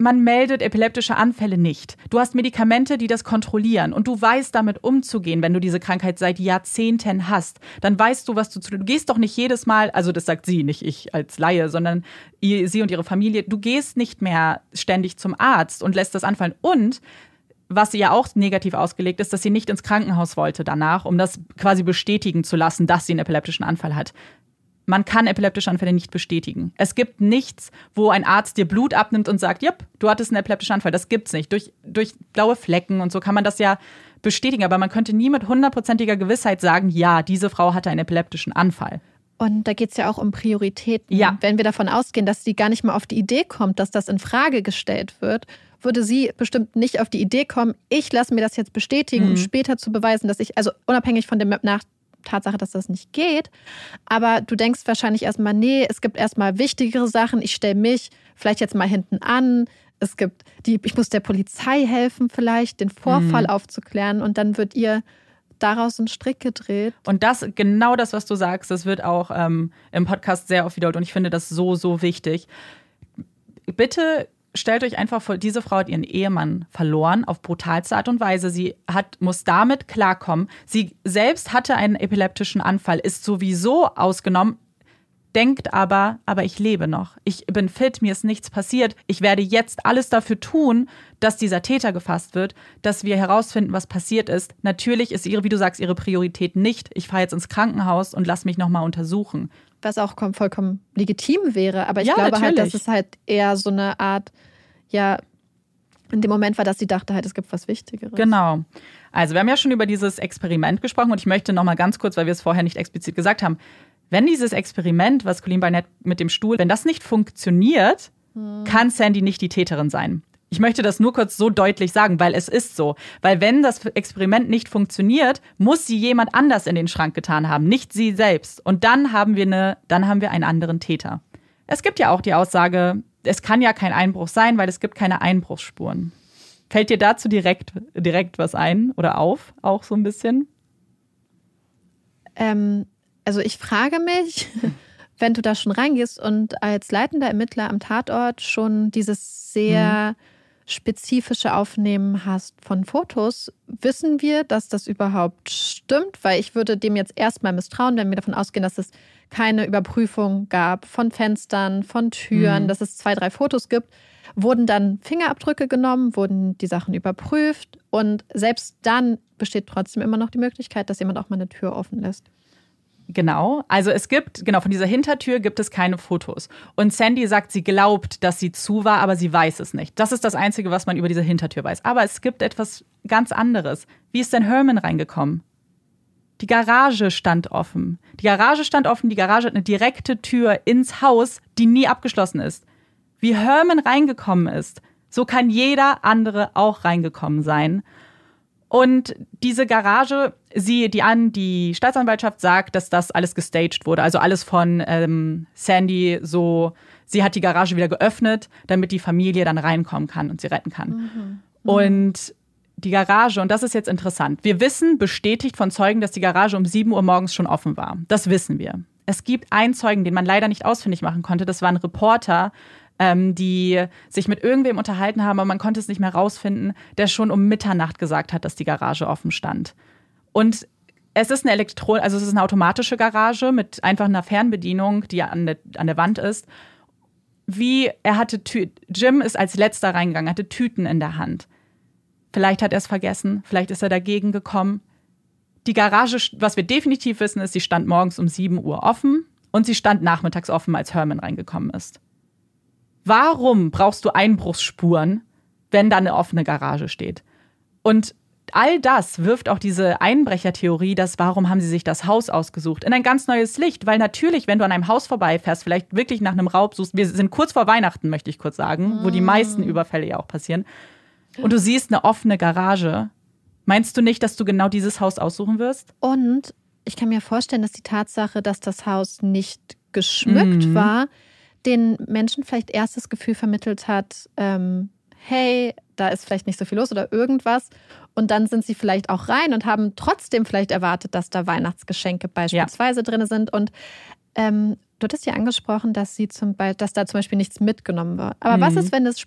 Man meldet epileptische Anfälle nicht. Du hast Medikamente, die das kontrollieren und du weißt damit umzugehen, wenn du diese Krankheit seit Jahrzehnten hast. Dann weißt du, was du zu tun. Du gehst doch nicht jedes Mal, also das sagt sie, nicht ich als Laie, sondern sie und ihre Familie. Du gehst nicht mehr ständig zum Arzt und lässt das anfallen. Und was sie ja auch negativ ausgelegt ist, dass sie nicht ins Krankenhaus wollte danach, um das quasi bestätigen zu lassen, dass sie einen epileptischen Anfall hat. Man kann epileptische Anfälle nicht bestätigen. Es gibt nichts, wo ein Arzt dir Blut abnimmt und sagt, jupp, du hattest einen epileptischen Anfall. Das gibt's nicht. Durch, durch blaue Flecken und so kann man das ja bestätigen. Aber man könnte nie mit hundertprozentiger Gewissheit sagen, ja, diese Frau hatte einen epileptischen Anfall. Und da geht es ja auch um Prioritäten. Ja. Wenn wir davon ausgehen, dass sie gar nicht mal auf die Idee kommt, dass das in Frage gestellt wird, würde sie bestimmt nicht auf die Idee kommen, ich lasse mir das jetzt bestätigen, Mhm. um später zu beweisen, dass ich, also unabhängig von der nach Tatsache, dass das nicht geht. Aber du denkst wahrscheinlich erstmal, nee, es gibt erstmal wichtigere Sachen. Ich stelle mich vielleicht jetzt mal hinten an. Es gibt die, ich muss der Polizei helfen, vielleicht den Vorfall Mhm. aufzuklären. Und dann wird ihr daraus ein Strick gedreht. Und das, genau das, was du sagst, das wird auch ähm, im Podcast sehr oft wiederholt. Und ich finde das so, so wichtig. Bitte stellt euch einfach vor, diese Frau hat ihren Ehemann verloren auf brutalste Art und Weise. Sie hat, muss damit klarkommen. Sie selbst hatte einen epileptischen Anfall, ist sowieso ausgenommen, denkt aber, aber ich lebe noch. Ich bin fit, mir ist nichts passiert. Ich werde jetzt alles dafür tun, dass dieser Täter gefasst wird, dass wir herausfinden, was passiert ist. Natürlich ist ihre, wie du sagst, ihre Priorität nicht, ich fahre jetzt ins Krankenhaus und lass mich nochmal untersuchen. was auch kom- vollkommen legitim wäre. Aber ich Ja, glaube halt, dass natürlich. es halt eher so eine Art, ja, in dem Moment war, dass sie dachte halt, es gibt was Wichtigeres. Genau. Also wir haben ja schon über dieses Experiment gesprochen und ich möchte noch mal ganz kurz, weil wir es vorher nicht explizit gesagt haben, wenn dieses Experiment, was Colleen Barnett mit dem Stuhl, wenn das nicht funktioniert, kann Sandy nicht die Täterin sein. Ich möchte das nur kurz so deutlich sagen, weil es ist so. Weil wenn das Experiment nicht funktioniert, muss sie jemand anders in den Schrank getan haben, nicht sie selbst. Und dann haben wir eine, dann haben wir einen anderen Täter. Es gibt ja auch die Aussage, es kann ja kein Einbruch sein, weil es gibt keine Einbruchsspuren. Fällt dir dazu direkt, direkt was ein oder auf, auch so ein bisschen? Ähm, also ich frage mich, wenn du da schon reingehst und als leitender Ermittler am Tatort schon dieses sehr spezifische Aufnehmen hast von Fotos, wissen wir, dass das überhaupt stimmt? Weil ich würde dem jetzt erstmal misstrauen, wenn wir davon ausgehen, dass es keine Überprüfung gab von Fenstern, von Türen, Mhm. dass es zwei, drei Fotos gibt. Wurden dann Fingerabdrücke genommen, wurden die Sachen überprüft und selbst dann besteht trotzdem immer noch die Möglichkeit, dass jemand auch mal eine Tür offen lässt. Genau. Also es gibt, genau, von dieser Hintertür gibt es keine Fotos. Und Sandy sagt, sie glaubt, dass sie zu war, aber sie weiß es nicht. Das ist das Einzige, was man über diese Hintertür weiß. Aber es gibt etwas ganz anderes. Wie ist denn Herman reingekommen? Die Garage stand offen. Die Garage stand offen, die Garage hat eine direkte Tür ins Haus, die nie abgeschlossen ist. Wie Herman reingekommen ist, so kann jeder andere auch reingekommen sein. Und diese Garage, sie, die an, die Staatsanwaltschaft sagt, dass das alles gestaged wurde. Also alles von ähm, Sandy so, sie hat die Garage wieder geöffnet, damit die Familie dann reinkommen kann und sie retten kann. Mhm. Mhm. Und die Garage, und das ist jetzt interessant. Wir wissen bestätigt von Zeugen, dass die Garage um 7 Uhr morgens schon offen war. Das wissen wir. Es gibt einen Zeugen, den man leider nicht ausfindig machen konnte. Das war ein Reporter, ähm, die sich mit irgendwem unterhalten haben, aber man konnte es nicht mehr rausfinden, der schon um Mitternacht gesagt hat, dass die Garage offen stand. Und es ist eine Elektro, also es ist eine automatische Garage mit einfach einer Fernbedienung, die an der, an der Wand ist. Wie er hatte Tü Jim ist als letzter reingegangen, hatte Tüten in der Hand. Vielleicht hat er es vergessen, vielleicht ist er dagegen gekommen. Die Garage, was wir definitiv wissen, ist, sie stand morgens um 7 Uhr offen und sie stand nachmittags offen, als Herman reingekommen ist. Warum brauchst du Einbruchsspuren, wenn da eine offene Garage steht? Und all das wirft auch diese Einbrechertheorie, dass warum haben sie sich das Haus ausgesucht, in ein ganz neues Licht. Weil natürlich, wenn du an einem Haus vorbeifährst, vielleicht wirklich nach einem Raub suchst, wir sind kurz vor Weihnachten, möchte ich kurz sagen, wo die meisten mm. Überfälle ja auch passieren, und du siehst eine offene Garage, meinst du nicht, dass du genau dieses Haus aussuchen wirst? Und ich kann mir vorstellen, dass die Tatsache, dass das Haus nicht geschmückt mhm. war, den Menschen vielleicht erst das Gefühl vermittelt hat, ähm, hey, da ist vielleicht nicht so viel los oder irgendwas. Und dann sind sie vielleicht auch rein und haben trotzdem vielleicht erwartet, dass da Weihnachtsgeschenke beispielsweise ja. drin sind. Und ähm, du hattest ja angesprochen, dass sie zum Beispiel, dass da zum Beispiel nichts mitgenommen war. Aber mhm. was ist, wenn es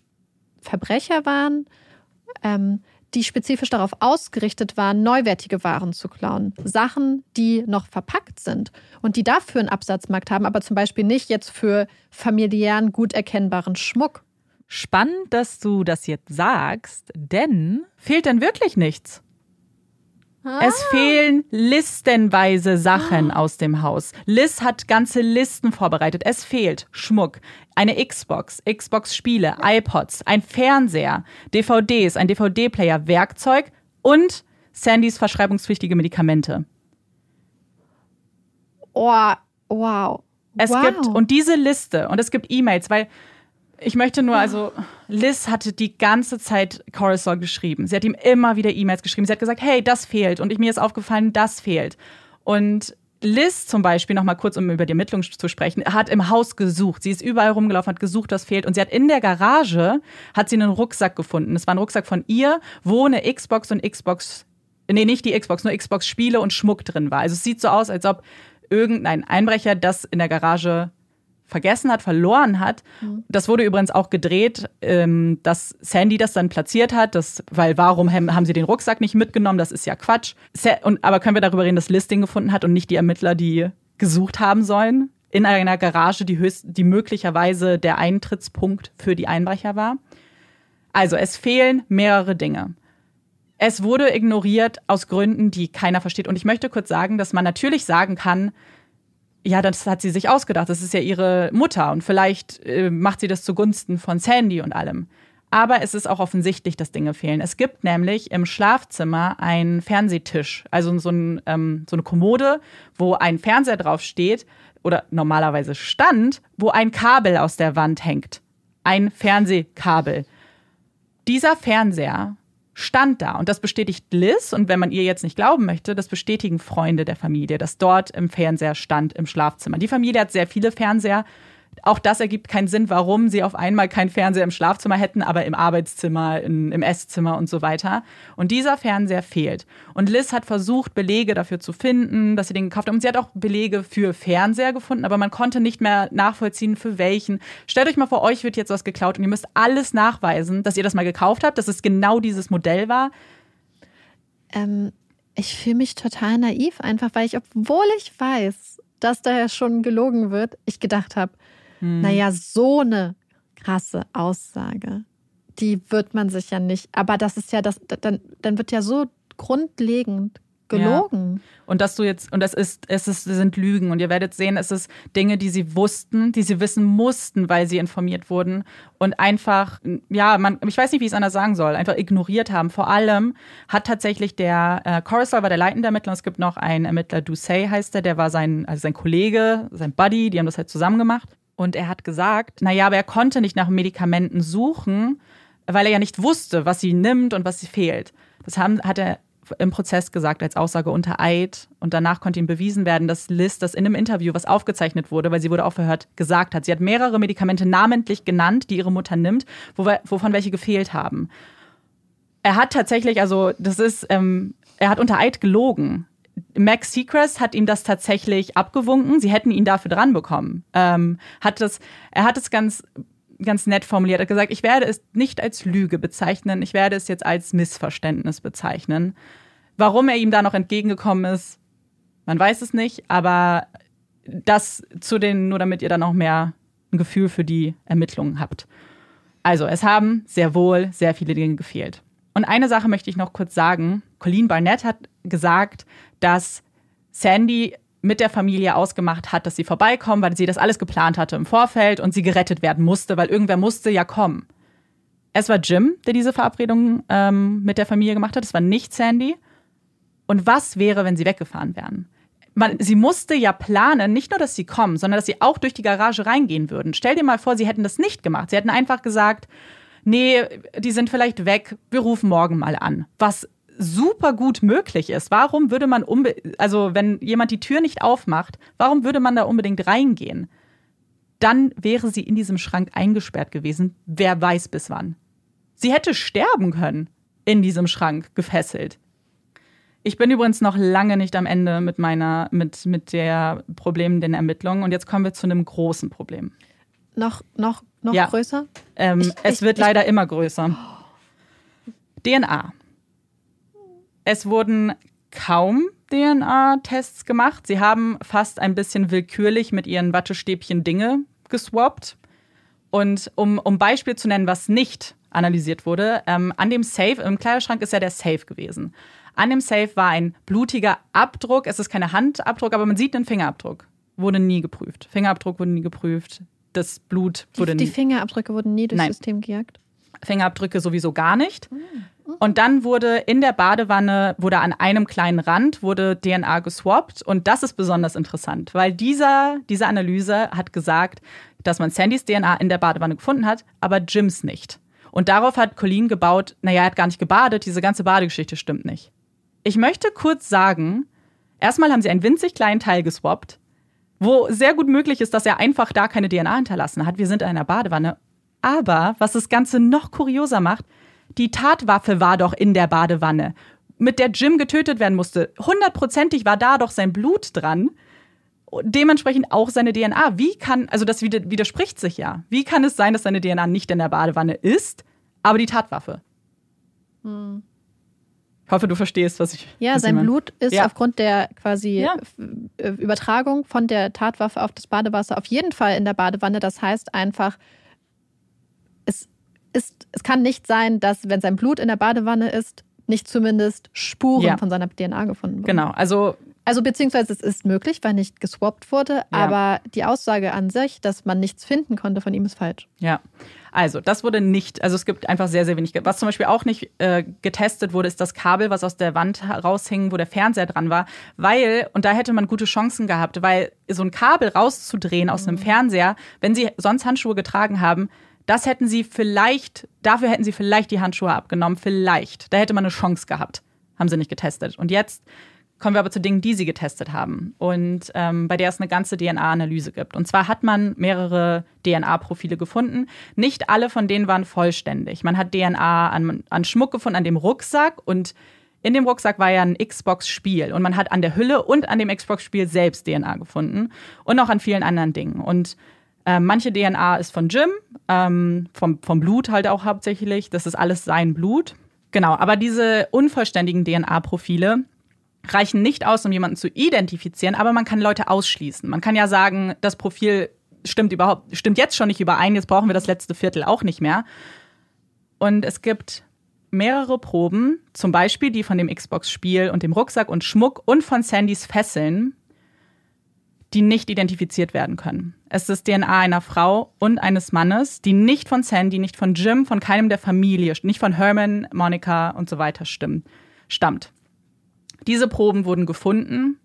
Verbrecher waren, ähm, die spezifisch darauf ausgerichtet waren, neuwertige Waren zu klauen. Sachen, die noch verpackt sind und die dafür einen Absatzmarkt haben, aber zum Beispiel nicht jetzt für familiären, gut erkennbaren Schmuck. Spannend, dass du das jetzt sagst, denn fehlt denn wirklich nichts? Ah. Es fehlen listenweise Sachen ah. aus dem Haus. Liz hat ganze Listen vorbereitet. Es fehlt Schmuck, eine Xbox, Xbox-Spiele, iPods, ein Fernseher, DVDs, ein DVD-Player, Werkzeug und Sandys verschreibungspflichtige Medikamente. Oh, wow. Es wow. gibt, und diese Liste, und es gibt E-Mails, weil ich möchte nur, also Liz hatte die ganze Zeit Corisol geschrieben. Sie hat ihm immer wieder E-Mails geschrieben. Sie hat gesagt, hey, das fehlt. Und ich, mir ist aufgefallen, das fehlt. Und Liz zum Beispiel, noch mal kurz, um über die Ermittlungen zu sprechen, hat im Haus gesucht. Sie ist überall rumgelaufen, hat gesucht, was fehlt. Und sie hat in der Garage, hat sie einen Rucksack gefunden. Es war ein Rucksack von ihr, wo eine Xbox und Xbox, nee, nicht die Xbox, nur Xbox-Spiele und Schmuck drin war. Also es sieht so aus, als ob irgendein Einbrecher das in der Garage vergessen hat, verloren hat. Mhm. Das wurde übrigens auch gedreht, ähm, dass Sandy das dann platziert hat, das, weil warum haben sie den Rucksack nicht mitgenommen? Das ist ja Quatsch. Und, aber können wir darüber reden, dass Listing gefunden hat und nicht die Ermittler, die gesucht haben sollen? In einer Garage, die, höchst, die möglicherweise der Eintrittspunkt für die Einbrecher war. Also es fehlen mehrere Dinge. Es wurde ignoriert aus Gründen, die keiner versteht. Und ich möchte kurz sagen, dass man natürlich sagen kann, ja, das hat sie sich ausgedacht. Das ist ja ihre Mutter und vielleicht äh, macht sie das zugunsten von Sandy und allem. Aber es ist auch offensichtlich, dass Dinge fehlen. Es gibt nämlich im Schlafzimmer einen Fernsehtisch, also so, ein, ähm, so eine Kommode, wo ein Fernseher drauf steht oder normalerweise stand, wo ein Kabel aus der Wand hängt. Ein Fernsehkabel. Dieser Fernseher stand da. Und das bestätigt Liz. Und wenn man ihr jetzt nicht glauben möchte, das bestätigen Freunde der Familie, dass dort im Fernseher stand im Schlafzimmer. Die Familie hat sehr viele Fernseher. Auch das ergibt keinen Sinn, warum sie auf einmal keinen Fernseher im Schlafzimmer hätten, aber im Arbeitszimmer, in, im Esszimmer und so weiter. Und dieser Fernseher fehlt. Und Liz hat versucht, Belege dafür zu finden, dass sie den gekauft hat. Und sie hat auch Belege für Fernseher gefunden, aber man konnte nicht mehr nachvollziehen, für welchen. Stellt euch mal vor, euch wird jetzt was geklaut und ihr müsst alles nachweisen, dass ihr das mal gekauft habt, dass es genau dieses Modell war. Ähm, ich fühle mich total naiv, einfach weil ich, obwohl ich weiß, dass da ja schon gelogen wird, ich gedacht habe, hm. Naja, so eine krasse Aussage, die wird man sich ja nicht, aber das ist ja das, dann, dann wird ja so grundlegend gelogen. Ja. Und dass du jetzt, und das ist, es ist, sind Lügen. Und ihr werdet sehen, es ist Dinge, die sie wussten, die sie wissen mussten, weil sie informiert wurden. Und einfach, ja, man, ich weiß nicht, wie ich es anders sagen soll, einfach ignoriert haben. Vor allem hat tatsächlich der äh, Coruscant war der leitende Ermittler. Und es gibt noch einen Ermittler, Doucet heißt der, der war sein, also sein Kollege, sein Buddy, die haben das halt zusammen gemacht. Und er hat gesagt, naja, aber er konnte nicht nach Medikamenten suchen, weil er ja nicht wusste, was sie nimmt und was sie fehlt. Das haben, hat er im Prozess gesagt als Aussage unter Eid und danach konnte ihm bewiesen werden, dass Liz das in einem Interview, was aufgezeichnet wurde, weil sie wurde auch verhört, gesagt hat. Sie hat mehrere Medikamente namentlich genannt, die ihre Mutter nimmt, wovon welche gefehlt haben. Er hat tatsächlich, also das ist, ähm, er hat unter Eid gelogen. Max Seacrest hat ihm das tatsächlich abgewunken. Sie hätten ihn dafür dran bekommen. Ähm, hat das, er hat es ganz ganz nett formuliert. Er hat gesagt, ich werde es nicht als Lüge bezeichnen, ich werde es jetzt als Missverständnis bezeichnen. Warum er ihm da noch entgegengekommen ist, man weiß es nicht, aber das zu den, nur damit ihr dann auch mehr ein Gefühl für die Ermittlungen habt. Also, es haben sehr wohl sehr viele Dinge gefehlt. Und eine Sache möchte ich noch kurz sagen. Colleen Barnett hat gesagt, dass Sandy mit der Familie ausgemacht hat, dass sie vorbeikommen, weil sie das alles geplant hatte im Vorfeld und sie gerettet werden musste, weil irgendwer musste ja kommen. Es war Jim, der diese Verabredung ähm, mit der Familie gemacht hat. Es war nicht Sandy. Und was wäre, wenn sie weggefahren wären? Man, sie musste ja planen, nicht nur, dass sie kommen, sondern dass sie auch durch die Garage reingehen würden. Stell dir mal vor, sie hätten das nicht gemacht. Sie hätten einfach gesagt, nee, die sind vielleicht weg, wir rufen morgen mal an. Was super gut möglich ist. Warum würde man also wenn jemand die Tür nicht aufmacht, warum würde man da unbedingt reingehen? Dann wäre sie in diesem Schrank eingesperrt gewesen. Wer weiß bis wann. Sie hätte sterben können in diesem Schrank gefesselt. Ich bin übrigens noch lange nicht am Ende mit meiner, mit, mit der Problem den Ermittlungen. Und jetzt kommen wir zu einem großen Problem. Noch, noch, noch ja. größer? Ähm, ich, es wird ich, leider immer größer. DNA. Es wurden kaum DNA-Tests gemacht. Sie haben fast ein bisschen willkürlich mit ihren Wattestäbchen Dinge geswappt. Und um, um Beispiel zu nennen, was nicht analysiert wurde, ähm, an dem Safe, im Kleiderschrank ist ja der Safe gewesen. An dem Safe war ein blutiger Abdruck. Es ist keine Handabdruck, aber man sieht einen Fingerabdruck. Wurde nie geprüft. Fingerabdruck wurde nie geprüft. Das Blut wurde die, nie. Die Fingerabdrücke wurden nie durchs Nein. System gejagt? Fingerabdrücke sowieso gar nicht. Und dann wurde in der Badewanne, wurde an einem kleinen Rand, wurde DNA geswappt. Und das ist besonders interessant, weil dieser, diese Analyse hat gesagt, dass man Sandys DNA in der Badewanne gefunden hat, aber Jims nicht. Und darauf hat Colleen gebaut, naja, er hat gar nicht gebadet, diese ganze Badegeschichte stimmt nicht. Ich möchte kurz sagen, erstmal haben sie einen winzig kleinen Teil geswappt, wo sehr gut möglich ist, dass er einfach da keine DNA hinterlassen hat. Wir sind in einer Badewanne. Aber was das Ganze noch kurioser macht, die Tatwaffe war doch in der Badewanne, mit der Jim getötet werden musste. Hundertprozentig war da doch sein Blut dran. Dementsprechend auch seine DNA. Wie kann, also das widerspricht sich ja. Wie kann es sein, dass seine DNA nicht in der Badewanne ist, aber die Tatwaffe? Hm. Ich hoffe, du verstehst, was ich. Ja, was sein Blut ist ja. aufgrund der quasi ja. Äh, Übertragung von der Tatwaffe auf das Badewasser auf jeden Fall in der Badewanne. Das heißt einfach, es, ist, es kann nicht sein, dass, wenn sein Blut in der Badewanne ist, nicht zumindest Spuren ja. von seiner DNA gefunden wurden. Genau, also also beziehungsweise es ist möglich, weil nicht geswappt wurde, aber die Aussage an sich, dass man nichts finden konnte von ihm, ist falsch. Ja, also das wurde nicht, also es gibt einfach sehr, sehr wenig. Was zum Beispiel auch nicht äh, getestet wurde, ist das Kabel, was aus der Wand raushing, wo der Fernseher dran war, weil, und da hätte man gute Chancen gehabt, weil so ein Kabel rauszudrehen aus einem mhm. Fernseher, wenn sie sonst Handschuhe getragen haben, das hätten sie vielleicht, dafür hätten sie vielleicht die Handschuhe abgenommen, vielleicht. Da hätte man eine Chance gehabt. Haben sie nicht getestet. Und jetzt Kommen wir aber zu Dingen, die sie getestet haben und ähm, bei der es eine ganze DNA-Analyse gibt. Und zwar hat man mehrere DNA-Profile gefunden. Nicht alle von denen waren vollständig. Man hat DNA an, an Schmuck gefunden, an dem Rucksack und in dem Rucksack war ja ein Xbox-Spiel und man hat an der Hülle und an dem Xbox-Spiel selbst DNA gefunden und auch an vielen anderen Dingen. Und äh, manche DNA ist von Jim, ähm, vom, vom Blut halt auch hauptsächlich. Das ist alles sein Blut. Genau, aber diese unvollständigen DNA-Profile reichen nicht aus, um jemanden zu identifizieren, aber man kann Leute ausschließen. Man kann ja sagen, das Profil stimmt überhaupt, stimmt jetzt schon nicht überein, jetzt brauchen wir das letzte Viertel auch nicht mehr. Und es gibt mehrere Proben, zum Beispiel die von dem Xbox-Spiel und dem Rucksack und Schmuck und von Sandys Fesseln, die nicht identifiziert werden können. Es ist DNA einer Frau und eines Mannes, die nicht von Sandy, nicht von Jim, von keinem der Familie, nicht von Herman, Monica und so weiter stimmt, stammt. Diese Proben wurden gefunden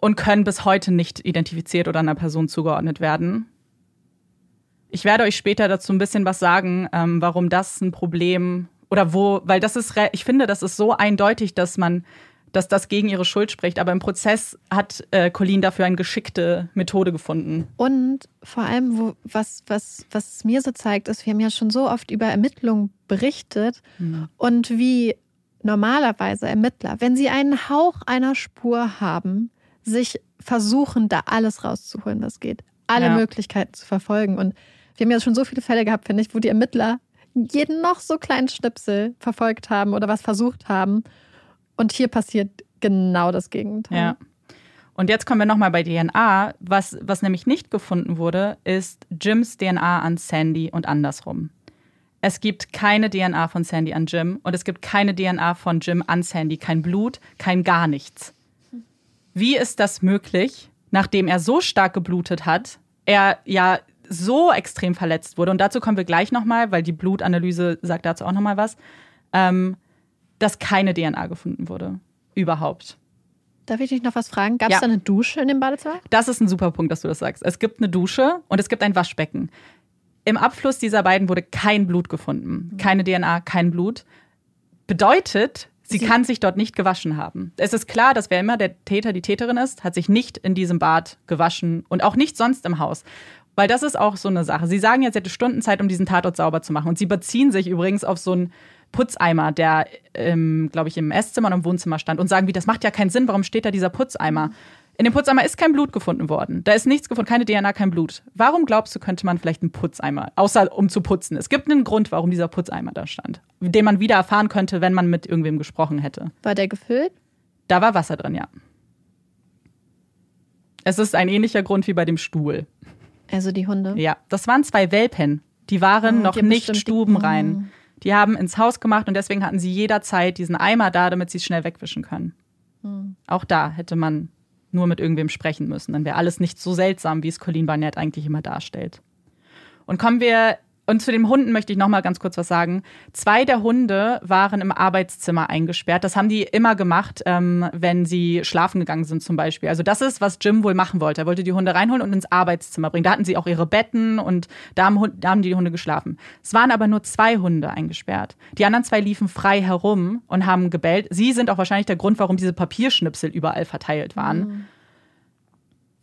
und können bis heute nicht identifiziert oder einer Person zugeordnet werden. Ich werde euch später dazu ein bisschen was sagen, ähm, warum das ein Problem oder wo, weil das ist, ich finde, das ist so eindeutig, dass man dass das gegen ihre Schuld spricht. Aber im Prozess hat äh, Colleen dafür eine geschickte Methode gefunden. Und vor allem, wo, was, was, was mir so zeigt, ist, wir haben ja schon so oft über Ermittlungen berichtet mhm. und wie normalerweise Ermittler, wenn sie einen Hauch einer Spur haben, sich versuchen, da alles rauszuholen, was geht. Alle ja. Möglichkeiten zu verfolgen. Und wir haben ja schon so viele Fälle gehabt, finde ich, wo die Ermittler jeden noch so kleinen Schnipsel verfolgt haben oder was versucht haben. Und hier passiert genau das Gegenteil. Ja. Und jetzt kommen wir nochmal bei DNA. Was, was nämlich nicht gefunden wurde, ist Jims DNA an Sandy und andersrum. Es gibt keine DNA von Sandy an Jim und es gibt keine DNA von Jim an Sandy. Kein Blut, kein gar nichts. Wie ist das möglich, nachdem er so stark geblutet hat, er ja so extrem verletzt wurde? Und dazu kommen wir gleich nochmal, weil die Blutanalyse sagt dazu auch nochmal was. Ähm, dass keine DNA gefunden wurde. Überhaupt. Darf ich dich noch was fragen? Gab es ja. da eine Dusche in dem Badezimmer? Das ist ein super Punkt, dass du das sagst. Es gibt eine Dusche und es gibt ein Waschbecken. Im Abfluss dieser beiden wurde kein Blut gefunden. Keine DNA, kein Blut. Bedeutet, sie, sie kann sich dort nicht gewaschen haben. Es ist klar, dass wer immer der Täter, die Täterin ist, hat sich nicht in diesem Bad gewaschen und auch nicht sonst im Haus. Weil das ist auch so eine Sache. Sie sagen jetzt, sie hätte Stunden Zeit, um diesen Tatort sauber zu machen. Und sie beziehen sich übrigens auf so ein Putzeimer, der, ähm, glaube ich, im Esszimmer und im Wohnzimmer stand und sagen, wie, das macht ja keinen Sinn, warum steht da dieser Putzeimer? In dem Putzeimer ist kein Blut gefunden worden. Da ist nichts gefunden, keine DNA, kein Blut. Warum glaubst du, könnte man vielleicht einen Putzeimer, außer um zu putzen? Es gibt einen Grund, warum dieser Putzeimer da stand, den man wieder erfahren könnte, wenn man mit irgendwem gesprochen hätte. War der gefüllt? Da war Wasser drin, ja. Es ist ein ähnlicher Grund wie bei dem Stuhl. Also die Hunde? Ja, das waren zwei Welpen. Die waren oh, noch nicht stubenrein. Die, oh. Die haben ins Haus gemacht und deswegen hatten sie jederzeit diesen Eimer da, damit sie es schnell wegwischen können. Mhm. Auch da hätte man nur mit irgendwem sprechen müssen. Dann wäre alles nicht so seltsam, wie es Colleen Barnett eigentlich immer darstellt. Und kommen wir und zu den Hunden möchte ich noch mal ganz kurz was sagen. Zwei der Hunde waren im Arbeitszimmer eingesperrt. Das haben die immer gemacht, ähm, wenn sie schlafen gegangen sind zum Beispiel. Also das ist, was Jim wohl machen wollte. Er wollte die Hunde reinholen und ins Arbeitszimmer bringen. Da hatten sie auch ihre Betten und da haben, da haben die Hunde geschlafen. Es waren aber nur zwei Hunde eingesperrt. Die anderen zwei liefen frei herum und haben gebellt. Sie sind auch wahrscheinlich der Grund, warum diese Papierschnipsel überall verteilt waren. Mhm.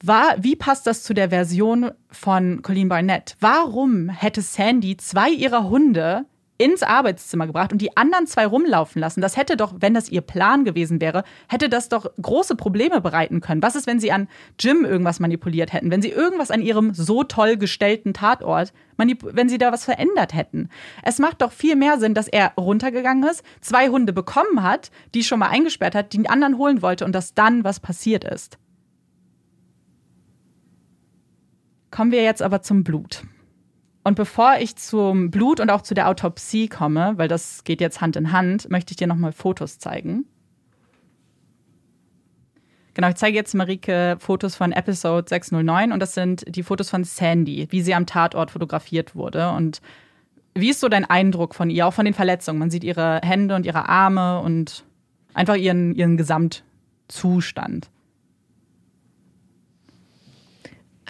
War, wie passt das zu der Version von Colleen Barnett? Warum hätte Sandy zwei ihrer Hunde ins Arbeitszimmer gebracht und die anderen zwei rumlaufen lassen? Das hätte doch, wenn das ihr Plan gewesen wäre, hätte das doch große Probleme bereiten können. Was ist, wenn sie an Jim irgendwas manipuliert hätten? Wenn sie irgendwas an ihrem so toll gestellten Tatort, wenn sie da was verändert hätten? Es macht doch viel mehr Sinn, dass er runtergegangen ist, zwei Hunde bekommen hat, die schon mal eingesperrt hat, die anderen holen wollte und dass dann was passiert ist. Kommen wir jetzt aber zum Blut. Und bevor ich zum Blut und auch zu der Autopsie komme, weil das geht jetzt Hand in Hand, möchte ich dir nochmal Fotos zeigen. Genau, ich zeige jetzt Marike Fotos von Episode 609 und das sind die Fotos von Sandy, wie sie am Tatort fotografiert wurde. Und wie ist so dein Eindruck von ihr, auch von den Verletzungen? Man sieht ihre Hände und ihre Arme und einfach ihren, ihren Gesamtzustand.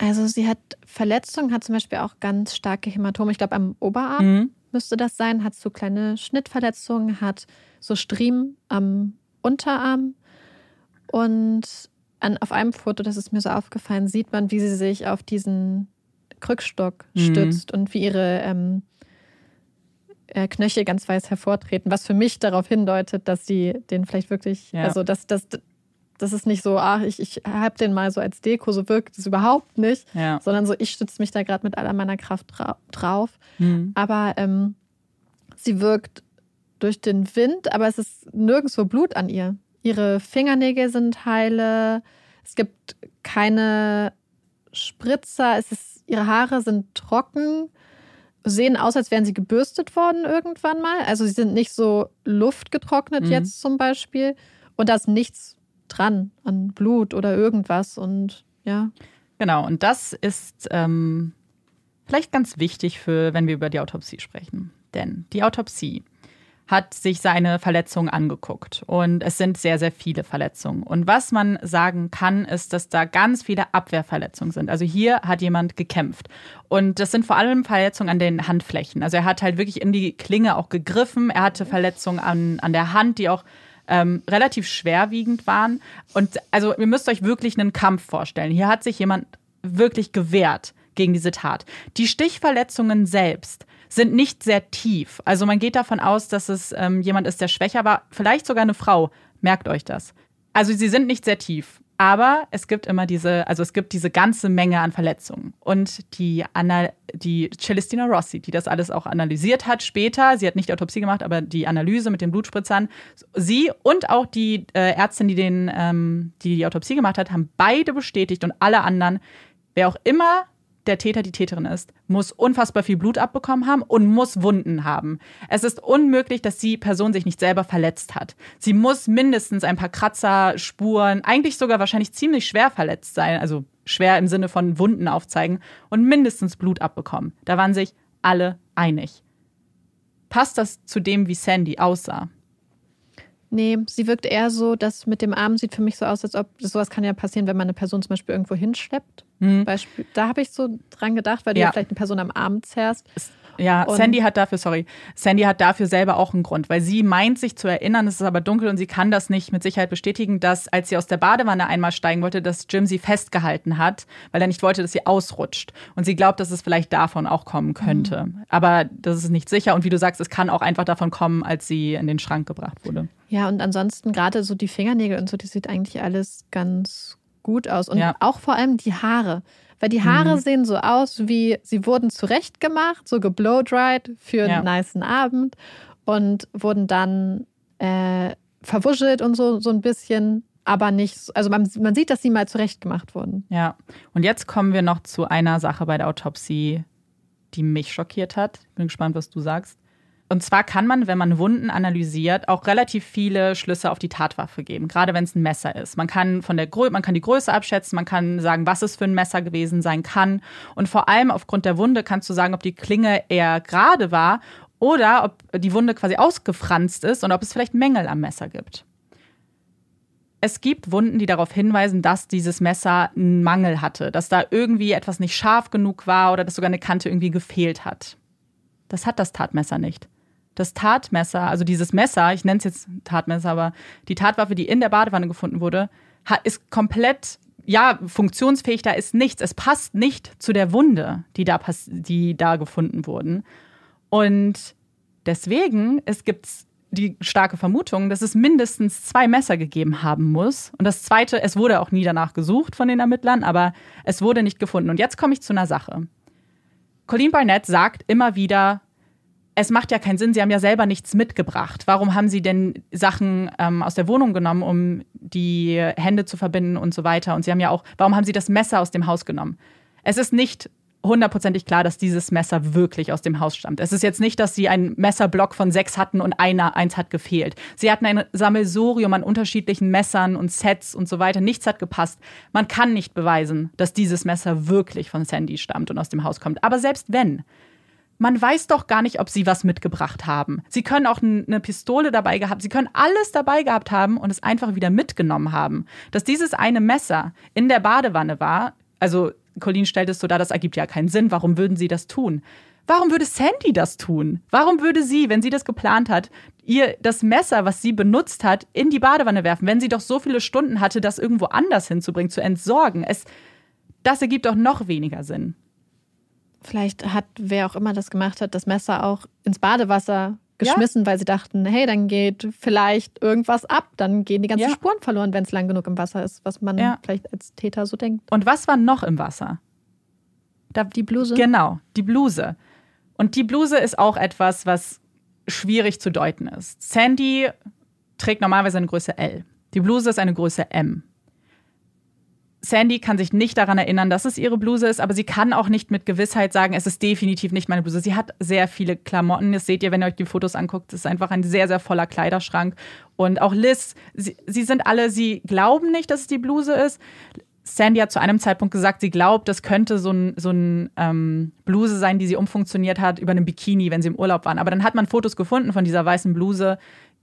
Also sie hat Verletzungen, hat zum Beispiel auch ganz starke Hämatome. Ich glaube, am Oberarm mhm. müsste das sein. Hat so kleine Schnittverletzungen, hat so Striemen am Unterarm. Und an, auf einem Foto, das ist mir so aufgefallen, sieht man, wie sie sich auf diesen Krückstock mhm. stützt und wie ihre ähm, äh, Knöchel ganz weiß hervortreten, was für mich darauf hindeutet, dass sie den vielleicht wirklich, ja. also dass, dass, das ist nicht so, ach, ich, ich habe den mal so als Deko, so wirkt es überhaupt nicht, ja. sondern so, ich stütze mich da gerade mit aller meiner Kraft dra drauf. Mhm. Aber ähm, sie wirkt durch den Wind, aber es ist nirgendwo Blut an ihr. Ihre Fingernägel sind heile, es gibt keine Spritzer, es ist, ihre Haare sind trocken. sehen aus, als wären sie gebürstet worden irgendwann mal. Also sie sind nicht so luftgetrocknet mhm. jetzt zum Beispiel. Und da ist nichts dran an Blut oder irgendwas. Und ja. Genau, und das ist ähm, vielleicht ganz wichtig für, wenn wir über die Autopsie sprechen. Denn die Autopsie hat sich seine Verletzungen angeguckt. Und es sind sehr, sehr viele Verletzungen. Und was man sagen kann, ist, dass da ganz viele Abwehrverletzungen sind. Also hier hat jemand gekämpft. Und das sind vor allem Verletzungen an den Handflächen. Also er hat halt wirklich in die Klinge auch gegriffen. Er hatte Verletzungen an, an der Hand, die auch ähm, relativ schwerwiegend waren. Und also ihr müsst euch wirklich einen Kampf vorstellen. Hier hat sich jemand wirklich gewehrt gegen diese Tat. Die Stichverletzungen selbst sind nicht sehr tief. Also man geht davon aus, dass es ähm, jemand ist, der schwächer war, vielleicht sogar eine Frau. Merkt euch das. Also sie sind nicht sehr tief. Aber es gibt immer diese, also es gibt diese ganze Menge an Verletzungen. Und die, Anna, die Celestina Rossi, die das alles auch analysiert hat später, sie hat nicht die Autopsie gemacht, aber die Analyse mit den Blutspritzern, sie und auch die äh, Ärztin, die, den, ähm, die die Autopsie gemacht hat, haben beide bestätigt und alle anderen, wer auch immer der Täter die Täterin ist, muss unfassbar viel Blut abbekommen haben und muss Wunden haben. Es ist unmöglich, dass die Person sich nicht selber verletzt hat. Sie muss mindestens ein paar Kratzer, Spuren, eigentlich sogar wahrscheinlich ziemlich schwer verletzt sein, also schwer im Sinne von Wunden aufzeigen und mindestens Blut abbekommen. Da waren sich alle einig. Passt das zu dem, wie Sandy aussah? Nee, sie wirkt eher so, dass mit dem Arm sieht für mich so aus, als ob sowas kann ja passieren, wenn man eine Person zum Beispiel irgendwo hinschleppt. Mhm. Beispiel, da habe ich so dran gedacht, weil du ja. ja vielleicht eine Person am Arm zerrst. Ja, und Sandy hat dafür, sorry, Sandy hat dafür selber auch einen Grund, weil sie meint sich zu erinnern, es ist aber dunkel und sie kann das nicht mit Sicherheit bestätigen, dass als sie aus der Badewanne einmal steigen wollte, dass Jim sie festgehalten hat, weil er nicht wollte, dass sie ausrutscht. Und sie glaubt, dass es vielleicht davon auch kommen könnte. Mhm. Aber das ist nicht sicher. Und wie du sagst, es kann auch einfach davon kommen, als sie in den Schrank gebracht wurde. Ja, und ansonsten gerade so die Fingernägel und so, die sieht eigentlich alles ganz gut aus. Und ja. auch vor allem die Haare. Weil die Haare mhm. sehen so aus, wie sie wurden zurechtgemacht, so geblowdried für einen ja. niceen Abend und wurden dann äh, verwuschelt und so, so ein bisschen, aber nicht, also man, man sieht, dass sie mal zurechtgemacht wurden. Ja, und jetzt kommen wir noch zu einer Sache bei der Autopsie, die mich schockiert hat. Bin gespannt, was du sagst. Und zwar kann man, wenn man Wunden analysiert, auch relativ viele Schlüsse auf die Tatwaffe geben, gerade wenn es ein Messer ist. Man kann von der man kann die Größe abschätzen, man kann sagen, was es für ein Messer gewesen sein kann. Und vor allem aufgrund der Wunde kannst du sagen, ob die Klinge eher gerade war oder ob die Wunde quasi ausgefranst ist und ob es vielleicht Mängel am Messer gibt. Es gibt Wunden, die darauf hinweisen, dass dieses Messer einen Mangel hatte, dass da irgendwie etwas nicht scharf genug war oder dass sogar eine Kante irgendwie gefehlt hat. Das hat das Tatmesser nicht das Tatmesser, also dieses Messer, ich nenne es jetzt Tatmesser, aber die Tatwaffe, die in der Badewanne gefunden wurde, ist komplett ja, funktionsfähig, da ist nichts. Es passt nicht zu der Wunde, die da, die da gefunden wurden. Und deswegen, es gibt die starke Vermutung, dass es mindestens zwei Messer gegeben haben muss. Und das zweite, es wurde auch nie danach gesucht von den Ermittlern, aber es wurde nicht gefunden. Und jetzt komme ich zu einer Sache. Colleen Barnett sagt immer wieder, es macht ja keinen Sinn, Sie haben ja selber nichts mitgebracht. Warum haben Sie denn Sachen ähm, aus der Wohnung genommen, um die Hände zu verbinden und so weiter? Und Sie haben ja auch, warum haben Sie das Messer aus dem Haus genommen? Es ist nicht hundertprozentig klar, dass dieses Messer wirklich aus dem Haus stammt. Es ist jetzt nicht, dass sie einen Messerblock von sechs hatten und einer, eins hat gefehlt. Sie hatten ein Sammelsurium an unterschiedlichen Messern und Sets und so weiter. Nichts hat gepasst. Man kann nicht beweisen, dass dieses Messer wirklich von Sandy stammt und aus dem Haus kommt. Aber selbst wenn, man weiß doch gar nicht, ob sie was mitgebracht haben. Sie können auch eine Pistole dabei gehabt, sie können alles dabei gehabt haben und es einfach wieder mitgenommen haben. Dass dieses eine Messer in der Badewanne war, also Colleen stellt es so dar, das ergibt ja keinen Sinn. Warum würden sie das tun? Warum würde Sandy das tun? Warum würde sie, wenn sie das geplant hat, ihr das Messer, was sie benutzt hat, in die Badewanne werfen, wenn sie doch so viele Stunden hatte, das irgendwo anders hinzubringen, zu entsorgen? Es, das ergibt doch noch weniger Sinn. Vielleicht hat wer auch immer das gemacht hat, das Messer auch ins Badewasser geschmissen, ja. weil sie dachten, hey, dann geht vielleicht irgendwas ab, dann gehen die ganzen ja. Spuren verloren, wenn es lang genug im Wasser ist, was man ja. vielleicht als Täter so denkt. Und was war noch im Wasser? Da, die Bluse? Genau, die Bluse. Und die Bluse ist auch etwas, was schwierig zu deuten ist. Sandy trägt normalerweise eine Größe L. Die Bluse ist eine Größe M. Sandy kann sich nicht daran erinnern, dass es ihre Bluse ist, aber sie kann auch nicht mit Gewissheit sagen, es ist definitiv nicht meine Bluse. Sie hat sehr viele Klamotten. Das seht ihr, wenn ihr euch die Fotos anguckt. Es ist einfach ein sehr, sehr voller Kleiderschrank. Und auch Liz, sie, sie sind alle, sie glauben nicht, dass es die Bluse ist. Sandy hat zu einem Zeitpunkt gesagt, sie glaubt, das könnte so ein, so ein ähm, Bluse sein, die sie umfunktioniert hat über einen Bikini, wenn sie im Urlaub waren. Aber dann hat man Fotos gefunden von dieser weißen Bluse,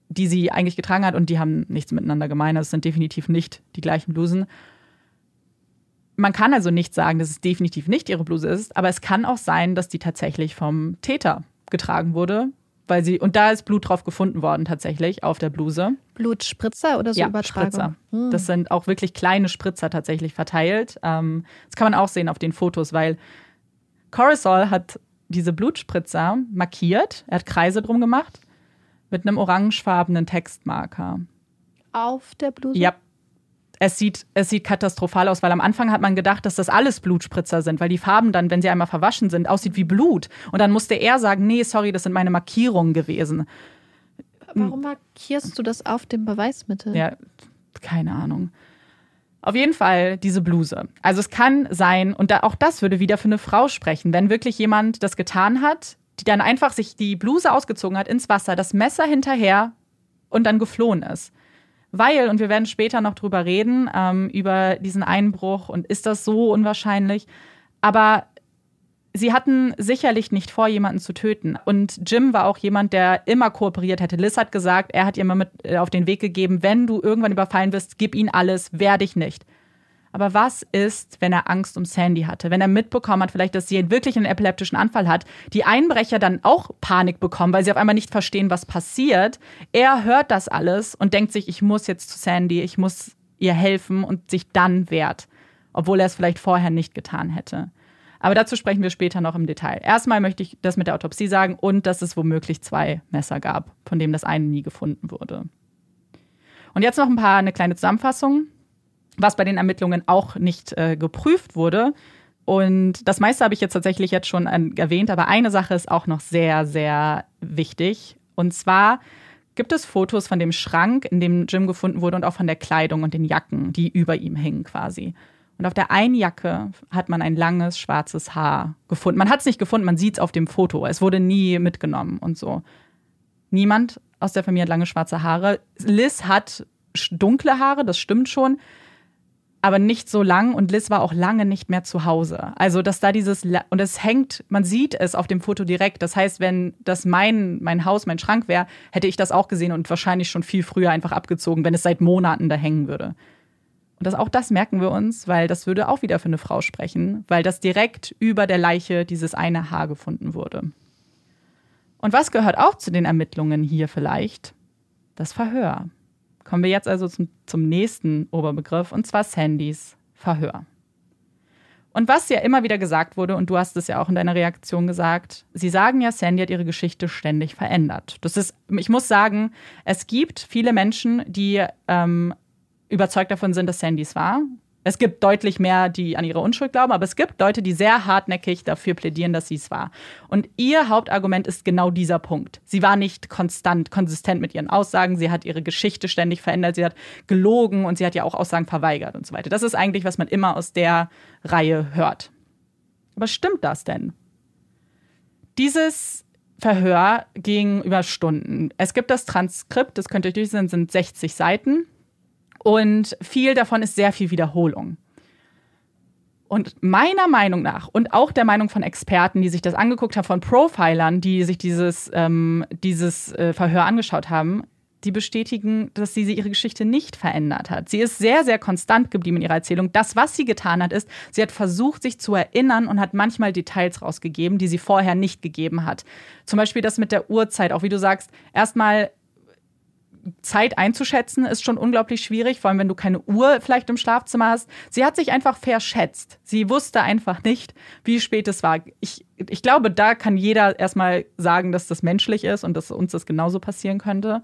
die sie eigentlich getragen hat und die haben nichts miteinander gemein. Das sind definitiv nicht die gleichen Blusen. Man kann also nicht sagen, dass es definitiv nicht ihre Bluse ist, aber es kann auch sein, dass die tatsächlich vom Täter getragen wurde, weil sie und da ist Blut drauf gefunden worden tatsächlich auf der Bluse. Blutspritzer oder so ja, Übertragung? Spritzer. Hm. Das sind auch wirklich kleine Spritzer tatsächlich verteilt. Ähm, das kann man auch sehen auf den Fotos, weil Cortisol hat diese Blutspritzer markiert, er hat Kreise drum gemacht mit einem orangefarbenen Textmarker. Auf der Bluse? Ja, es sieht, es sieht katastrophal aus, weil am Anfang hat man gedacht, dass das alles Blutspritzer sind, weil die Farben dann, wenn sie einmal verwaschen sind, aussieht wie Blut. Und dann musste er sagen, nee, sorry, das sind meine Markierungen gewesen. Warum markierst du das auf dem Beweismittel? Ja, keine Ahnung. Auf jeden Fall diese Bluse. Also es kann sein, und da, auch das würde wieder für eine Frau sprechen, wenn wirklich jemand das getan hat, die dann einfach sich die Bluse ausgezogen hat ins Wasser, das Messer hinterher und dann geflohen ist. Weil, und wir werden später noch drüber reden, ähm, über diesen Einbruch und ist das so unwahrscheinlich, aber sie hatten sicherlich nicht vor, jemanden zu töten. Und Jim war auch jemand, der immer kooperiert hätte. Liz hat gesagt, er hat ihr immer mit äh, auf den Weg gegeben, wenn du irgendwann überfallen wirst, gib ihn alles, wehr dich nicht. Aber was ist, wenn er Angst um Sandy hatte? Wenn er mitbekommen hat, vielleicht, dass sie wirklich einen epileptischen Anfall hat, die Einbrecher dann auch Panik bekommen, weil sie auf einmal nicht verstehen, was passiert. Er hört das alles und denkt sich, ich muss jetzt zu Sandy, ich muss ihr helfen und sich dann wehrt, obwohl er es vielleicht vorher nicht getan hätte. Aber dazu sprechen wir später noch im Detail. Erstmal möchte ich das mit der Autopsie sagen und dass es womöglich zwei Messer gab, von dem das eine nie gefunden wurde. Und jetzt noch ein paar eine kleine Zusammenfassung was bei den Ermittlungen auch nicht äh, geprüft wurde. Und das meiste habe ich jetzt tatsächlich jetzt schon erwähnt, aber eine Sache ist auch noch sehr, sehr wichtig. Und zwar gibt es Fotos von dem Schrank, in dem Jim gefunden wurde und auch von der Kleidung und den Jacken, die über ihm hingen quasi. Und auf der einen Jacke hat man ein langes schwarzes Haar gefunden. Man hat es nicht gefunden, man sieht es auf dem Foto. Es wurde nie mitgenommen und so. Niemand aus der Familie hat lange schwarze Haare. Liz hat dunkle Haare, das stimmt schon aber nicht so lang und Liz war auch lange nicht mehr zu Hause. Also, dass da dieses, und es hängt, man sieht es auf dem Foto direkt. Das heißt, wenn das mein, mein Haus, mein Schrank wäre, hätte ich das auch gesehen und wahrscheinlich schon viel früher einfach abgezogen, wenn es seit Monaten da hängen würde. Und das, auch das merken wir uns, weil das würde auch wieder für eine Frau sprechen, weil das direkt über der Leiche dieses eine Haar gefunden wurde. Und was gehört auch zu den Ermittlungen hier vielleicht? Das Verhör. Kommen wir jetzt also zum, zum nächsten Oberbegriff, und zwar Sandys Verhör. Und was ja immer wieder gesagt wurde, und du hast es ja auch in deiner Reaktion gesagt, sie sagen ja, Sandy hat ihre Geschichte ständig verändert. Das ist, ich muss sagen, es gibt viele Menschen, die ähm, überzeugt davon sind, dass Sandy es war. Es gibt deutlich mehr, die an ihre Unschuld glauben, aber es gibt Leute, die sehr hartnäckig dafür plädieren, dass sie es war. Und ihr Hauptargument ist genau dieser Punkt. Sie war nicht konstant, konsistent mit ihren Aussagen. Sie hat ihre Geschichte ständig verändert. Sie hat gelogen und sie hat ja auch Aussagen verweigert und so weiter. Das ist eigentlich, was man immer aus der Reihe hört. Aber stimmt das denn? Dieses Verhör ging über Stunden. Es gibt das Transkript, das könnt ihr durchsehen, sind 60 Seiten. Und viel davon ist sehr viel Wiederholung. Und meiner Meinung nach und auch der Meinung von Experten, die sich das angeguckt haben, von Profilern, die sich dieses, ähm, dieses äh, Verhör angeschaut haben, die bestätigen, dass sie ihre Geschichte nicht verändert hat. Sie ist sehr, sehr konstant geblieben in ihrer Erzählung. Das, was sie getan hat, ist, sie hat versucht, sich zu erinnern und hat manchmal Details rausgegeben, die sie vorher nicht gegeben hat. Zum Beispiel das mit der Uhrzeit, auch wie du sagst, erstmal Zeit einzuschätzen ist schon unglaublich schwierig, vor allem wenn du keine Uhr vielleicht im Schlafzimmer hast. Sie hat sich einfach verschätzt. Sie wusste einfach nicht, wie spät es war. Ich, ich glaube, da kann jeder erstmal sagen, dass das menschlich ist und dass uns das genauso passieren könnte.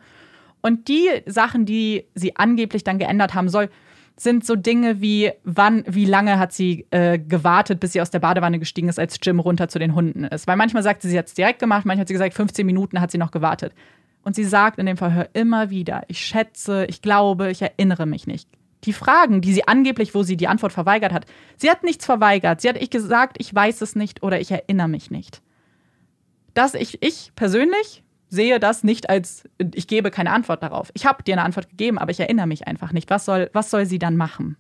Und die Sachen, die sie angeblich dann geändert haben soll, sind so Dinge wie, wann, wie lange hat sie äh, gewartet, bis sie aus der Badewanne gestiegen ist, als Jim runter zu den Hunden ist. Weil manchmal sagt sie, sie hat es direkt gemacht, manchmal hat sie gesagt, 15 Minuten hat sie noch gewartet. Und sie sagt in dem Verhör immer wieder, ich schätze, ich glaube, ich erinnere mich nicht. Die Fragen, die sie angeblich, wo sie die Antwort verweigert hat, sie hat nichts verweigert. Sie hat ich gesagt, ich weiß es nicht oder ich erinnere mich nicht. Das ich, ich persönlich sehe das nicht als, ich gebe keine Antwort darauf. Ich habe dir eine Antwort gegeben, aber ich erinnere mich einfach nicht. Was soll, was soll sie dann machen?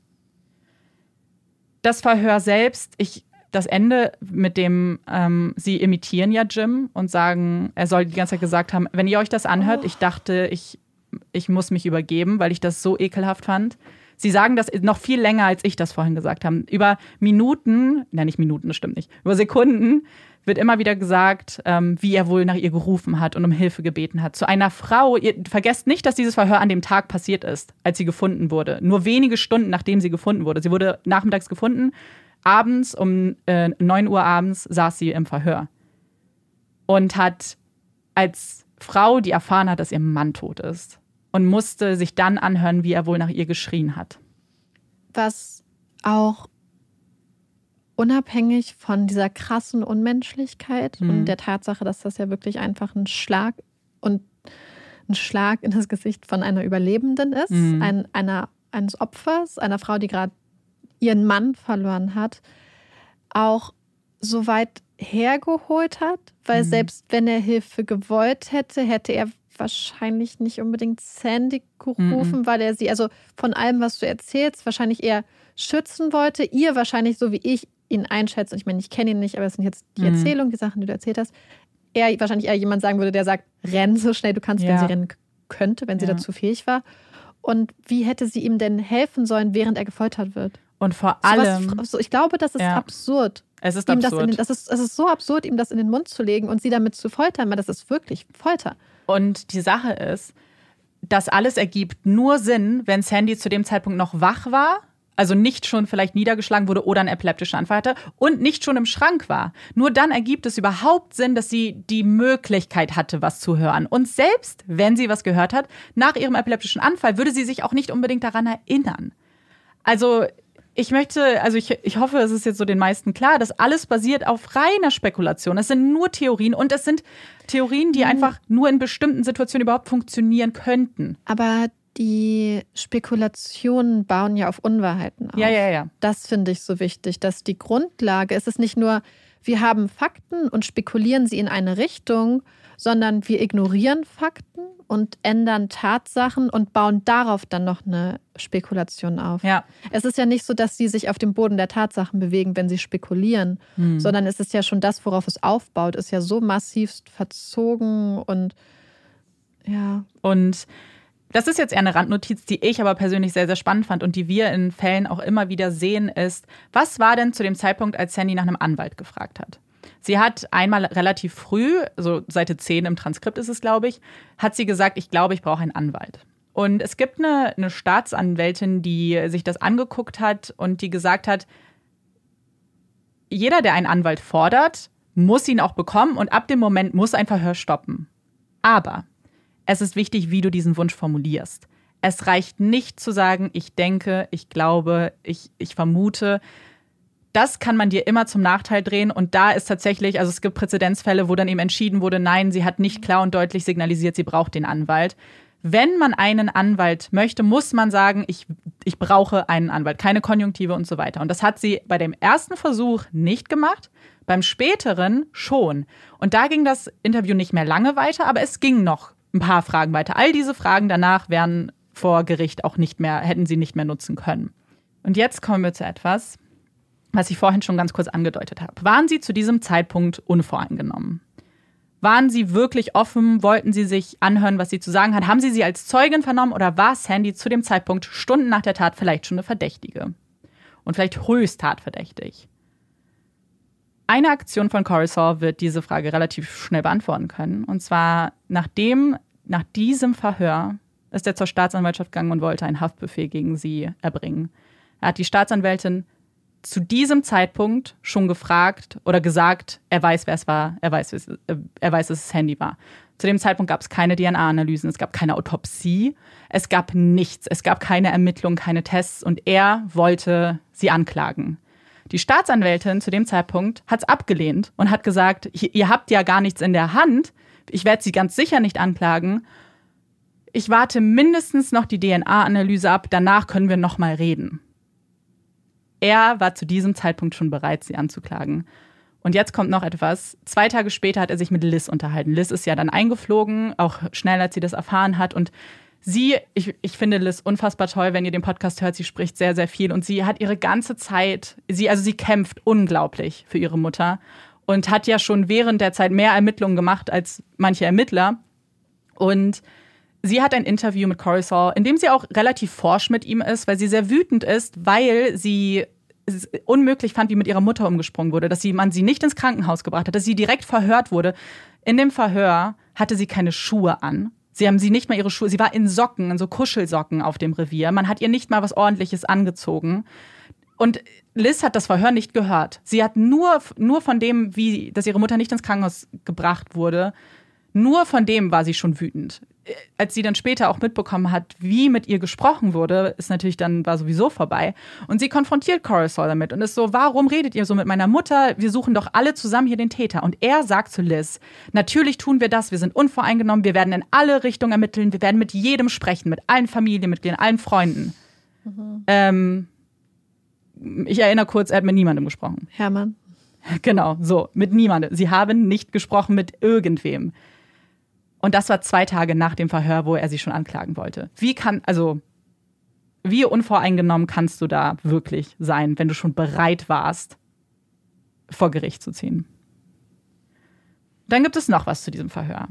Das Verhör selbst, ich, das Ende, mit dem ähm, sie imitieren ja Jim und sagen, er soll die ganze Zeit gesagt haben, wenn ihr euch das anhört, oh. ich dachte, ich, ich muss mich übergeben, weil ich das so ekelhaft fand. Sie sagen das noch viel länger, als ich das vorhin gesagt habe. Über Minuten, nein, nicht Minuten, das stimmt nicht, über Sekunden wird immer wieder gesagt, ähm, wie er wohl nach ihr gerufen hat und um Hilfe gebeten hat. Zu einer Frau, ihr vergesst nicht, dass dieses Verhör an dem Tag passiert ist, als sie gefunden wurde. Nur wenige Stunden, nachdem sie gefunden wurde. Sie wurde nachmittags gefunden. Abends um äh, 9 Uhr abends saß sie im Verhör. Und hat als Frau, die erfahren hat, dass ihr Mann tot ist, und musste sich dann anhören, wie er wohl nach ihr geschrien hat. Was auch unabhängig von dieser krassen Unmenschlichkeit mhm. und der Tatsache, dass das ja wirklich einfach ein Schlag und ein Schlag in das Gesicht von einer Überlebenden ist, mhm. ein, einer, eines Opfers, einer Frau, die gerade ihren Mann verloren hat, auch so weit hergeholt hat, weil mhm. selbst wenn er Hilfe gewollt hätte, hätte er wahrscheinlich nicht unbedingt Sandy gerufen, mhm. weil er sie, also von allem, was du erzählst, wahrscheinlich eher schützen wollte, ihr wahrscheinlich so wie ich ihn einschätzt, und ich meine, ich kenne ihn nicht, aber es sind jetzt die mhm. Erzählungen, die Sachen, die du erzählt hast, er wahrscheinlich eher jemand sagen würde, der sagt, renn so schnell du kannst, ja. wenn sie rennen könnte, wenn sie ja. dazu fähig war. Und wie hätte sie ihm denn helfen sollen, während er gefoltert wird? Und vor allem. So was, so, ich glaube, das ist ja. absurd. Es ist absurd. Den, das ist, es ist so absurd, ihm das in den Mund zu legen und sie damit zu foltern, weil das ist wirklich Folter. Und die Sache ist, das alles ergibt nur Sinn, wenn Sandy zu dem Zeitpunkt noch wach war also nicht schon vielleicht niedergeschlagen wurde oder einen epileptischen Anfall hatte und nicht schon im Schrank war. Nur dann ergibt es überhaupt Sinn, dass sie die Möglichkeit hatte, was zu hören. Und selbst wenn sie was gehört hat, nach ihrem epileptischen Anfall würde sie sich auch nicht unbedingt daran erinnern. Also ich möchte, also ich, ich hoffe, es ist jetzt so den meisten klar, dass alles basiert auf reiner Spekulation. Es sind nur Theorien und es sind Theorien, die mhm. einfach nur in bestimmten Situationen überhaupt funktionieren könnten. Aber die Spekulationen bauen ja auf Unwahrheiten auf. Ja, ja, ja. Das finde ich so wichtig, dass die Grundlage ist es nicht nur, wir haben Fakten und spekulieren sie in eine Richtung, sondern wir ignorieren Fakten und ändern Tatsachen und bauen darauf dann noch eine Spekulation auf. Ja. Es ist ja nicht so, dass sie sich auf dem Boden der Tatsachen bewegen, wenn sie spekulieren, hm. sondern es ist ja schon das, worauf es aufbaut, ist ja so massivst verzogen und ja. Und das ist jetzt eher eine Randnotiz, die ich aber persönlich sehr, sehr spannend fand und die wir in Fällen auch immer wieder sehen, ist, was war denn zu dem Zeitpunkt, als Sandy nach einem Anwalt gefragt hat? Sie hat einmal relativ früh, so Seite 10 im Transkript ist es, glaube ich, hat sie gesagt, ich glaube, ich brauche einen Anwalt. Und es gibt eine, eine Staatsanwältin, die sich das angeguckt hat und die gesagt hat, jeder, der einen Anwalt fordert, muss ihn auch bekommen und ab dem Moment muss ein Verhör stoppen. Aber es ist wichtig, wie du diesen Wunsch formulierst. Es reicht nicht zu sagen, ich denke, ich glaube, ich, ich vermute. Das kann man dir immer zum Nachteil drehen. Und da ist tatsächlich, also es gibt Präzedenzfälle, wo dann eben entschieden wurde, nein, sie hat nicht klar und deutlich signalisiert, sie braucht den Anwalt. Wenn man einen Anwalt möchte, muss man sagen, ich, ich brauche einen Anwalt, keine Konjunktive und so weiter. Und das hat sie bei dem ersten Versuch nicht gemacht, beim späteren schon. Und da ging das Interview nicht mehr lange weiter, aber es ging noch ein paar Fragen weiter. All diese Fragen danach wären vor Gericht auch nicht mehr, hätten sie nicht mehr nutzen können. Und jetzt kommen wir zu etwas, was ich vorhin schon ganz kurz angedeutet habe. Waren Sie zu diesem Zeitpunkt unvoreingenommen? Waren Sie wirklich offen? Wollten Sie sich anhören, was sie zu sagen hat? Haben Sie sie als Zeugin vernommen oder war Sandy zu dem Zeitpunkt Stunden nach der Tat vielleicht schon eine Verdächtige? Und vielleicht höchst tatverdächtig? Eine Aktion von Coruscant wird diese Frage relativ schnell beantworten können. Und zwar, nachdem, nach diesem Verhör ist er zur Staatsanwaltschaft gegangen und wollte einen Haftbefehl gegen sie erbringen. Er hat die Staatsanwältin zu diesem Zeitpunkt schon gefragt oder gesagt, er weiß, wer es war, er weiß, er weiß, dass es Handy war. Zu dem Zeitpunkt gab es keine DNA-Analysen, es gab keine Autopsie, es gab nichts, es gab keine Ermittlungen, keine Tests und er wollte sie anklagen. Die Staatsanwältin zu dem Zeitpunkt hat es abgelehnt und hat gesagt, ihr habt ja gar nichts in der Hand, ich werde sie ganz sicher nicht anklagen. ich warte mindestens noch die DNA-Analyse ab, danach können wir noch mal reden. Er war zu diesem Zeitpunkt schon bereit, sie anzuklagen. Und jetzt kommt noch etwas. Zwei Tage später hat er sich mit Liz unterhalten. Liz ist ja dann eingeflogen, auch schnell, als sie das erfahren hat. Und sie, ich, ich finde Liz unfassbar toll, wenn ihr den Podcast hört. Sie spricht sehr, sehr viel. Und sie hat ihre ganze Zeit, sie, also sie kämpft unglaublich für ihre Mutter und hat ja schon während der Zeit mehr Ermittlungen gemacht als manche Ermittler. Und sie hat ein Interview mit Coruscant, in dem sie auch relativ forsch mit ihm ist, weil sie sehr wütend ist, weil sie es unmöglich fand, wie mit ihrer Mutter umgesprungen wurde, dass sie, man sie nicht ins Krankenhaus gebracht hat, dass sie direkt verhört wurde. In dem Verhör hatte sie keine Schuhe an. Sie haben sie nicht mal ihre Schuhe, sie war in Socken, in so Kuschelsocken auf dem Revier. Man hat ihr nicht mal was ordentliches angezogen. Und Liz hat das Verhör nicht gehört. Sie hat nur, nur von dem, wie, dass ihre Mutter nicht ins Krankenhaus gebracht wurde, nur von dem war sie schon wütend als sie dann später auch mitbekommen hat, wie mit ihr gesprochen wurde, ist natürlich dann war sowieso vorbei. Und sie konfrontiert Coruscant damit und ist so, warum redet ihr so mit meiner Mutter? Wir suchen doch alle zusammen hier den Täter. Und er sagt zu Liz, natürlich tun wir das, wir sind unvoreingenommen, wir werden in alle Richtungen ermitteln, wir werden mit jedem sprechen, mit allen Familienmitgliedern, allen Freunden. Mhm. Ähm, ich erinnere kurz, er hat mit niemandem gesprochen. Hermann. Genau, so, mit niemandem. Sie haben nicht gesprochen mit irgendwem. Und das war zwei Tage nach dem Verhör, wo er sie schon anklagen wollte. Wie kann, also, wie unvoreingenommen kannst du da wirklich sein, wenn du schon bereit warst, vor Gericht zu ziehen? Dann gibt es noch was zu diesem Verhör.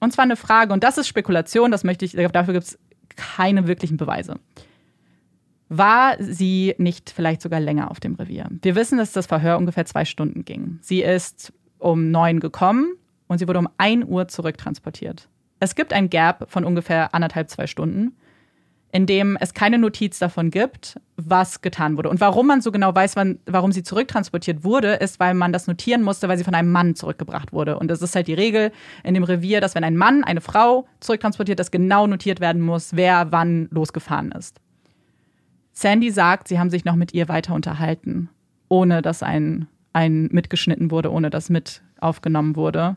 Und zwar eine Frage, und das ist Spekulation, das möchte ich, dafür gibt es keine wirklichen Beweise. War sie nicht vielleicht sogar länger auf dem Revier? Wir wissen, dass das Verhör ungefähr zwei Stunden ging. Sie ist um neun gekommen, und sie wurde um 1 Uhr zurücktransportiert. Es gibt ein Gap von ungefähr anderthalb, zwei Stunden, in dem es keine Notiz davon gibt, was getan wurde. Und warum man so genau weiß, wann, warum sie zurücktransportiert wurde, ist, weil man das notieren musste, weil sie von einem Mann zurückgebracht wurde. Und es ist halt die Regel in dem Revier, dass wenn ein Mann eine Frau zurücktransportiert, dass genau notiert werden muss, wer wann losgefahren ist. Sandy sagt, sie haben sich noch mit ihr weiter unterhalten, ohne dass ein, ein mitgeschnitten wurde, ohne dass mit aufgenommen wurde.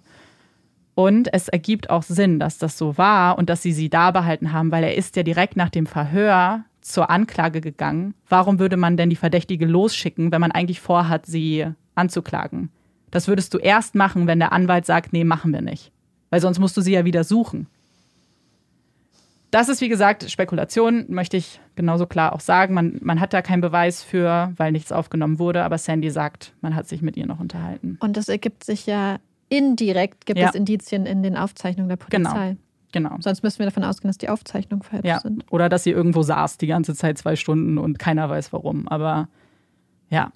Und es ergibt auch Sinn, dass das so war und dass sie sie da behalten haben, weil er ist ja direkt nach dem Verhör zur Anklage gegangen. Warum würde man denn die Verdächtige losschicken, wenn man eigentlich vorhat, sie anzuklagen? Das würdest du erst machen, wenn der Anwalt sagt, nee, machen wir nicht. Weil sonst musst du sie ja wieder suchen. Das ist, wie gesagt, Spekulation, möchte ich genauso klar auch sagen. Man, man hat da keinen Beweis für, weil nichts aufgenommen wurde, aber Sandy sagt, man hat sich mit ihr noch unterhalten. Und das ergibt sich ja indirekt gibt ja. es Indizien in den Aufzeichnungen der Polizei. Genau. genau. Sonst müssen wir davon ausgehen, dass die Aufzeichnungen falsch ja. sind. Oder dass sie irgendwo saß die ganze Zeit zwei Stunden und keiner weiß warum. Aber ja.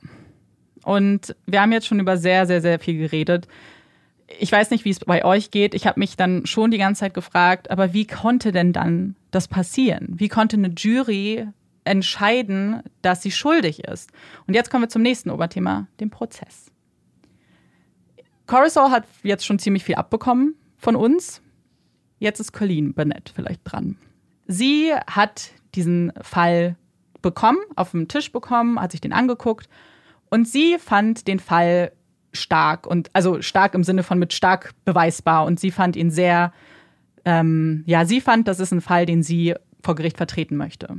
Und wir haben jetzt schon über sehr, sehr, sehr viel geredet. Ich weiß nicht, wie es bei euch geht. Ich habe mich dann schon die ganze Zeit gefragt, aber wie konnte denn dann das passieren? Wie konnte eine Jury entscheiden, dass sie schuldig ist? Und jetzt kommen wir zum nächsten Oberthema, dem Prozess. Coruscant hat jetzt schon ziemlich viel abbekommen von uns. Jetzt ist Colleen Burnett vielleicht dran. Sie hat diesen Fall bekommen, auf dem Tisch bekommen, hat sich den angeguckt und sie fand den Fall stark und also stark im Sinne von mit stark beweisbar und sie fand ihn sehr, ähm, ja, sie fand, das ist ein Fall, den sie vor Gericht vertreten möchte.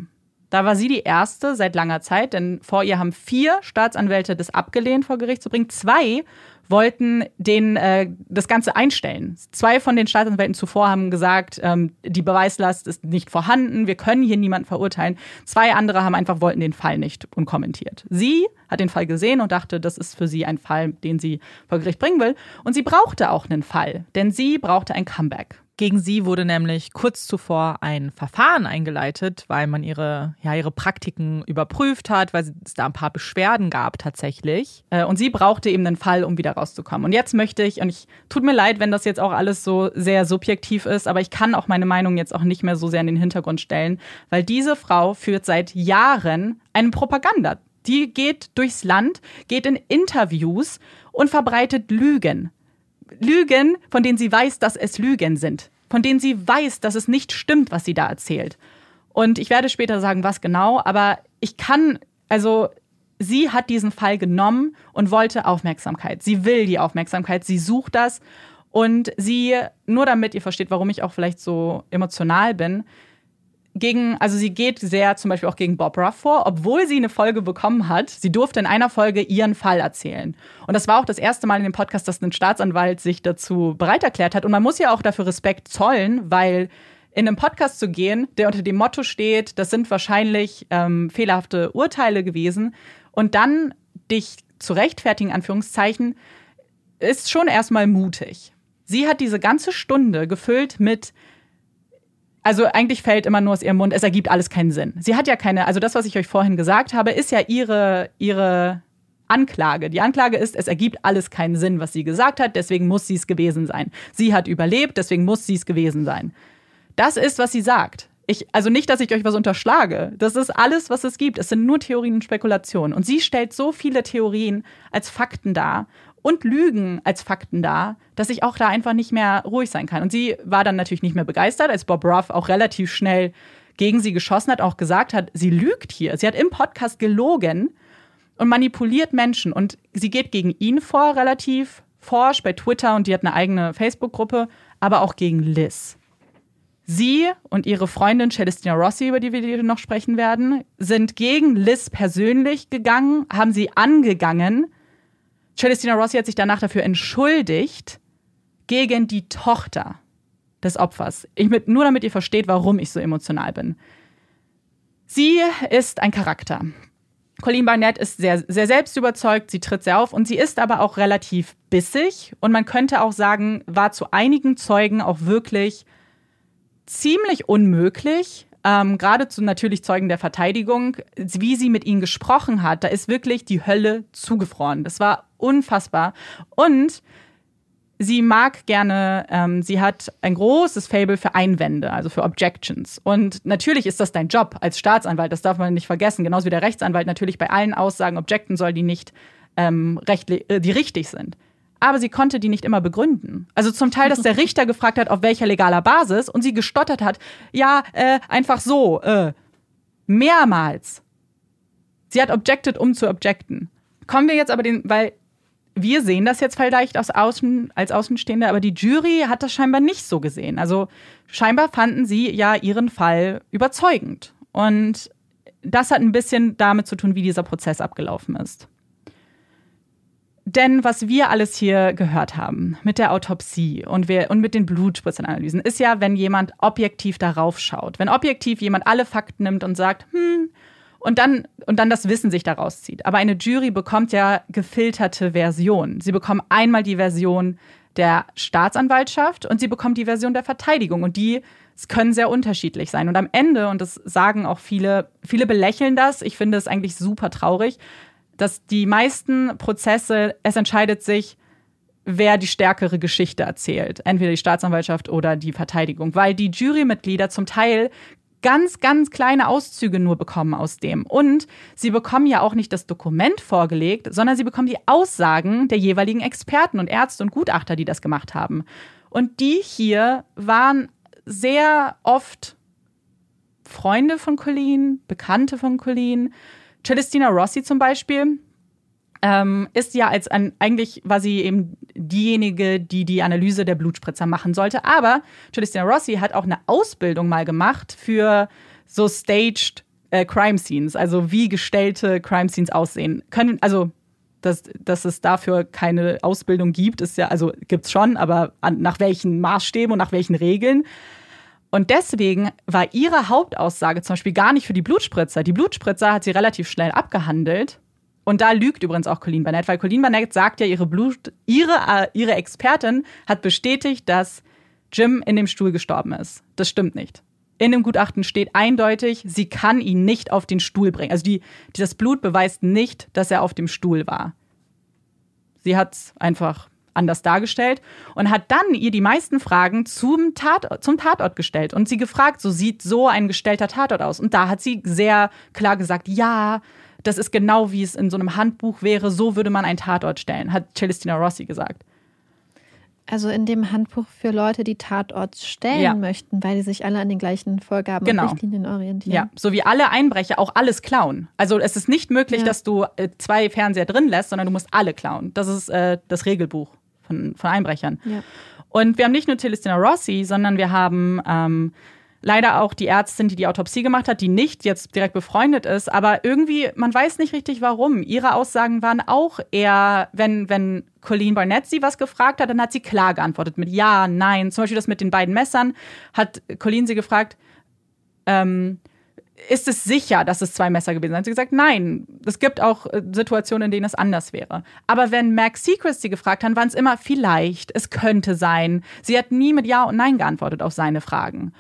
Da war sie die erste seit langer Zeit, denn vor ihr haben vier Staatsanwälte das abgelehnt, vor Gericht zu bringen. Zwei wollten den, äh, das Ganze einstellen. Zwei von den Staatsanwälten zuvor haben gesagt, ähm, die Beweislast ist nicht vorhanden, wir können hier niemanden verurteilen. Zwei andere haben einfach wollten den Fall nicht unkommentiert. Sie hat den Fall gesehen und dachte, das ist für sie ein Fall, den sie vor Gericht bringen will. Und sie brauchte auch einen Fall, denn sie brauchte ein Comeback. Gegen sie wurde nämlich kurz zuvor ein Verfahren eingeleitet, weil man ihre, ja, ihre Praktiken überprüft hat, weil es da ein paar Beschwerden gab tatsächlich. Äh, und sie brauchte eben einen Fall, um wieder rauszukommen. Und jetzt möchte ich, und ich tut mir leid, wenn das jetzt auch alles so sehr subjektiv ist, aber ich kann auch meine Meinung jetzt auch nicht mehr so sehr in den Hintergrund stellen, weil diese Frau führt seit Jahren eine Propaganda. Die geht durchs Land, geht in Interviews und verbreitet Lügen. Lügen, von denen sie weiß, dass es Lügen sind. Von denen sie weiß, dass es nicht stimmt, was sie da erzählt. Und ich werde später sagen, was genau, aber ich kann, also sie hat diesen Fall genommen und wollte Aufmerksamkeit. Sie will die Aufmerksamkeit, sie sucht das Und sie, nur damit ihr versteht, warum ich auch vielleicht so emotional bin, gegen, also sie geht sehr zum Beispiel auch gegen Bob Ruff vor, obwohl sie eine Folge bekommen hat. Sie durfte in einer Folge ihren Fall erzählen. Und das war auch das erste Mal in dem Podcast, dass ein Staatsanwalt sich dazu bereit erklärt hat. Und man muss ja auch dafür Respekt zollen, weil in einem Podcast zu gehen, der unter dem Motto steht, das sind wahrscheinlich ähm, fehlerhafte Urteile gewesen, und dann dich zu rechtfertigen, Anführungszeichen, ist schon erstmal mutig. Sie hat diese ganze Stunde gefüllt mit also eigentlich fällt immer nur aus ihrem Mund, es ergibt alles keinen Sinn. Sie hat ja keine, also das, was ich euch vorhin gesagt habe, ist ja ihre, ihre Anklage. Die Anklage ist, es ergibt alles keinen Sinn, was sie gesagt hat, deswegen muss sie es gewesen sein. Sie hat überlebt, deswegen muss sie es gewesen sein. Das ist, was sie sagt. Ich, also nicht, dass ich euch was unterschlage. Das ist alles, was es gibt. Es sind nur Theorien und Spekulationen. Und sie stellt so viele Theorien als Fakten dar und Lügen als Fakten dar, dass ich auch da einfach nicht mehr ruhig sein kann. Und sie war dann natürlich nicht mehr begeistert, als Bob Ruff auch relativ schnell gegen sie geschossen hat, auch gesagt hat, sie lügt hier. Sie hat im Podcast gelogen und manipuliert Menschen. Und sie geht gegen ihn vor, relativ forsch bei Twitter und die hat eine eigene Facebook-Gruppe, aber auch gegen Liz. Sie und ihre Freundin Celestina Rossi, über die wir noch sprechen werden, sind gegen Liz persönlich gegangen, haben sie angegangen Celestina Rossi hat sich danach dafür entschuldigt gegen die Tochter des Opfers. Ich mit, nur damit ihr versteht, warum ich so emotional bin. Sie ist ein Charakter. Colleen Barnett ist sehr, sehr selbstüberzeugt, sie tritt sehr auf und sie ist aber auch relativ bissig und man könnte auch sagen, war zu einigen Zeugen auch wirklich ziemlich unmöglich, ähm, gerade zu natürlich Zeugen der Verteidigung, wie sie mit ihnen gesprochen hat, da ist wirklich die Hölle zugefroren. Das war unfassbar. Und sie mag gerne, ähm, sie hat ein großes Fable für Einwände, also für Objections. Und natürlich ist das dein Job als Staatsanwalt, das darf man nicht vergessen. Genauso wie der Rechtsanwalt natürlich bei allen Aussagen objecten soll, die nicht ähm, rechtlich, äh, die richtig sind aber sie konnte die nicht immer begründen. Also zum Teil, dass der Richter gefragt hat, auf welcher legaler Basis und sie gestottert hat, ja, äh, einfach so, äh, mehrmals. Sie hat objected, um zu objecten. Kommen wir jetzt aber den, weil wir sehen das jetzt vielleicht aus Außen, als Außenstehende, aber die Jury hat das scheinbar nicht so gesehen. Also scheinbar fanden sie ja ihren Fall überzeugend. Und das hat ein bisschen damit zu tun, wie dieser Prozess abgelaufen ist. Denn was wir alles hier gehört haben mit der Autopsie und, wir, und mit den Blutspritzenanalysen, ist ja, wenn jemand objektiv darauf schaut. Wenn objektiv jemand alle Fakten nimmt und sagt, hm, und dann, und dann das Wissen sich daraus zieht. Aber eine Jury bekommt ja gefilterte Versionen. Sie bekommen einmal die Version der Staatsanwaltschaft und sie bekommt die Version der Verteidigung. Und die können sehr unterschiedlich sein. Und am Ende, und das sagen auch viele, viele belächeln das, ich finde es eigentlich super traurig, dass die meisten Prozesse, es entscheidet sich, wer die stärkere Geschichte erzählt. Entweder die Staatsanwaltschaft oder die Verteidigung. Weil die Jurymitglieder zum Teil ganz, ganz kleine Auszüge nur bekommen aus dem. Und sie bekommen ja auch nicht das Dokument vorgelegt, sondern sie bekommen die Aussagen der jeweiligen Experten und Ärzte und Gutachter, die das gemacht haben. Und die hier waren sehr oft Freunde von Colleen, Bekannte von Colleen, Celestina Rossi zum Beispiel ähm, ist ja als ein, eigentlich war sie eben diejenige, die die Analyse der Blutspritzer machen sollte. Aber Celestina Rossi hat auch eine Ausbildung mal gemacht für so staged äh, Crime Scenes, also wie gestellte Crime Scenes aussehen können. Also dass, dass es dafür keine Ausbildung gibt, ist ja, also gibt es schon, aber an, nach welchen Maßstäben und nach welchen Regeln. Und deswegen war ihre Hauptaussage zum Beispiel gar nicht für die Blutspritzer. Die Blutspritzer hat sie relativ schnell abgehandelt. Und da lügt übrigens auch Colleen Barnett, weil Colleen Barnett sagt ja, ihre, Blut, ihre, äh, ihre Expertin hat bestätigt, dass Jim in dem Stuhl gestorben ist. Das stimmt nicht. In dem Gutachten steht eindeutig, sie kann ihn nicht auf den Stuhl bringen. Also die, das Blut beweist nicht, dass er auf dem Stuhl war. Sie hat es einfach anders dargestellt und hat dann ihr die meisten Fragen zum, Tat, zum Tatort gestellt und sie gefragt, so sieht so ein gestellter Tatort aus. Und da hat sie sehr klar gesagt, ja, das ist genau wie es in so einem Handbuch wäre, so würde man einen Tatort stellen, hat Celestina Rossi gesagt. Also in dem Handbuch für Leute, die Tatorts stellen ja. möchten, weil die sich alle an den gleichen Vorgaben genau. und Richtlinien orientieren. Ja, so wie alle Einbrecher auch alles klauen. Also es ist nicht möglich, ja. dass du äh, zwei Fernseher drin lässt, sondern du musst alle klauen. Das ist äh, das Regelbuch von, von Einbrechern. Ja. Und wir haben nicht nur Celestina Rossi, sondern wir haben ähm, leider auch die Ärztin, die die Autopsie gemacht hat, die nicht jetzt direkt befreundet ist, aber irgendwie, man weiß nicht richtig warum. Ihre Aussagen waren auch eher, wenn, wenn Colleen Barnett sie was gefragt hat, dann hat sie klar geantwortet mit Ja, Nein. Zum Beispiel das mit den beiden Messern hat Colleen sie gefragt, ähm, ist es sicher, dass es zwei Messer gewesen sind? Sie hat gesagt, nein. Es gibt auch äh, Situationen, in denen es anders wäre. Aber wenn Max Seacrest sie gefragt hat, waren es immer vielleicht, es könnte sein. Sie hat nie mit Ja und Nein geantwortet auf seine Fragen.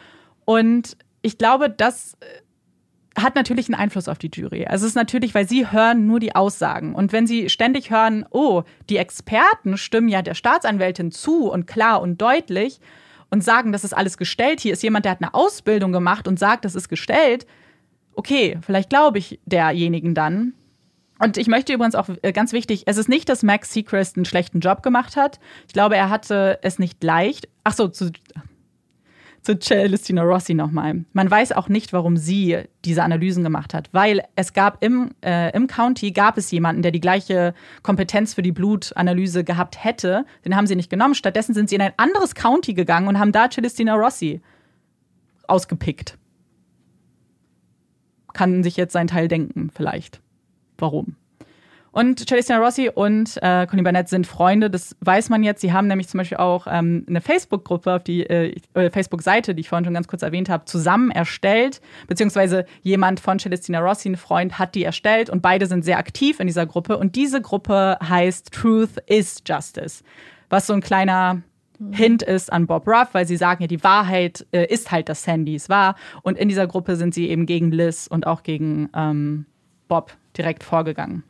Und ich glaube, das äh, hat natürlich einen Einfluss auf die Jury. Also es ist natürlich, weil sie hören nur die Aussagen. Und wenn sie ständig hören, oh, die Experten stimmen ja der Staatsanwältin zu und klar und deutlich und sagen, das ist alles gestellt. Hier ist jemand, der hat eine Ausbildung gemacht und sagt, das ist gestellt. Okay, vielleicht glaube ich derjenigen dann. Und ich möchte übrigens auch äh, ganz wichtig, es ist nicht, dass Max Seacrest einen schlechten Job gemacht hat. Ich glaube, er hatte es nicht leicht. Ach so, zu, zu Celestina Rossi nochmal. Man weiß auch nicht, warum sie diese Analysen gemacht hat, weil es gab im, äh, im County gab es jemanden, der die gleiche Kompetenz für die Blutanalyse gehabt hätte. Den haben sie nicht genommen. Stattdessen sind sie in ein anderes County gegangen und haben da Celestina Rossi ausgepickt. Kann sich jetzt sein Teil denken, vielleicht. Warum? Und Celestina Rossi und äh, Conny Barnett sind Freunde, das weiß man jetzt. Sie haben nämlich zum Beispiel auch ähm, eine Facebook-Gruppe, auf die äh, äh, Facebook-Seite, die ich vorhin schon ganz kurz erwähnt habe, zusammen erstellt. Beziehungsweise jemand von Celestina Rossi, ein Freund, hat die erstellt und beide sind sehr aktiv in dieser Gruppe. Und diese Gruppe heißt Truth is Justice, was so ein kleiner Hint ist an Bob Ruff, weil sie sagen ja, die Wahrheit äh, ist halt, dass Sandy es war. Und in dieser Gruppe sind sie eben gegen Liz und auch gegen ähm, Bob direkt vorgegangen.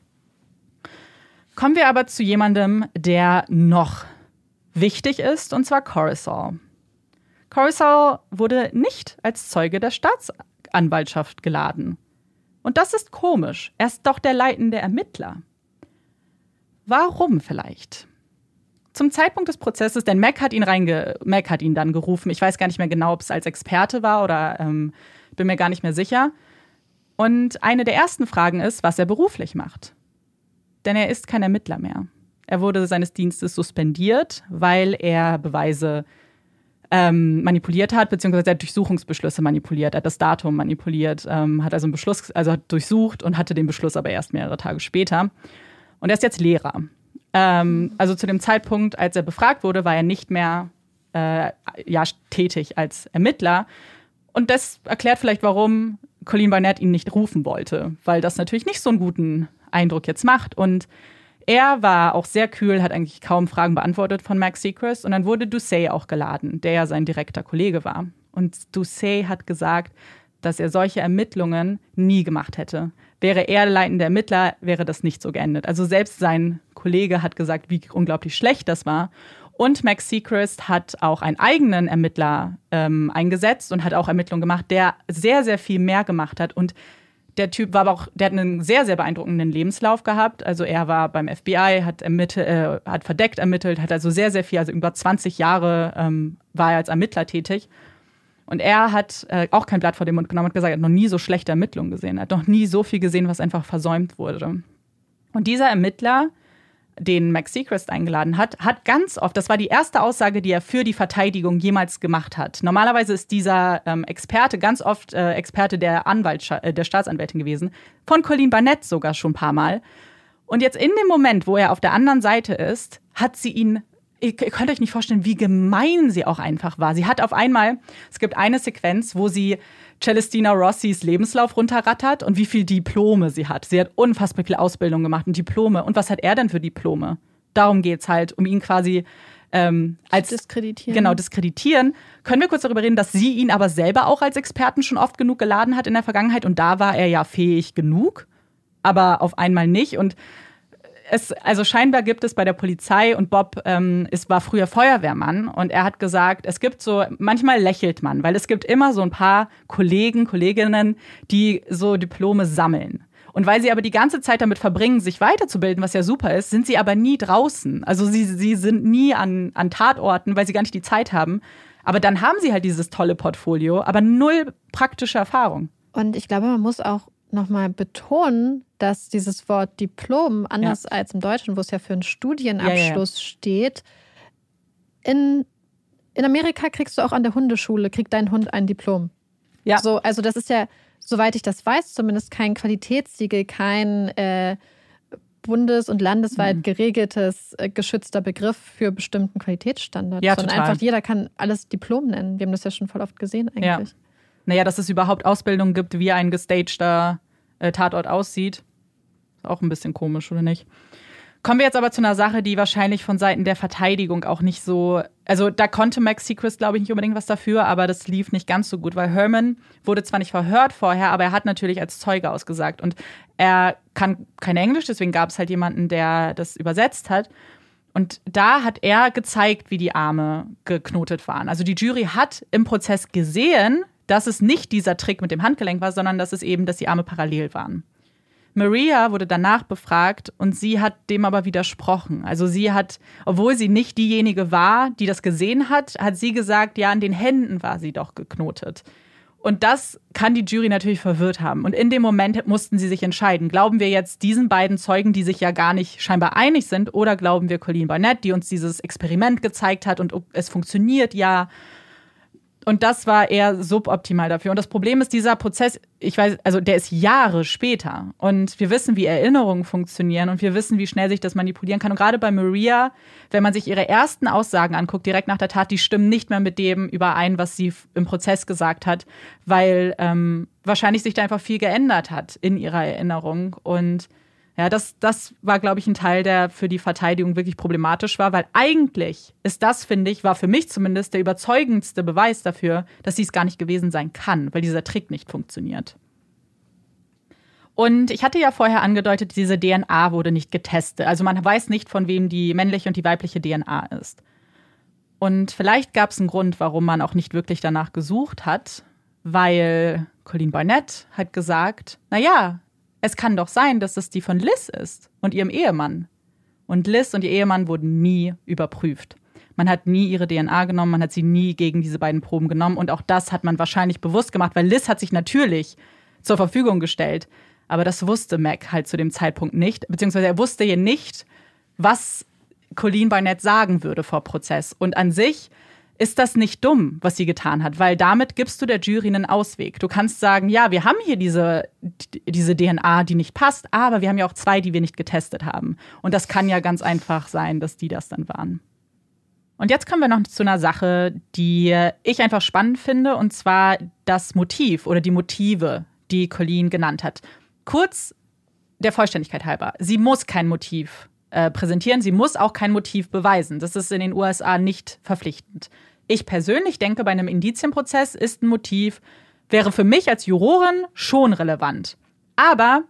Kommen wir aber zu jemandem, der noch wichtig ist, und zwar Corisol. Corisol wurde nicht als Zeuge der Staatsanwaltschaft geladen. Und das ist komisch. Er ist doch der leitende Ermittler. Warum vielleicht? Zum Zeitpunkt des Prozesses, denn Mac hat ihn reinge Mac hat ihn dann gerufen. Ich weiß gar nicht mehr genau, ob es als Experte war oder ähm, bin mir gar nicht mehr sicher. Und eine der ersten Fragen ist, was er beruflich macht denn er ist kein Ermittler mehr. Er wurde seines Dienstes suspendiert, weil er Beweise ähm, manipuliert hat, beziehungsweise er hat Durchsuchungsbeschlüsse manipuliert, er hat das Datum manipuliert, ähm, hat also einen Beschluss, also hat durchsucht und hatte den Beschluss aber erst mehrere Tage später. Und er ist jetzt Lehrer. Ähm, also zu dem Zeitpunkt, als er befragt wurde, war er nicht mehr äh, ja, tätig als Ermittler. Und das erklärt vielleicht, warum Colleen Barnett ihn nicht rufen wollte, weil das natürlich nicht so einen guten Eindruck jetzt macht. Und er war auch sehr kühl, hat eigentlich kaum Fragen beantwortet von Max Seacrest. Und dann wurde Doucet auch geladen, der ja sein direkter Kollege war. Und Doucet hat gesagt, dass er solche Ermittlungen nie gemacht hätte. Wäre er der leitende Ermittler, wäre das nicht so geendet. Also selbst sein Kollege hat gesagt, wie unglaublich schlecht das war. Und Max Seacrest hat auch einen eigenen Ermittler ähm, eingesetzt und hat auch Ermittlungen gemacht, der sehr, sehr viel mehr gemacht hat. Und der Typ war aber auch, der hat einen sehr, sehr beeindruckenden Lebenslauf gehabt. Also er war beim FBI, hat, ermittelt, äh, hat verdeckt ermittelt, hat also sehr, sehr viel, also über 20 Jahre ähm, war er als Ermittler tätig. Und er hat äh, auch kein Blatt vor den Mund genommen und gesagt, er hat noch nie so schlechte Ermittlungen gesehen. Er hat noch nie so viel gesehen, was einfach versäumt wurde. Und dieser Ermittler den Max Seacrest eingeladen hat, hat ganz oft, das war die erste Aussage, die er für die Verteidigung jemals gemacht hat. Normalerweise ist dieser ähm, Experte ganz oft äh, Experte der, Anwalt, äh, der Staatsanwältin gewesen, von Colleen Barnett sogar schon ein paar Mal. Und jetzt in dem Moment, wo er auf der anderen Seite ist, hat sie ihn ihr könnt euch nicht vorstellen, wie gemein sie auch einfach war. Sie hat auf einmal, es gibt eine Sequenz, wo sie Celestina Rossis Lebenslauf runterrattert und wie viel Diplome sie hat. Sie hat unfassbar viel Ausbildung gemacht und Diplome. Und was hat er denn für Diplome? Darum geht es halt, um ihn quasi ähm, als diskreditieren. Genau, diskreditieren. Können wir kurz darüber reden, dass sie ihn aber selber auch als Experten schon oft genug geladen hat in der Vergangenheit und da war er ja fähig genug, aber auf einmal nicht. Und es, also scheinbar gibt es bei der Polizei und Bob ähm, ist, war früher Feuerwehrmann und er hat gesagt, es gibt so, manchmal lächelt man, weil es gibt immer so ein paar Kollegen, Kolleginnen, die so Diplome sammeln. Und weil sie aber die ganze Zeit damit verbringen, sich weiterzubilden, was ja super ist, sind sie aber nie draußen. Also sie, sie sind nie an, an Tatorten, weil sie gar nicht die Zeit haben. Aber dann haben sie halt dieses tolle Portfolio, aber null praktische Erfahrung. Und ich glaube, man muss auch nochmal betonen, dass dieses Wort Diplom, anders ja. als im Deutschen, wo es ja für einen Studienabschluss ja, ja. steht, in in Amerika kriegst du auch an der Hundeschule, kriegt dein Hund ein Diplom. Ja. So, also das ist ja, soweit ich das weiß, zumindest kein Qualitätssiegel, kein äh, bundes- und landesweit Mhm. geregeltes, äh, geschützter Begriff für bestimmten Qualitätsstandard. Ja, sondern total. einfach jeder kann alles Diplom nennen. Wir haben das ja schon voll oft gesehen Ja. Naja, dass es überhaupt Ausbildung gibt, wie ein gestagter äh, Tatort aussieht. Ist auch ein bisschen komisch, oder nicht? Kommen wir jetzt aber zu einer Sache, die wahrscheinlich von Seiten der Verteidigung auch nicht so. Also, da konnte Max Seacrest, glaube ich, nicht unbedingt was dafür, aber das lief nicht ganz so gut, weil Herman wurde zwar nicht verhört vorher, aber er hat natürlich als Zeuge ausgesagt. Und er kann kein Englisch, deswegen gab es halt jemanden, der das übersetzt hat. Und da hat er gezeigt, wie die Arme geknotet waren. Also die Jury hat im Prozess gesehen, dass es nicht dieser Trick mit dem Handgelenk war, sondern dass es eben, dass die Arme parallel waren. Maria wurde danach befragt und sie hat dem aber widersprochen. Also sie hat, obwohl sie nicht diejenige war, die das gesehen hat, hat sie gesagt, ja, an den Händen war sie doch geknotet. Und das kann die Jury natürlich verwirrt haben. Und in dem Moment mussten sie sich entscheiden. Glauben wir jetzt diesen beiden Zeugen, die sich ja gar nicht scheinbar einig sind, oder glauben wir Colleen Barnett, die uns dieses Experiment gezeigt hat und es funktioniert, ja. Und das war eher suboptimal dafür. Und das Problem ist, dieser Prozess, ich weiß, also der ist Jahre später. Und wir wissen, wie Erinnerungen funktionieren und wir wissen, wie schnell sich das manipulieren kann. Und gerade bei Maria, wenn man sich ihre ersten Aussagen anguckt, direkt nach der Tat, die stimmen nicht mehr mit dem überein, was sie im Prozess gesagt hat, weil ähm, wahrscheinlich sich da einfach viel geändert hat in ihrer Erinnerung. Und ja, das, das war, glaube ich, ein Teil, der für die Verteidigung wirklich problematisch war, weil eigentlich ist das, finde ich, war für mich zumindest der überzeugendste Beweis dafür, dass sie es gar nicht gewesen sein kann, weil dieser Trick nicht funktioniert. Und ich hatte ja vorher angedeutet, diese DNA wurde nicht getestet. Also man weiß nicht, von wem die männliche und die weibliche DNA ist. Und vielleicht gab es einen Grund, warum man auch nicht wirklich danach gesucht hat, weil Colleen Barnett hat gesagt, naja, es kann doch sein, dass es die von Liz ist und ihrem Ehemann. Und Liz und ihr Ehemann wurden nie überprüft. Man hat nie ihre DNA genommen, man hat sie nie gegen diese beiden Proben genommen. Und auch das hat man wahrscheinlich bewusst gemacht, weil Liz hat sich natürlich zur Verfügung gestellt. Aber das wusste Mac halt zu dem Zeitpunkt nicht, beziehungsweise er wusste ja nicht, was Colleen Barnett sagen würde vor Prozess. Und an sich ist das nicht dumm, was sie getan hat, weil damit gibst du der Jury einen Ausweg. Du kannst sagen, ja, wir haben hier diese, diese DNA, die nicht passt, aber wir haben ja auch zwei, die wir nicht getestet haben. Und das kann ja ganz einfach sein, dass die das dann waren. Und jetzt kommen wir noch zu einer Sache, die ich einfach spannend finde, und zwar das Motiv oder die Motive, die Colleen genannt hat. Kurz der Vollständigkeit halber. Sie muss kein Motiv äh, präsentieren, sie muss auch kein Motiv beweisen. Das ist in den USA nicht verpflichtend. Ich persönlich denke, bei einem Indizienprozess ist ein Motiv, wäre für mich als Jurorin schon relevant. Aber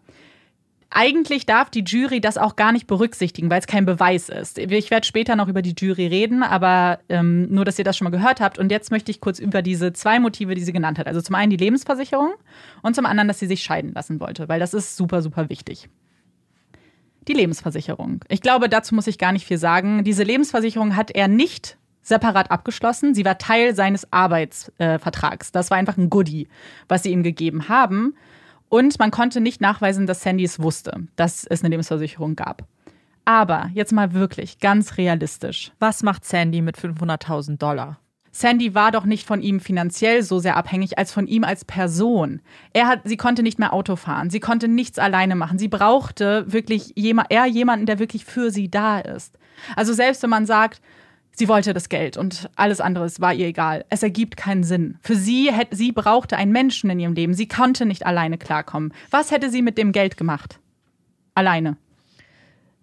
eigentlich darf die Jury das auch gar nicht berücksichtigen, weil es kein Beweis ist. Ich werde später noch über die Jury reden, aber ähm, nur, dass ihr das schon mal gehört habt. Und jetzt möchte ich kurz über diese zwei Motive, die sie genannt hat. Also zum einen die Lebensversicherung und zum anderen, dass sie sich scheiden lassen wollte, weil das ist super, super wichtig. Die Lebensversicherung. Ich glaube, dazu muss ich gar nicht viel sagen. Diese Lebensversicherung hat er nicht separat abgeschlossen. Sie war Teil seines Arbeitsvertrags. Äh, das war einfach ein Goodie, was sie ihm gegeben haben. Und man konnte nicht nachweisen, dass Sandy es wusste, dass es eine Lebensversicherung gab. Aber jetzt mal wirklich ganz realistisch. Was macht Sandy mit 500.000 Dollar? Sandy war doch nicht von ihm finanziell so sehr abhängig als von ihm als Person. Er hat, sie konnte nicht mehr Auto fahren, sie konnte nichts alleine machen. Sie brauchte wirklich jemand, eher jemanden, der wirklich für sie da ist. Also selbst wenn man sagt, sie wollte das Geld und alles andere war ihr egal. Es ergibt keinen Sinn. Für sie hätte, sie brauchte einen Menschen in ihrem Leben. Sie konnte nicht alleine klarkommen. Was hätte sie mit dem Geld gemacht? Alleine.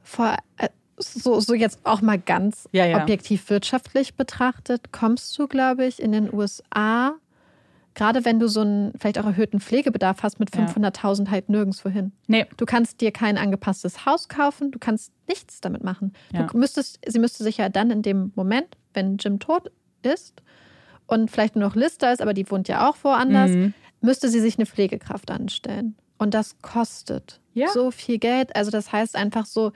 Vor, äh, so, so jetzt auch mal ganz Ja, ja. objektiv wirtschaftlich betrachtet, kommst du, glaube ich, in den USA, gerade wenn du so einen vielleicht auch erhöhten Pflegebedarf hast, mit Ja. 500.000 halt nirgendwo hin. Nee, Du kannst dir kein angepasstes Haus kaufen, du kannst nichts damit machen. Ja. Du müsstest, sie müsste sich ja dann in dem Moment, wenn Jim tot ist und vielleicht nur noch Liz da ist, aber die wohnt ja auch woanders, Mhm. müsste sie sich eine Pflegekraft anstellen. Und das kostet Ja. so viel Geld. Also das heißt einfach so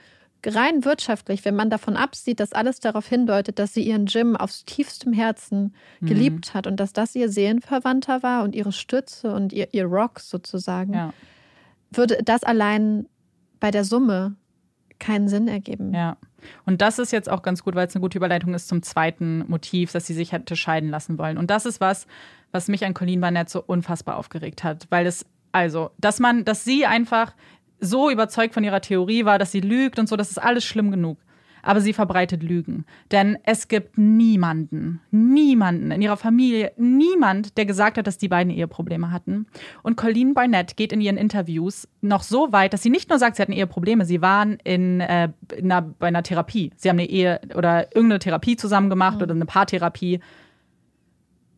rein wirtschaftlich, wenn man davon absieht, dass alles darauf hindeutet, dass sie ihren Jim aufs tiefstem Herzen Mhm. geliebt hat und dass das ihr Seelenverwandter war und ihre Stütze und ihr, ihr Rock sozusagen ja. würde das allein bei der Summe keinen Sinn ergeben. Ja. Und das ist jetzt auch ganz gut, weil es eine gute Überleitung ist zum zweiten Motiv, dass sie sich hätte scheiden lassen wollen. Und das ist was, was mich an Colleen Barnett so unfassbar aufgeregt hat, weil es also, dass man, dass sie einfach so überzeugt von ihrer Theorie war, dass sie lügt und so, das ist alles schlimm genug aber sie verbreitet Lügen. Denn es gibt niemanden, niemanden in ihrer Familie, niemand, der gesagt hat, dass die beiden Eheprobleme hatten. Und Colleen Barnett geht in ihren Interviews noch so weit, dass sie nicht nur sagt, sie hatten Eheprobleme, sie waren in, äh, in einer, bei einer Therapie. Sie haben eine Ehe oder irgendeine Therapie zusammen gemacht mhm. oder eine Paartherapie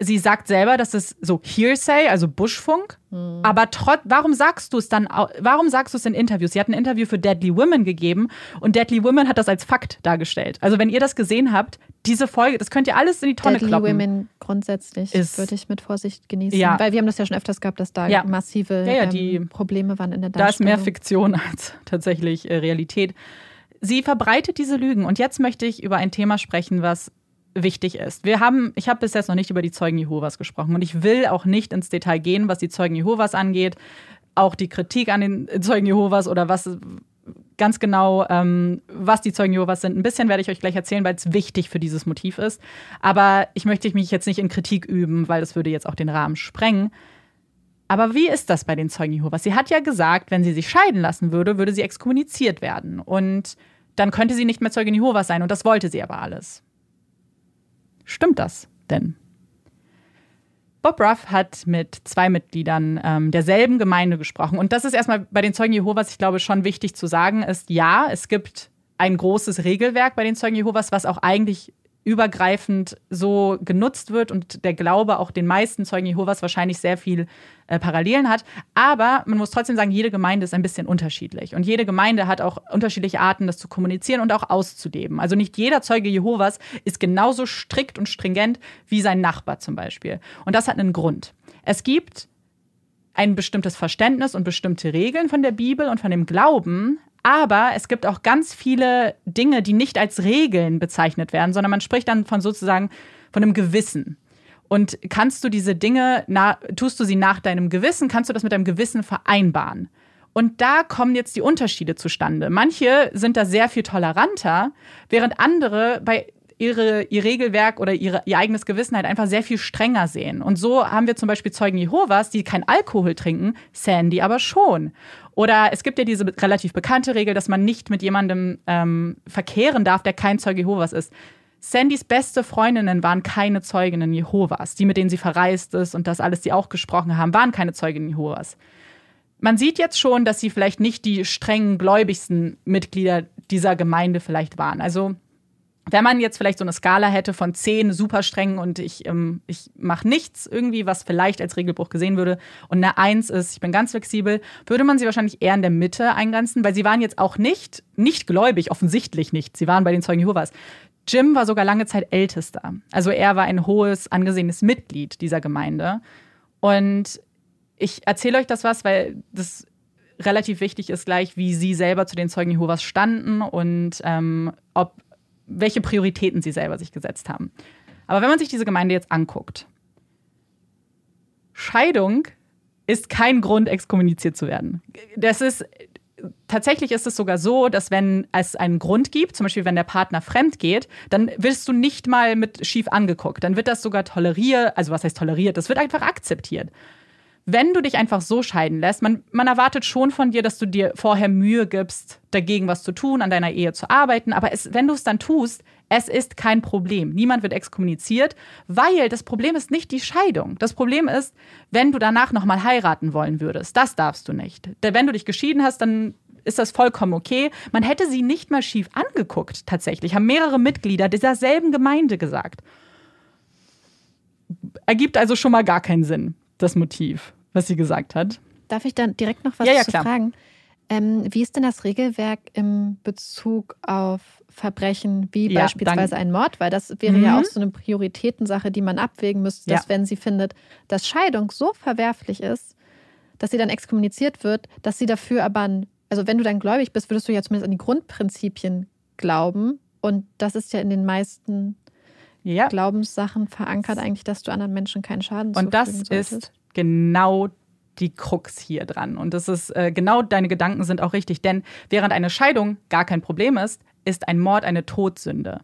sie sagt selber, dass es so Hearsay, also Buschfunk, mhm. aber trotz, warum sagst du es dann, warum sagst du es in Interviews? Sie hat ein Interview für Deadly Women gegeben und Deadly Women hat das als Fakt dargestellt. Also wenn ihr das gesehen habt, diese Folge, das könnt ihr alles in die Tonne Deadly kloppen. Deadly Women grundsätzlich würde ich mit Vorsicht genießen, ja. weil wir haben das ja schon öfters gehabt, dass da ja. massive ja, ähm, Probleme waren in der Darstellung. Da ist mehr Fiktion als tatsächlich äh, Realität. Sie verbreitet diese Lügen und jetzt möchte ich über ein Thema sprechen, was wichtig ist. Wir haben, ich habe bis jetzt noch nicht über die Zeugen Jehovas gesprochen und ich will auch nicht ins Detail gehen, was die Zeugen Jehovas angeht, auch die Kritik an den Zeugen Jehovas oder was ganz genau, ähm, was die Zeugen Jehovas sind. Ein bisschen werde ich euch gleich erzählen, weil es wichtig für dieses Motiv ist. Aber ich möchte mich jetzt nicht in Kritik üben, weil das würde jetzt auch den Rahmen sprengen. Aber wie ist das bei den Zeugen Jehovas? Sie hat ja gesagt, wenn sie sich scheiden lassen würde, würde sie exkommuniziert werden. Und dann könnte sie nicht mehr Zeugin Jehovas sein. Und das wollte sie aber alles. Stimmt das denn? Bob Ruff hat mit zwei Mitgliedern ähm, derselben Gemeinde gesprochen. Und das ist erstmal bei den Zeugen Jehovas, ich glaube, schon wichtig zu sagen, ist, ja, es gibt ein großes Regelwerk bei den Zeugen Jehovas, was auch eigentlich übergreifend so genutzt wird und der Glaube auch den meisten Zeugen Jehovas wahrscheinlich sehr viel äh, Parallelen hat. Aber man muss trotzdem sagen, jede Gemeinde ist ein bisschen unterschiedlich. Und jede Gemeinde hat auch unterschiedliche Arten, das zu kommunizieren und auch auszuleben. Also nicht jeder Zeuge Jehovas ist genauso strikt und stringent wie sein Nachbar zum Beispiel. Und das hat einen Grund. Es gibt ein bestimmtes Verständnis und bestimmte Regeln von der Bibel und von dem Glauben, aber es gibt auch ganz viele Dinge, die nicht als Regeln bezeichnet werden, sondern man spricht dann von sozusagen von einem Gewissen. Und kannst du diese Dinge, na, tust du sie nach deinem Gewissen, kannst du das mit deinem Gewissen vereinbaren? Und da kommen jetzt die Unterschiede zustande. Manche sind da sehr viel toleranter, während andere bei ihre, ihr Regelwerk oder ihre, ihr eigenes Gewissen halt einfach sehr viel strenger sehen. Und so haben wir zum Beispiel Zeugen Jehovas, die kein Alkohol trinken, Sandy aber schon. Oder es gibt ja diese relativ bekannte Regel, dass man nicht mit jemandem ähm, verkehren darf, der kein Zeuge Jehovas ist. Sandys beste Freundinnen waren keine Zeuginnen Jehovas. Die, mit denen sie verreist ist und das alles, die auch gesprochen haben, waren keine Zeuginnen Jehovas. Man sieht jetzt schon, dass sie vielleicht nicht die strengen, gläubigsten Mitglieder dieser Gemeinde vielleicht waren. Also wenn man jetzt vielleicht so eine Skala hätte von zehn super strengen und ich, ähm, ich mache nichts irgendwie, was vielleicht als Regelbruch gesehen würde, und eine Eins ist, ich bin ganz flexibel, würde man sie wahrscheinlich eher in der Mitte eingrenzen, weil sie waren jetzt auch nicht, nicht gläubig, offensichtlich nicht. Sie waren bei den Zeugen Jehovas. Jim war sogar lange Zeit Ältester. Also er war ein hohes, angesehenes Mitglied dieser Gemeinde. Und ich erzähle euch das was, weil das relativ wichtig ist gleich, wie sie selber zu den Zeugen Jehovas standen und ähm, ob welche Prioritäten sie selber sich gesetzt haben. Aber wenn man sich diese Gemeinde jetzt anguckt, Scheidung ist kein Grund, exkommuniziert zu werden. Das ist tatsächlich ist es sogar so, dass wenn es einen Grund gibt, zum Beispiel wenn der Partner fremd geht, dann wirst du nicht mal mit schief angeguckt. Dann wird das sogar toleriert, also was heißt toleriert? Das wird einfach akzeptiert wenn du dich einfach so scheiden lässt, man, man erwartet schon von dir, dass du dir vorher Mühe gibst, dagegen was zu tun, an deiner Ehe zu arbeiten. Aber es, wenn du es dann tust, es ist kein Problem. Niemand wird exkommuniziert, weil das Problem ist nicht die Scheidung. Das Problem ist, wenn du danach nochmal heiraten wollen würdest. Das darfst du nicht. Wenn du dich geschieden hast, dann ist das vollkommen okay. Man hätte sie nicht mal schief angeguckt, tatsächlich. Haben mehrere Mitglieder dieser selben Gemeinde gesagt. Ergibt also schon mal gar keinen Sinn das Motiv, was sie gesagt hat. Darf ich dann direkt noch was ja, ja, zu klar. fragen? Ähm, wie ist denn das Regelwerk im Bezug auf Verbrechen wie ja, beispielsweise ein Mord? Weil das wäre mhm. ja auch so eine Prioritätensache, die man abwägen müsste, dass wenn sie findet, dass Scheidung so verwerflich ist, dass sie dann exkommuniziert wird, dass sie dafür aber, also wenn du dann gläubig bist, würdest du ja zumindest an die Grundprinzipien glauben. Und das ist ja in den meisten ja. Glaubenssachen verankert eigentlich, dass du anderen Menschen keinen Schaden Und das solltest. ist genau die Krux hier dran. Und das ist äh, genau deine Gedanken sind auch richtig. Denn während eine Scheidung gar kein Problem ist, ist ein Mord eine Todsünde.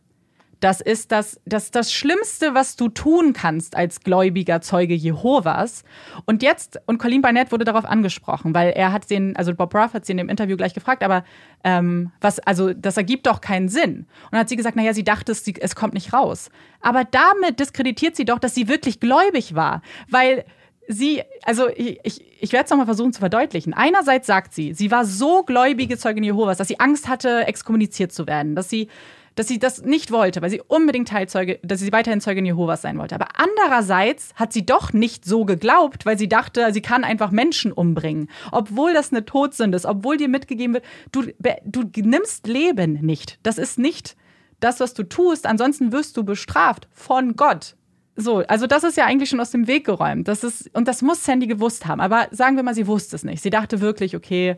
Das ist das, das, das Schlimmste, was du tun kannst als gläubiger Zeuge Jehovas. Und jetzt, und Colleen Barnett wurde darauf angesprochen, weil er hat den, also Bob Ruff hat sie in dem Interview gleich gefragt, aber ähm, was, also das ergibt doch keinen Sinn. Und hat sie gesagt, naja, sie dachte, es, es kommt nicht raus. Aber damit diskreditiert sie doch, dass sie wirklich gläubig war. Weil sie, also ich, ich, ich werde es nochmal versuchen zu verdeutlichen. Einerseits sagt sie, sie war so gläubige Zeugin Jehovas, dass sie Angst hatte, exkommuniziert zu werden, dass sie dass sie das nicht wollte, weil sie unbedingt Teilzeuge, dass sie weiterhin Zeugin Jehovas sein wollte. Aber andererseits hat sie doch nicht so geglaubt, weil sie dachte, sie kann einfach Menschen umbringen. Obwohl das eine Todsünde ist, obwohl dir mitgegeben wird, du, du nimmst Leben nicht. Das ist nicht das, was du tust. Ansonsten wirst du bestraft von Gott. So, also das ist ja eigentlich schon aus dem Weg geräumt. Das ist, und das muss Sandy gewusst haben. Aber sagen wir mal, sie wusste es nicht. Sie dachte wirklich, okay,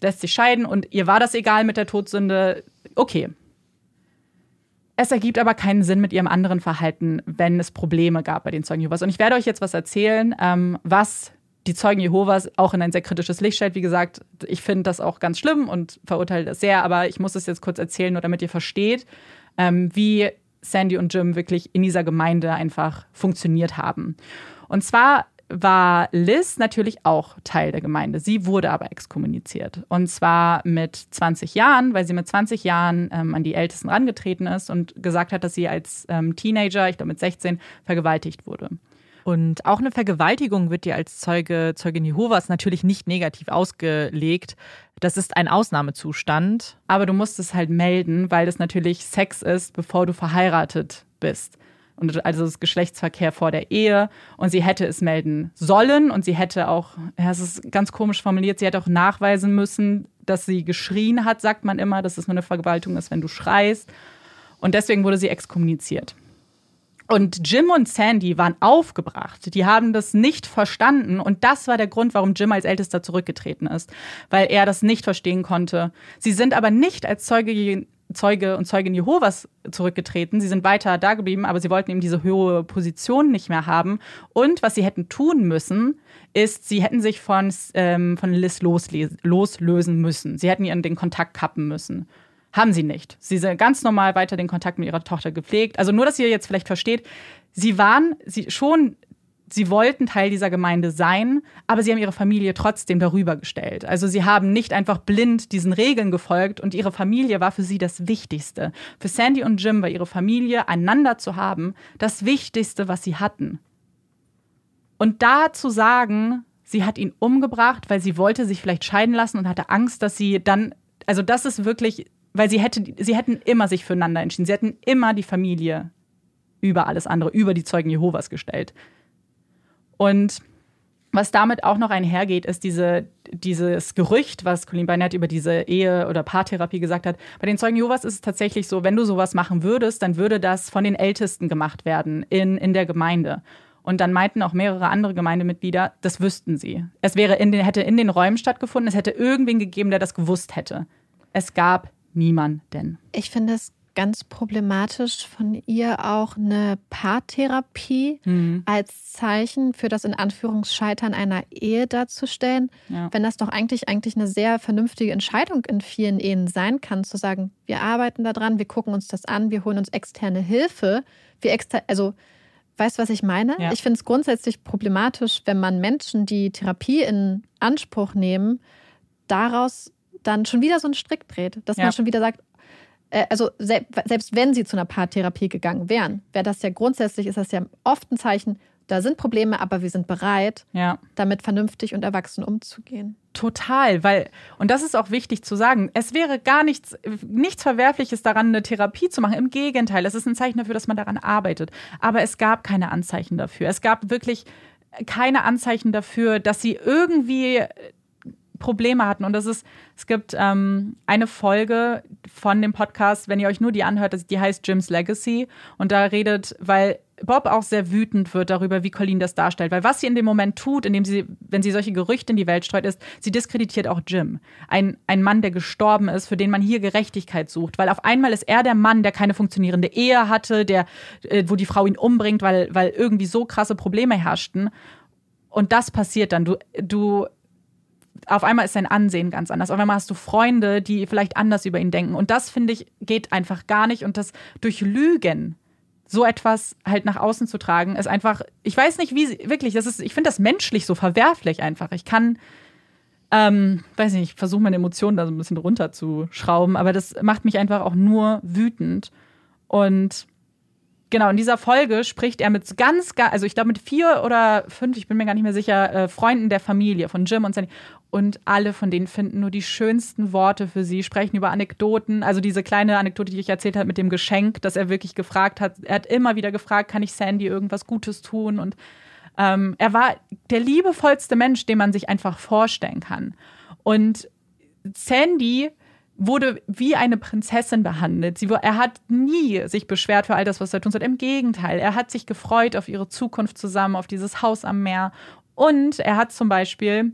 lässt sich scheiden und ihr war das egal mit der Todsünde. Okay, es ergibt aber keinen Sinn mit ihrem anderen Verhalten, wenn es Probleme gab bei den Zeugen Jehovas. Und ich werde euch jetzt was erzählen, ähm, was die Zeugen Jehovas auch in ein sehr kritisches Licht stellt. Wie gesagt, ich finde das auch ganz schlimm und verurteile das sehr, aber ich muss es jetzt kurz erzählen, nur damit ihr versteht, ähm, wie Sandy und Jim wirklich in dieser Gemeinde einfach funktioniert haben. Und zwar war Liz natürlich auch Teil der Gemeinde. Sie wurde aber exkommuniziert. Und zwar mit 20 Jahren, weil sie mit 20 Jahren ähm, an die Ältesten rangetreten ist und gesagt hat, dass sie als ähm, Teenager, ich glaube mit 16, vergewaltigt wurde. Und auch eine Vergewaltigung wird dir als Zeuge, Zeugin Jehovas natürlich nicht negativ ausgelegt. Das ist ein Ausnahmezustand. Aber du musst es halt melden, weil das natürlich Sex ist, bevor du verheiratet bist und also das Geschlechtsverkehr vor der Ehe und sie hätte es melden sollen und sie hätte auch, ja, es ist ganz komisch formuliert, sie hätte auch nachweisen müssen, dass sie geschrien hat, sagt man immer, dass es nur eine Vergewaltigung ist, wenn du schreist. Und deswegen wurde sie exkommuniziert. Und Jim und Sandy waren aufgebracht. Die haben das nicht verstanden. Und das war der Grund, warum Jim als Ältester zurückgetreten ist, weil er das nicht verstehen konnte. Sie sind aber nicht als Zeuge Zeuge und Zeugin Jehovas zurückgetreten. Sie sind weiter da geblieben, aber sie wollten eben diese hohe Position nicht mehr haben. Und was sie hätten tun müssen, ist, sie hätten sich von, ähm, von Liz loslösen müssen. Sie hätten ihren den Kontakt kappen müssen. Haben sie nicht. Sie sind ganz normal weiter den Kontakt mit ihrer Tochter gepflegt. Also nur, dass ihr jetzt vielleicht versteht, sie waren sie schon sie wollten Teil dieser Gemeinde sein, aber sie haben ihre Familie trotzdem darüber gestellt. Also sie haben nicht einfach blind diesen Regeln gefolgt und ihre Familie war für sie das Wichtigste. Für Sandy und Jim war ihre Familie einander zu haben das Wichtigste, was sie hatten. Und da zu sagen, sie hat ihn umgebracht, weil sie wollte sich vielleicht scheiden lassen und hatte Angst, dass sie dann, also das ist wirklich, weil sie hätte, sie hätten immer sich füreinander entschieden. Sie hätten immer die Familie über alles andere, über die Zeugen Jehovas gestellt. Und was damit auch noch einhergeht, ist diese, dieses Gerücht, was Colleen Barnett über diese Ehe- oder Paartherapie gesagt hat. Bei den Zeugen Jehovas ist es tatsächlich so, wenn du sowas machen würdest, dann würde das von den Ältesten gemacht werden in, in der Gemeinde. Und dann meinten auch mehrere andere Gemeindemitglieder, das wüssten sie. Es wäre in den, hätte in den Räumen stattgefunden, es hätte irgendwen gegeben, der das gewusst hätte. Es gab niemanden. Ich finde es ganz problematisch von ihr auch eine Paartherapie mhm. als Zeichen für das in Anführungsscheitern einer Ehe darzustellen, ja. wenn das doch eigentlich eigentlich eine sehr vernünftige Entscheidung in vielen Ehen sein kann, zu sagen, wir arbeiten daran, wir gucken uns das an, wir holen uns externe Hilfe, wir extra, also Weißt du, was ich meine? Ja. Ich finde es grundsätzlich problematisch, wenn man Menschen, die Therapie in Anspruch nehmen, daraus dann schon wieder so einen Strick dreht. Dass ja. man schon wieder sagt, äh, also selbst wenn sie zu einer Paartherapie gegangen wären, wäre das ja grundsätzlich, ist das ja oft ein Zeichen, da sind Probleme, aber wir sind bereit, ja. damit vernünftig und erwachsen umzugehen. Total, weil, und das ist auch wichtig zu sagen, es wäre gar nichts, nichts Verwerfliches daran, eine Therapie zu machen. Im Gegenteil, es ist ein Zeichen dafür, dass man daran arbeitet. Aber es gab keine Anzeichen dafür. Es gab wirklich keine Anzeichen dafür, dass sie irgendwie Probleme hatten. Und das ist, es gibt ähm, eine Folge von dem Podcast, wenn ihr euch nur die anhört, die heißt Jim's Legacy. Und da redet, weil Bob auch sehr wütend wird darüber, wie Colleen das darstellt. Weil was sie in dem Moment tut, indem sie, wenn sie solche Gerüchte in die Welt streut, ist, sie diskreditiert auch Jim. Ein, ein Mann, der gestorben ist, für den man hier Gerechtigkeit sucht. Weil auf einmal ist er der Mann, der keine funktionierende Ehe hatte, der, äh, wo die Frau ihn umbringt, weil, weil irgendwie so krasse Probleme herrschten. und das passiert dann. Du, du, auf einmal ist dein Ansehen ganz anders. Auf einmal hast du Freunde, die vielleicht anders über ihn denken. Und das, finde ich, geht einfach gar nicht. Und das durch Lügen so etwas halt nach außen zu tragen, ist einfach, ich weiß nicht, wie, wirklich, das ist, ich finde das menschlich so verwerflich einfach. Ich kann, ähm, weiß nicht, ich versuche meine Emotionen da so ein bisschen runterzuschrauben, aber das macht mich einfach auch nur wütend. Und genau, in dieser Folge spricht er mit ganz, also ich glaube mit vier oder fünf, ich bin mir gar nicht mehr sicher, äh, Freunden der Familie von Jim und Sandy. Und alle von denen finden nur die schönsten Worte für sie, sprechen über Anekdoten. Also diese kleine Anekdote, die ich erzählt habe mit dem Geschenk, dass er wirklich gefragt hat. Er hat immer wieder gefragt, kann ich Sandy irgendwas Gutes tun? Und ähm, er war der liebevollste Mensch, den man sich einfach vorstellen kann. Und Sandy wurde wie eine Prinzessin behandelt. Sie, er hat nie sich beschwert für all das, was er tun soll. Im Gegenteil, er hat sich gefreut auf ihre Zukunft zusammen, auf dieses Haus am Meer. Und er hat zum Beispiel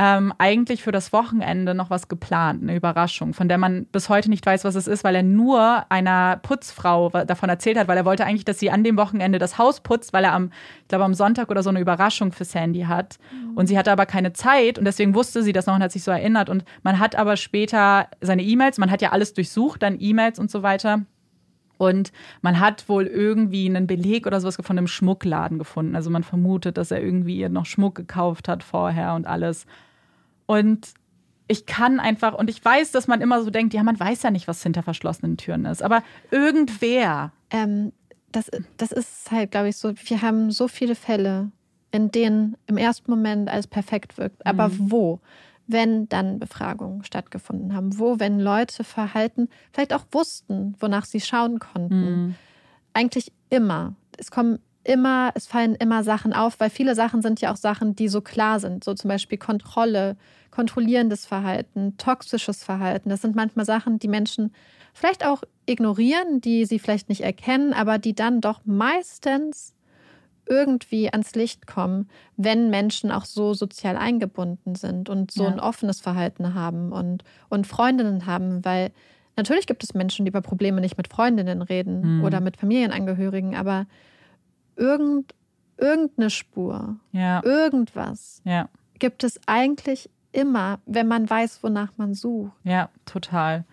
ähm, eigentlich für das Wochenende noch was geplant, eine Überraschung, von der man bis heute nicht weiß, was es ist, weil er nur einer Putzfrau davon erzählt hat, weil er wollte eigentlich, dass sie an dem Wochenende das Haus putzt, weil er am, ich glaube, am Sonntag oder so eine Überraschung für Sandy hat. Mhm. Und sie hatte aber keine Zeit und deswegen wusste sie das noch und hat sich so erinnert. Und man hat aber später seine E-Mails, man hat ja alles durchsucht, dann E-Mails und so weiter. Und man hat wohl irgendwie einen Beleg oder sowas von einem Schmuckladen gefunden. Also man vermutet, dass er irgendwie ihr noch Schmuck gekauft hat vorher und alles. Und ich kann einfach, und ich weiß, dass man immer so denkt, ja, man weiß ja nicht, was hinter verschlossenen Türen ist, aber irgendwer. Ähm, das, das ist halt, glaube ich, so, wir haben so viele Fälle, in denen im ersten Moment alles perfekt wirkt. Aber mhm. wo? Wenn dann Befragungen stattgefunden haben, wo, wenn Leute Verhalten vielleicht auch wussten, wonach sie schauen konnten. Mhm. Eigentlich immer. Es kommen immer, es fallen immer Sachen auf, weil viele Sachen sind ja auch Sachen, die so klar sind. So zum Beispiel Kontrolle, kontrollierendes Verhalten, toxisches Verhalten. Das sind manchmal Sachen, die Menschen vielleicht auch ignorieren, die sie vielleicht nicht erkennen, aber die dann doch meistens irgendwie ans Licht kommen, wenn Menschen auch so sozial eingebunden sind und so ja. ein offenes Verhalten haben und, und Freundinnen haben, weil natürlich gibt es Menschen, die über Probleme nicht mit Freundinnen reden mhm. oder mit Familienangehörigen, aber irgend, irgendeine Spur, ja. irgendwas ja. gibt es eigentlich immer, wenn man weiß, wonach man sucht. Ja, total.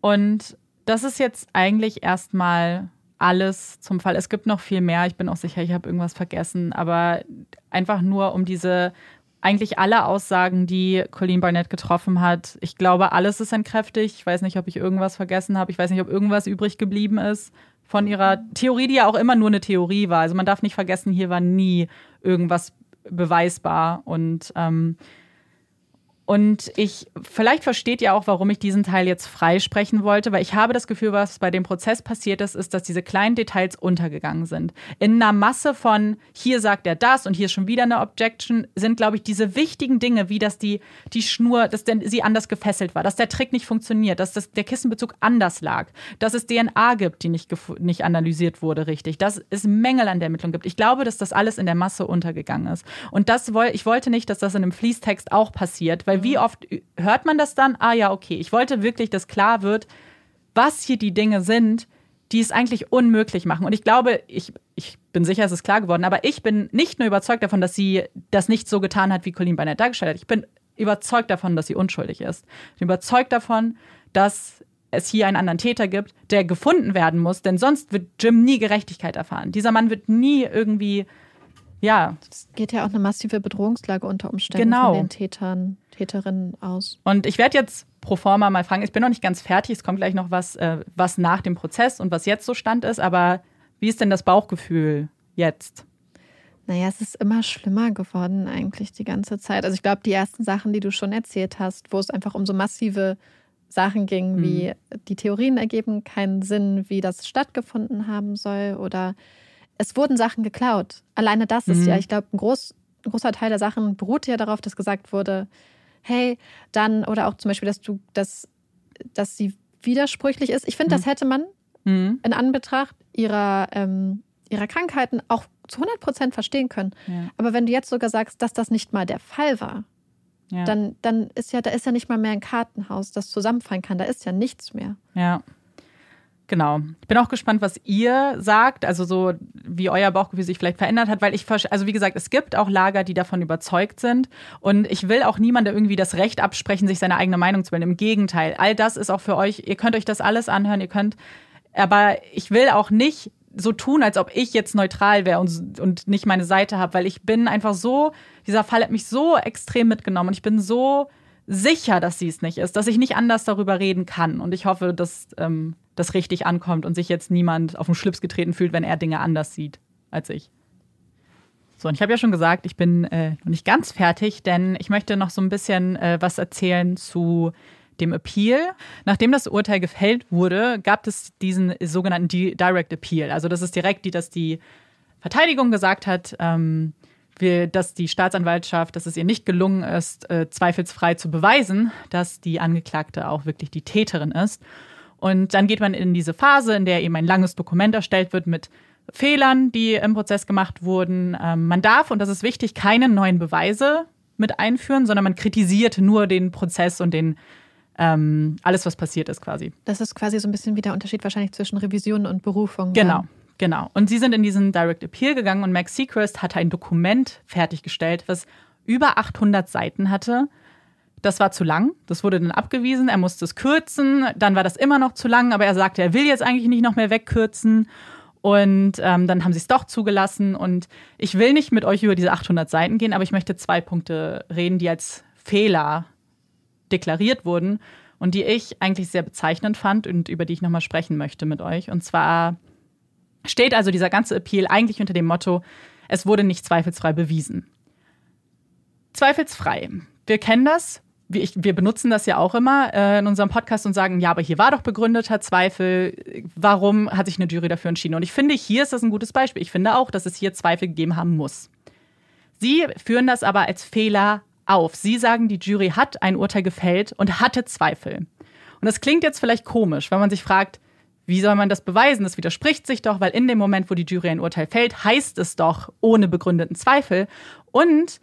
Und das ist jetzt eigentlich erstmal alles zum Fall. Es gibt noch viel mehr. Ich bin auch sicher, ich habe irgendwas vergessen. Aber einfach nur um diese, eigentlich alle Aussagen, die Colleen Barnett getroffen hat. Ich glaube, alles ist entkräftigt. Ich weiß nicht, ob ich irgendwas vergessen habe. Ich weiß nicht, ob irgendwas übrig geblieben ist von ihrer Theorie, die ja auch immer nur eine Theorie war. Also man darf nicht vergessen, hier war nie irgendwas beweisbar und ähm, und ich, vielleicht versteht ihr auch, warum ich diesen Teil jetzt freisprechen wollte, weil ich habe das Gefühl, was bei dem Prozess passiert ist, ist, dass diese kleinen Details untergegangen sind. In einer Masse von, hier sagt er das und hier ist schon wieder eine Objection, sind, glaube ich, diese wichtigen Dinge, wie dass die, die Schnur, dass denn sie anders gefesselt war, dass der Trick nicht funktioniert, dass das, der Kissenbezug anders lag, dass es DNA gibt, die nicht, nicht analysiert wurde richtig, dass es Mängel an der Ermittlung gibt. Ich glaube, dass das alles in der Masse untergegangen ist. Und das, ich wollte nicht, dass das in einem Fließtext auch passiert, weil weil wie oft hört man das dann? Ah ja, okay. Ich wollte wirklich, dass klar wird, was hier die Dinge sind, die es eigentlich unmöglich machen. Und ich glaube, ich, ich bin sicher, es ist klar geworden, aber ich bin nicht nur überzeugt davon, dass sie das nicht so getan hat, wie Colleen Barnett dargestellt hat. Ich bin überzeugt davon, dass sie unschuldig ist. Ich bin überzeugt davon, dass es hier einen anderen Täter gibt, der gefunden werden muss, denn sonst wird Jim nie Gerechtigkeit erfahren. Dieser Mann wird nie irgendwie ja. Es geht ja auch eine massive Bedrohungslage unter Umständen genau. von den Tätern, Täterinnen aus. Und ich werde jetzt pro forma mal fragen, ich bin noch nicht ganz fertig, es kommt gleich noch was, äh, was nach dem Prozess und was jetzt so Stand ist, aber wie ist denn das Bauchgefühl jetzt? Naja, es ist immer schlimmer geworden eigentlich die ganze Zeit. Also ich glaube, die ersten Sachen, die du schon erzählt hast, wo es einfach um so massive Sachen ging, wie mhm. die Theorien ergeben keinen Sinn, wie das stattgefunden haben soll oder es wurden Sachen geklaut. Alleine das ist mhm. ja, ich glaube, ein, groß, ein großer Teil der Sachen beruht ja darauf, dass gesagt wurde, hey, dann, oder auch zum Beispiel, dass du, dass, dass sie widersprüchlich ist. Ich finde, mhm. das hätte man mhm. in Anbetracht ihrer, ähm, ihrer Krankheiten auch zu 100 Prozent verstehen können. Ja. Aber wenn du jetzt sogar sagst, dass das nicht mal der Fall war, ja. dann, dann ist ja, da ist ja nicht mal mehr ein Kartenhaus, das zusammenfallen kann. Da ist ja nichts mehr. Ja. Genau. Ich bin auch gespannt, was ihr sagt, also so wie euer Bauchgefühl sich vielleicht verändert hat, weil ich, also wie gesagt, es gibt auch Lager, die davon überzeugt sind und ich will auch niemandem irgendwie das Recht absprechen, sich seine eigene Meinung zu bilden. Im Gegenteil, all das ist auch für euch, ihr könnt euch das alles anhören, ihr könnt, aber ich will auch nicht so tun, als ob ich jetzt neutral wäre und, und nicht meine Seite habe, weil ich bin einfach so, dieser Fall hat mich so extrem mitgenommen und ich bin so sicher, dass sie es nicht ist, dass ich nicht anders darüber reden kann. Und ich hoffe, dass ähm, das richtig ankommt und sich jetzt niemand auf den Schlips getreten fühlt, wenn er Dinge anders sieht als ich. So, und ich habe ja schon gesagt, ich bin äh, noch nicht ganz fertig, denn ich möchte noch so ein bisschen äh, was erzählen zu dem Appeal. Nachdem das Urteil gefällt wurde, gab es diesen sogenannten Direct Appeal. Also das ist direkt, die, dass die Verteidigung gesagt hat, ähm, wir, dass die Staatsanwaltschaft, dass es ihr nicht gelungen ist, äh, zweifelsfrei zu beweisen, dass die Angeklagte auch wirklich die Täterin ist. Und dann geht man in diese Phase, in der eben ein langes Dokument erstellt wird mit Fehlern, die im Prozess gemacht wurden. Ähm, man darf, und das ist wichtig, keine neuen Beweise mit einführen, sondern man kritisiert nur den Prozess und den ähm, alles, was passiert ist, quasi. Das ist quasi so ein bisschen wie der Unterschied wahrscheinlich zwischen Revision und Berufung. Genau, Genau. Und sie sind in diesen Direct Appeal gegangen und Max Seacrest hatte ein Dokument fertiggestellt, was über 800 Seiten hatte. Das war zu lang. Das wurde dann abgewiesen. Er musste es kürzen. Dann war das immer noch zu lang, aber er sagte, er will jetzt eigentlich nicht noch mehr wegkürzen. Und ähm, dann haben sie es doch zugelassen. Und ich will nicht mit euch über diese 800 Seiten gehen, aber ich möchte zwei Punkte reden, die als Fehler deklariert wurden und die ich eigentlich sehr bezeichnend fand und über die ich nochmal sprechen möchte mit euch. Und zwar steht also dieser ganze Appeal eigentlich unter dem Motto, es wurde nicht zweifelsfrei bewiesen. Zweifelsfrei. Wir kennen das. Wir, benutzen das ja auch immer äh, in unserem Podcast und sagen, ja, aber hier war doch begründeter Zweifel. Warum hat sich eine Jury dafür entschieden? Und ich finde, hier ist das ein gutes Beispiel. Ich finde auch, dass es hier Zweifel gegeben haben muss. Sie führen das aber als Fehler auf. Sie sagen, die Jury hat ein Urteil gefällt und hatte Zweifel. Und das klingt jetzt vielleicht komisch, wenn man sich fragt, wie soll man das beweisen? Das widerspricht sich doch, weil in dem Moment, wo die Jury ein Urteil fällt, heißt es doch ohne begründeten Zweifel. Und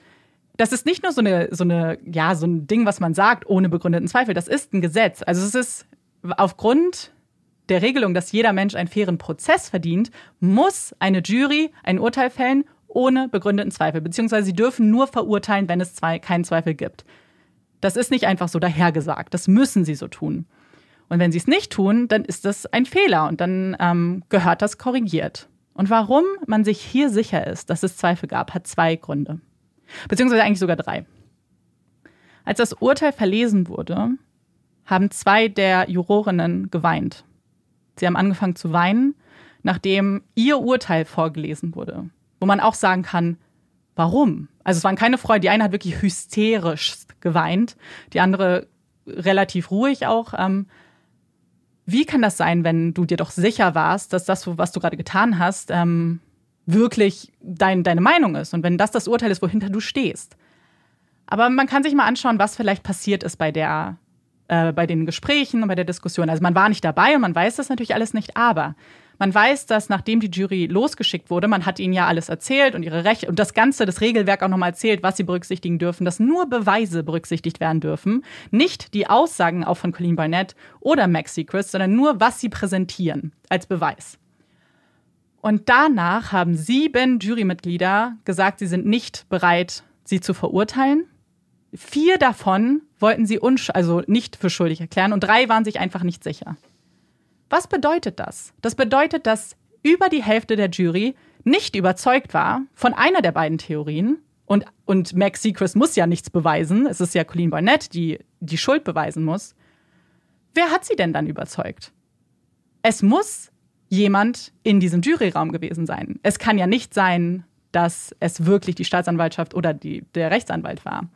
das ist nicht nur so eine, so eine, ja, so ein Ding, was man sagt, ohne begründeten Zweifel. Das ist ein Gesetz. Also es ist aufgrund der Regelung, dass jeder Mensch einen fairen Prozess verdient, muss eine Jury ein Urteil fällen ohne begründeten Zweifel. Beziehungsweise sie dürfen nur verurteilen, wenn es zwei, keinen Zweifel gibt. Das ist nicht einfach so dahergesagt. Das müssen sie so tun. Und wenn sie es nicht tun, dann ist das ein Fehler und dann ähm, gehört das korrigiert. Und warum man sich hier sicher ist, dass es Zweifel gab, hat zwei Gründe. Beziehungsweise eigentlich sogar drei. Als das Urteil verlesen wurde, haben zwei der Jurorinnen geweint. Sie haben angefangen zu weinen, nachdem ihr Urteil vorgelesen wurde. Wo man auch sagen kann, warum? Also es waren keine Freude. Die eine hat wirklich hysterisch geweint, die andere relativ ruhig auch. Ähm, wie kann das sein, wenn du dir doch sicher warst, dass das, was du gerade getan hast, ähm, wirklich dein, deine Meinung ist und wenn das das Urteil ist, wohinter du stehst? Aber man kann sich mal anschauen, was vielleicht passiert ist bei der äh, bei den Gesprächen und bei der Diskussion. Also man war nicht dabei und man weiß das natürlich alles nicht, aber man weiß, dass nachdem die Jury losgeschickt wurde, man hat ihnen ja alles erzählt und ihre Rechte und das Ganze, das Regelwerk auch nochmal erzählt, was sie berücksichtigen dürfen, dass nur Beweise berücksichtigt werden dürfen. Nicht die Aussagen auch von Colleen Barnett oder Max Seacrest, sondern nur, was sie präsentieren als Beweis. Und danach haben sieben Jurymitglieder gesagt, sie sind nicht bereit, sie zu verurteilen. Vier davon wollten sie also nicht für schuldig erklären und drei waren sich einfach nicht sicher. Was bedeutet das? Das bedeutet, dass über die Hälfte der Jury nicht überzeugt war von einer der beiden Theorien. Und, und Max Seacrest muss ja nichts beweisen. Es ist ja Colleen Barnett, die die Schuld beweisen muss. Wer hat sie denn dann überzeugt? Es muss jemand in diesem Juryraum gewesen sein. Es kann ja nicht sein, dass es wirklich die Staatsanwaltschaft oder die, der Rechtsanwalt war.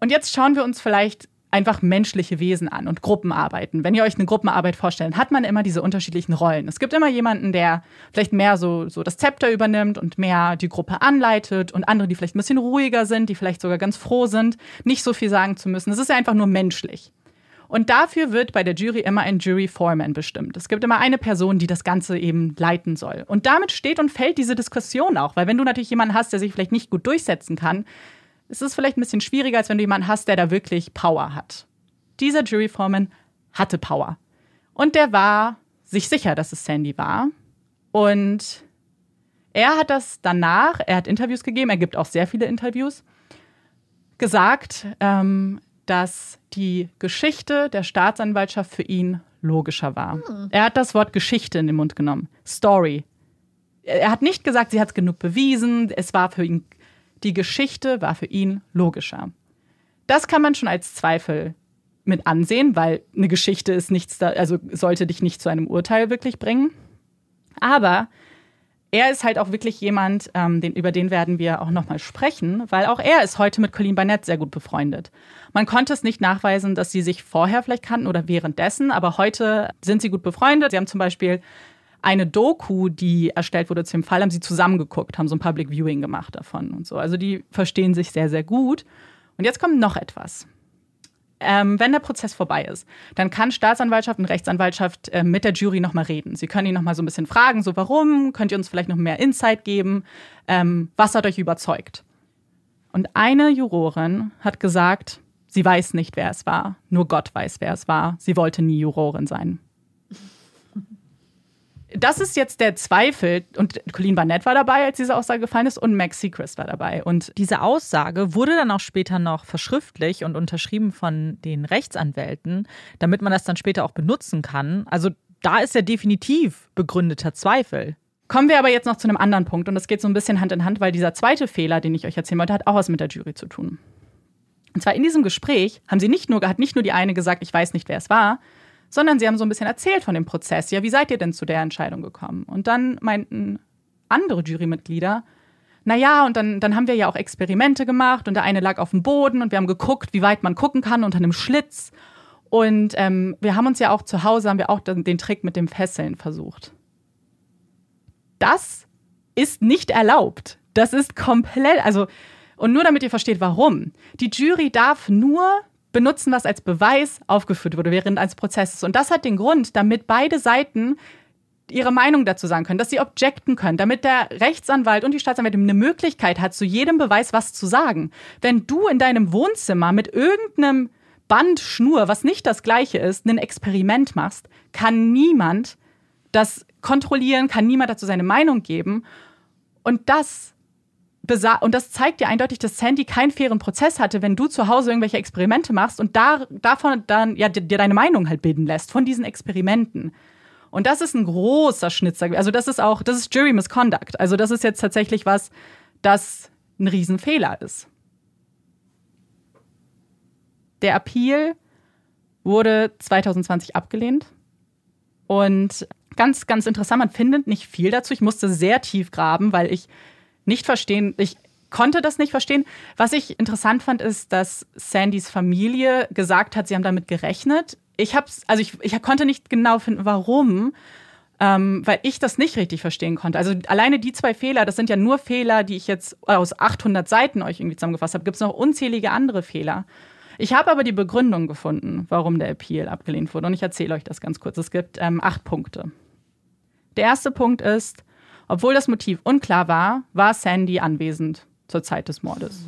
Und jetzt schauen wir uns vielleicht einfach menschliche Wesen an und Gruppenarbeiten. Wenn ihr euch eine Gruppenarbeit vorstellt, hat man immer diese unterschiedlichen Rollen. Es gibt immer jemanden, der vielleicht mehr so, so das Zepter übernimmt und mehr die Gruppe anleitet und andere, die vielleicht ein bisschen ruhiger sind, die vielleicht sogar ganz froh sind, nicht so viel sagen zu müssen. Es ist ja einfach nur menschlich. Und dafür wird bei der Jury immer ein Jury Foreman bestimmt. Es gibt immer eine Person, die das Ganze eben leiten soll. Und damit steht und fällt diese Diskussion auch, weil wenn du natürlich jemanden hast, der sich vielleicht nicht gut durchsetzen kann, es ist vielleicht ein bisschen schwieriger, als wenn du jemanden hast, der da wirklich Power hat. Dieser Jury Foreman hatte Power. Und der war sich sicher, dass es Sandy war. Und er hat das danach, er hat Interviews gegeben, er gibt auch sehr viele Interviews, gesagt, ähm, dass die Geschichte der Staatsanwaltschaft für ihn logischer war. Hm. Er hat das Wort Geschichte in den Mund genommen. Story. Er hat nicht gesagt, sie hat es genug bewiesen. Es war für ihn, die Geschichte war für ihn logischer. Das kann man schon als Zweifel mit ansehen, weil eine Geschichte ist nichts da, also sollte dich nicht zu einem Urteil wirklich bringen. Aber er ist halt auch wirklich jemand, ähm, den, über den werden wir auch nochmal sprechen, weil auch er ist heute mit Colleen Barnett sehr gut befreundet. Man konnte es nicht nachweisen, dass sie sich vorher vielleicht kannten oder währenddessen, aber heute sind sie gut befreundet. Sie haben zum Beispiel eine Doku, die erstellt wurde zu dem Fall, haben sie zusammengeguckt, haben so ein Public Viewing gemacht davon und so. Also die verstehen sich sehr, sehr gut. Und jetzt kommt noch etwas ähm, wenn der Prozess vorbei ist, dann kann Staatsanwaltschaft und Rechtsanwaltschaft äh, mit der Jury nochmal reden. Sie können ihn nochmal so ein bisschen fragen, so warum, könnt ihr uns vielleicht noch mehr Insight geben, ähm, was hat euch überzeugt? Und eine Jurorin hat gesagt, sie weiß nicht, wer es war, nur Gott weiß, wer es war. Sie wollte nie Jurorin sein das ist jetzt der Zweifel. Und Colleen Barnett war dabei, als diese Aussage gefallen ist, und Max Seacrest war dabei. Und diese Aussage wurde dann auch später noch verschriftlich und unterschrieben von den Rechtsanwälten, damit man das dann später auch benutzen kann. Also da ist ja definitiv begründeter Zweifel. Kommen wir aber jetzt noch zu einem anderen Punkt. Und das geht so ein bisschen Hand in Hand, weil dieser zweite Fehler, den ich euch erzählen wollte, hat auch was mit der Jury zu tun. Und zwar in diesem Gespräch haben sie nicht nur, hat nicht nur die eine gesagt, ich weiß nicht, wer es war, sondern sie haben so ein bisschen erzählt von dem Prozess. Ja, wie seid ihr denn zu der Entscheidung gekommen? Und dann meinten andere Jurymitglieder, naja, und dann, dann haben wir ja auch Experimente gemacht und der eine lag auf dem Boden und wir haben geguckt, wie weit man gucken kann unter einem Schlitz. Und ähm, wir haben uns ja auch zu Hause, haben wir auch den, den Trick mit dem Fesseln versucht. Das ist nicht erlaubt. Das ist komplett, also, und nur damit ihr versteht, warum. Die Jury darf nur benutzen, was als Beweis aufgeführt wurde während eines Prozesses. Und das hat den Grund, damit beide Seiten ihre Meinung dazu sagen können, dass sie objekten können, damit der Rechtsanwalt und die Staatsanwältin eine Möglichkeit hat, zu jedem Beweis was zu sagen. Wenn du in deinem Wohnzimmer mit irgendeinem Band, Schnur, was nicht das gleiche ist, ein Experiment machst, kann niemand das kontrollieren, kann niemand dazu seine Meinung geben. Und das und das zeigt dir eindeutig, dass Sandy keinen fairen Prozess hatte, wenn du zu Hause irgendwelche Experimente machst und da, davon dann ja, dir deine Meinung halt bilden lässt von diesen Experimenten. Und das ist ein großer Schnitzer. Also das ist auch, das ist Jury Misconduct. Also das ist jetzt tatsächlich was, das ein Riesenfehler ist. Der Appeal wurde 2020 abgelehnt. Und ganz, ganz interessant, man findet nicht viel dazu. Ich musste sehr tief graben, weil ich nicht verstehen, ich konnte das nicht verstehen. Was ich interessant fand, ist, dass Sandys Familie gesagt hat, sie haben damit gerechnet. Ich hab's, also ich, ich konnte nicht genau finden, warum. Ähm, weil ich das nicht richtig verstehen konnte. Also alleine die zwei Fehler, das sind ja nur Fehler, die ich jetzt aus 800 Seiten euch irgendwie zusammengefasst habe. Gibt es noch unzählige andere Fehler. Ich habe aber die Begründung gefunden, warum der Appeal abgelehnt wurde. Und ich erzähle euch das ganz kurz. Es gibt ähm, acht Punkte. Der erste Punkt ist, obwohl das Motiv unklar war, war Sandy anwesend zur Zeit des Mordes.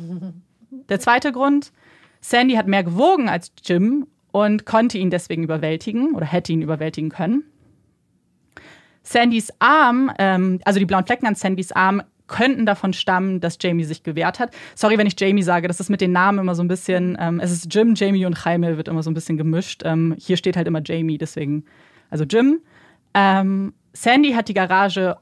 Der zweite Grund, Sandy hat mehr gewogen als Jim und konnte ihn deswegen überwältigen oder hätte ihn überwältigen können. Sandys Arm, ähm, also die blauen Flecken an Sandys Arm, könnten davon stammen, dass Jamie sich gewehrt hat. Sorry, wenn ich Jamie sage, das ist mit den Namen immer so ein bisschen, ähm, es ist Jim, Jamie und Jaime wird immer so ein bisschen gemischt. Ähm, hier steht halt immer Jamie, deswegen, also Jim. Ähm, Sandy hat die Garage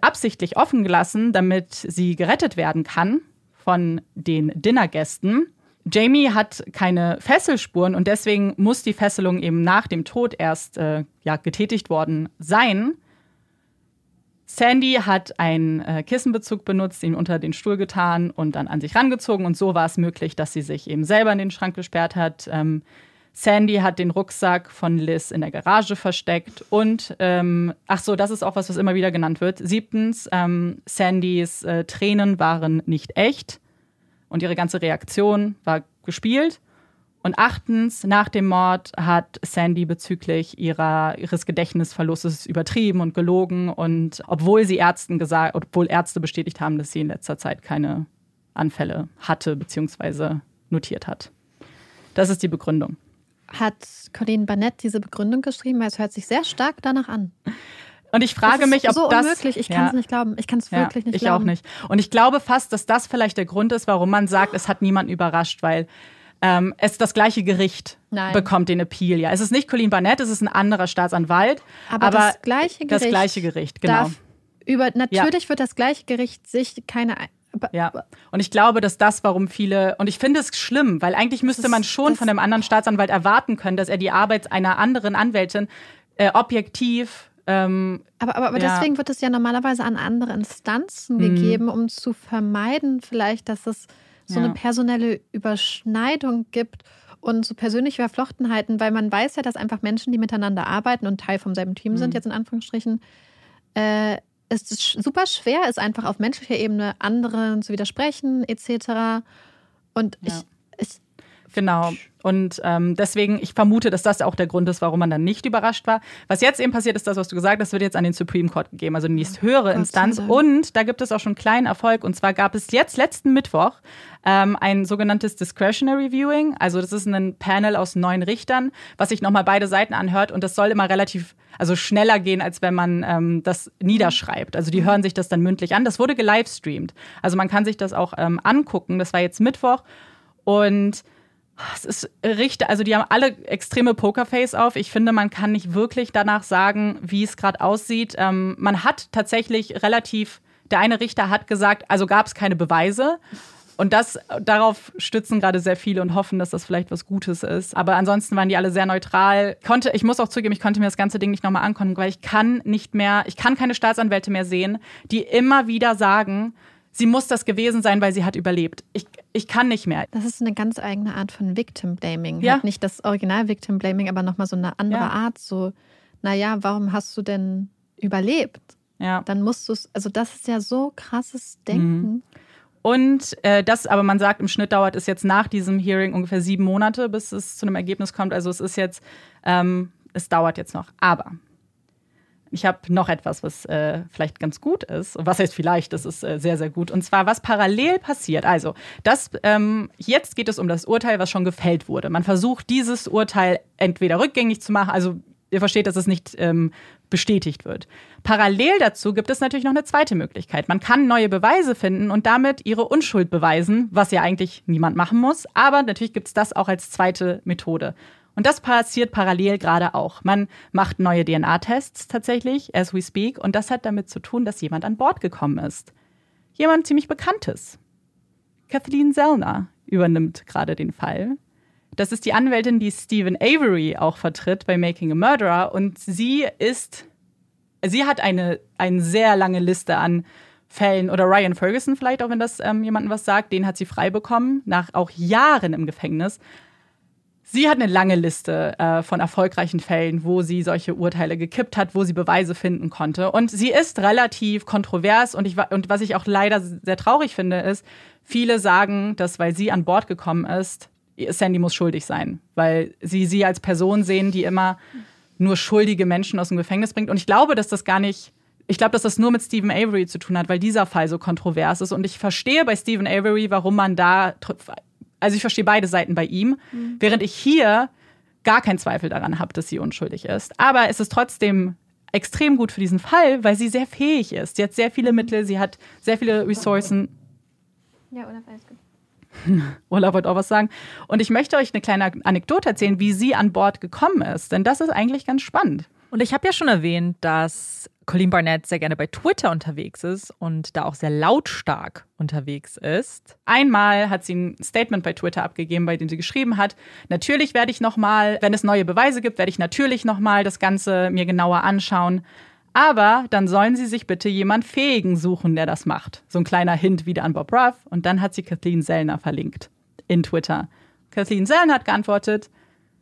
absichtlich offen gelassen, damit sie gerettet werden kann von den Dinnergästen. Jamie hat keine Fesselspuren und deswegen muss die Fesselung eben nach dem Tod erst äh, ja, getätigt worden sein. Sandy hat einen äh, Kissenbezug benutzt, ihn unter den Stuhl getan und dann an sich rangezogen. Und so war es möglich, dass sie sich eben selber in den Schrank gesperrt hat. Ähm, Sandy hat den Rucksack von Liz in der Garage versteckt und ähm, ach so, das ist auch was, was immer wieder genannt wird. Siebtens, ähm, Sandys äh, Tränen waren nicht echt und ihre ganze Reaktion war gespielt. Und achtens, nach dem Mord hat Sandy bezüglich ihrer, ihres Gedächtnisverlustes übertrieben und gelogen. Und obwohl sie Ärzten gesagt, obwohl Ärzte bestätigt haben, dass sie in letzter Zeit keine Anfälle hatte bzw. notiert hat. Das ist die Begründung. Hat Colleen Barnett diese Begründung geschrieben, weil es hört sich sehr stark danach an. Und ich frage mich, ob so das unmöglich. Ich kann es ja. nicht glauben. Ich kann es wirklich ja, nicht ich glauben. Ich auch nicht. Und ich glaube fast, dass das vielleicht der Grund ist, warum man sagt, es hat niemanden überrascht, weil ähm, es das gleiche Gericht Nein. bekommt den Appeal. Ja, es ist nicht Colleen Barnett, es ist ein anderer Staatsanwalt. Aber, aber das gleiche Gericht. Das gleiche Gericht, genau. Darf über, natürlich ja. wird das gleiche Gericht sich keine ja, und ich glaube, dass das, warum viele, und ich finde es schlimm, weil eigentlich müsste man schon von einem anderen Staatsanwalt erwarten können, dass er die Arbeit einer anderen Anwältin äh, objektiv ähm, aber, aber, aber ja. deswegen wird es ja normalerweise an andere Instanzen mhm. gegeben, um zu vermeiden, vielleicht, dass es so ja. eine personelle Überschneidung gibt und so persönliche Verflochtenheiten, weil man weiß ja, dass einfach Menschen, die miteinander arbeiten und Teil vom selben Team mhm. sind, jetzt in Anführungsstrichen, äh, es ist super schwer ist, einfach auf menschlicher Ebene anderen zu widersprechen, etc. Und ja. ich Genau. Und ähm, deswegen, ich vermute, dass das auch der Grund ist, warum man dann nicht überrascht war. Was jetzt eben passiert, ist das, was du gesagt hast, wird jetzt an den Supreme Court gegeben, also die nächst höhere Gott Instanz. Und da gibt es auch schon einen kleinen Erfolg. Und zwar gab es jetzt letzten Mittwoch ähm, ein sogenanntes Discretionary Viewing. Also das ist ein Panel aus neun Richtern, was sich nochmal beide Seiten anhört. Und das soll immer relativ, also schneller gehen, als wenn man ähm, das niederschreibt. Also die hören sich das dann mündlich an. Das wurde gelivestreamt. Also man kann sich das auch ähm, angucken. Das war jetzt Mittwoch. Und es ist richtig, also die haben alle extreme Pokerface auf. Ich finde, man kann nicht wirklich danach sagen, wie es gerade aussieht. Ähm, man hat tatsächlich relativ, der eine Richter hat gesagt, also gab es keine Beweise. Und das, darauf stützen gerade sehr viele und hoffen, dass das vielleicht was Gutes ist. Aber ansonsten waren die alle sehr neutral. Konnte, ich muss auch zugeben, ich konnte mir das ganze Ding nicht nochmal angucken, weil ich kann nicht mehr, ich kann keine Staatsanwälte mehr sehen, die immer wieder sagen, sie muss das gewesen sein, weil sie hat überlebt. Ich, ich kann nicht mehr. Das ist eine ganz eigene Art von Victim Blaming. Ja. Halt nicht das Original Victim Blaming, aber nochmal so eine andere ja. Art. So, naja, warum hast du denn überlebt? Ja. Dann musst du es, also das ist ja so krasses Denken. Mhm. Und äh, das, aber man sagt, im Schnitt dauert es jetzt nach diesem Hearing ungefähr sieben Monate, bis es zu einem Ergebnis kommt. Also es ist jetzt, ähm, es dauert jetzt noch. Aber ich habe noch etwas, was äh, vielleicht ganz gut ist. Was heißt vielleicht? Das ist äh, sehr, sehr gut. Und zwar, was parallel passiert. Also, das, ähm, jetzt geht es um das Urteil, was schon gefällt wurde. Man versucht, dieses Urteil entweder rückgängig zu machen. Also, ihr versteht, dass es nicht ähm, bestätigt wird. Parallel dazu gibt es natürlich noch eine zweite Möglichkeit. Man kann neue Beweise finden und damit ihre Unschuld beweisen, was ja eigentlich niemand machen muss. Aber natürlich gibt es das auch als zweite Methode. Und das passiert parallel gerade auch. Man macht neue DNA-Tests tatsächlich, as we speak. Und das hat damit zu tun, dass jemand an Bord gekommen ist. Jemand ziemlich Bekanntes. Kathleen Zellner übernimmt gerade den Fall. Das ist die Anwältin, die Stephen Avery auch vertritt bei Making a Murderer. Und sie ist, sie hat eine, eine sehr lange Liste an Fällen oder Ryan Ferguson vielleicht, auch wenn das ähm, jemandem was sagt, den hat sie frei bekommen, nach auch Jahren im Gefängnis. Sie hat eine lange Liste äh, von erfolgreichen Fällen, wo sie solche Urteile gekippt hat, wo sie Beweise finden konnte. Und sie ist relativ kontrovers und, ich, und was ich auch leider sehr traurig finde, ist, viele sagen, dass weil sie an Bord gekommen ist, Sandy muss schuldig sein, weil sie sie als Person sehen, die immer nur schuldige Menschen aus dem Gefängnis bringt. Und ich glaube, dass das gar nicht ich glaube, dass das nur mit Stephen Avery zu tun hat, weil dieser Fall so kontrovers ist. Und ich verstehe bei Stephen Avery, warum man da also ich verstehe beide Seiten bei ihm, mhm. während ich hier gar keinen Zweifel daran habe, dass sie unschuldig ist. Aber es ist trotzdem extrem gut für diesen Fall, weil sie sehr fähig ist. Sie hat sehr viele Mittel, sie hat sehr viele Ressourcen. Ja, Olaf, alles gut. Olaf wollte auch was sagen. Und ich möchte euch eine kleine Anekdote erzählen, wie sie an Bord gekommen ist, denn das ist eigentlich ganz spannend. Und ich habe ja schon erwähnt, dass Colleen Barnett sehr gerne bei Twitter unterwegs ist und da auch sehr lautstark unterwegs ist. Einmal hat sie ein Statement bei Twitter abgegeben, bei dem sie geschrieben hat: Natürlich werde ich nochmal, wenn es neue Beweise gibt, werde ich natürlich nochmal das Ganze mir genauer anschauen. Aber dann sollen sie sich bitte jemand Fähigen suchen, der das macht. So ein kleiner Hint wieder an Bob Ruff. Und dann hat sie Kathleen Sellner verlinkt in Twitter. Kathleen Sellner hat geantwortet: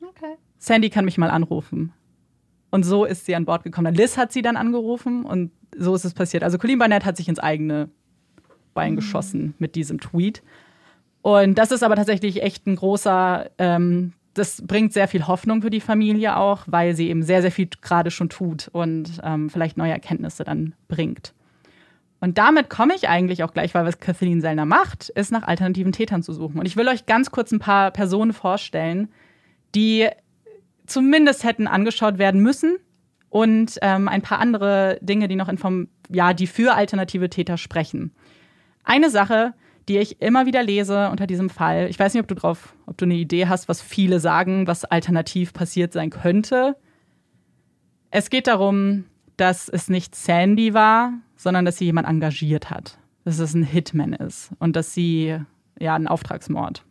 okay. Sandy kann mich mal anrufen. Und so ist sie an Bord gekommen. Liz hat sie dann angerufen und so ist es passiert. Also Colleen Barnett hat sich ins eigene Bein mhm. geschossen mit diesem Tweet. Und das ist aber tatsächlich echt ein großer, ähm, das bringt sehr viel Hoffnung für die Familie auch, weil sie eben sehr, sehr viel gerade schon tut und ähm, vielleicht neue Erkenntnisse dann bringt. Und damit komme ich eigentlich auch gleich, weil was Kathleen Sellner macht, ist nach alternativen Tätern zu suchen. Und ich will euch ganz kurz ein paar Personen vorstellen, die zumindest hätten angeschaut werden müssen und ähm, ein paar andere Dinge, die noch inform ja, die für alternative Täter sprechen. Eine Sache, die ich immer wieder lese unter diesem Fall. Ich weiß nicht, ob du drauf, ob du eine Idee hast, was viele sagen, was alternativ passiert sein könnte. Es geht darum, dass es nicht Sandy war, sondern dass sie jemand engagiert hat. Dass es ein Hitman ist und dass sie ja ein Auftragsmord.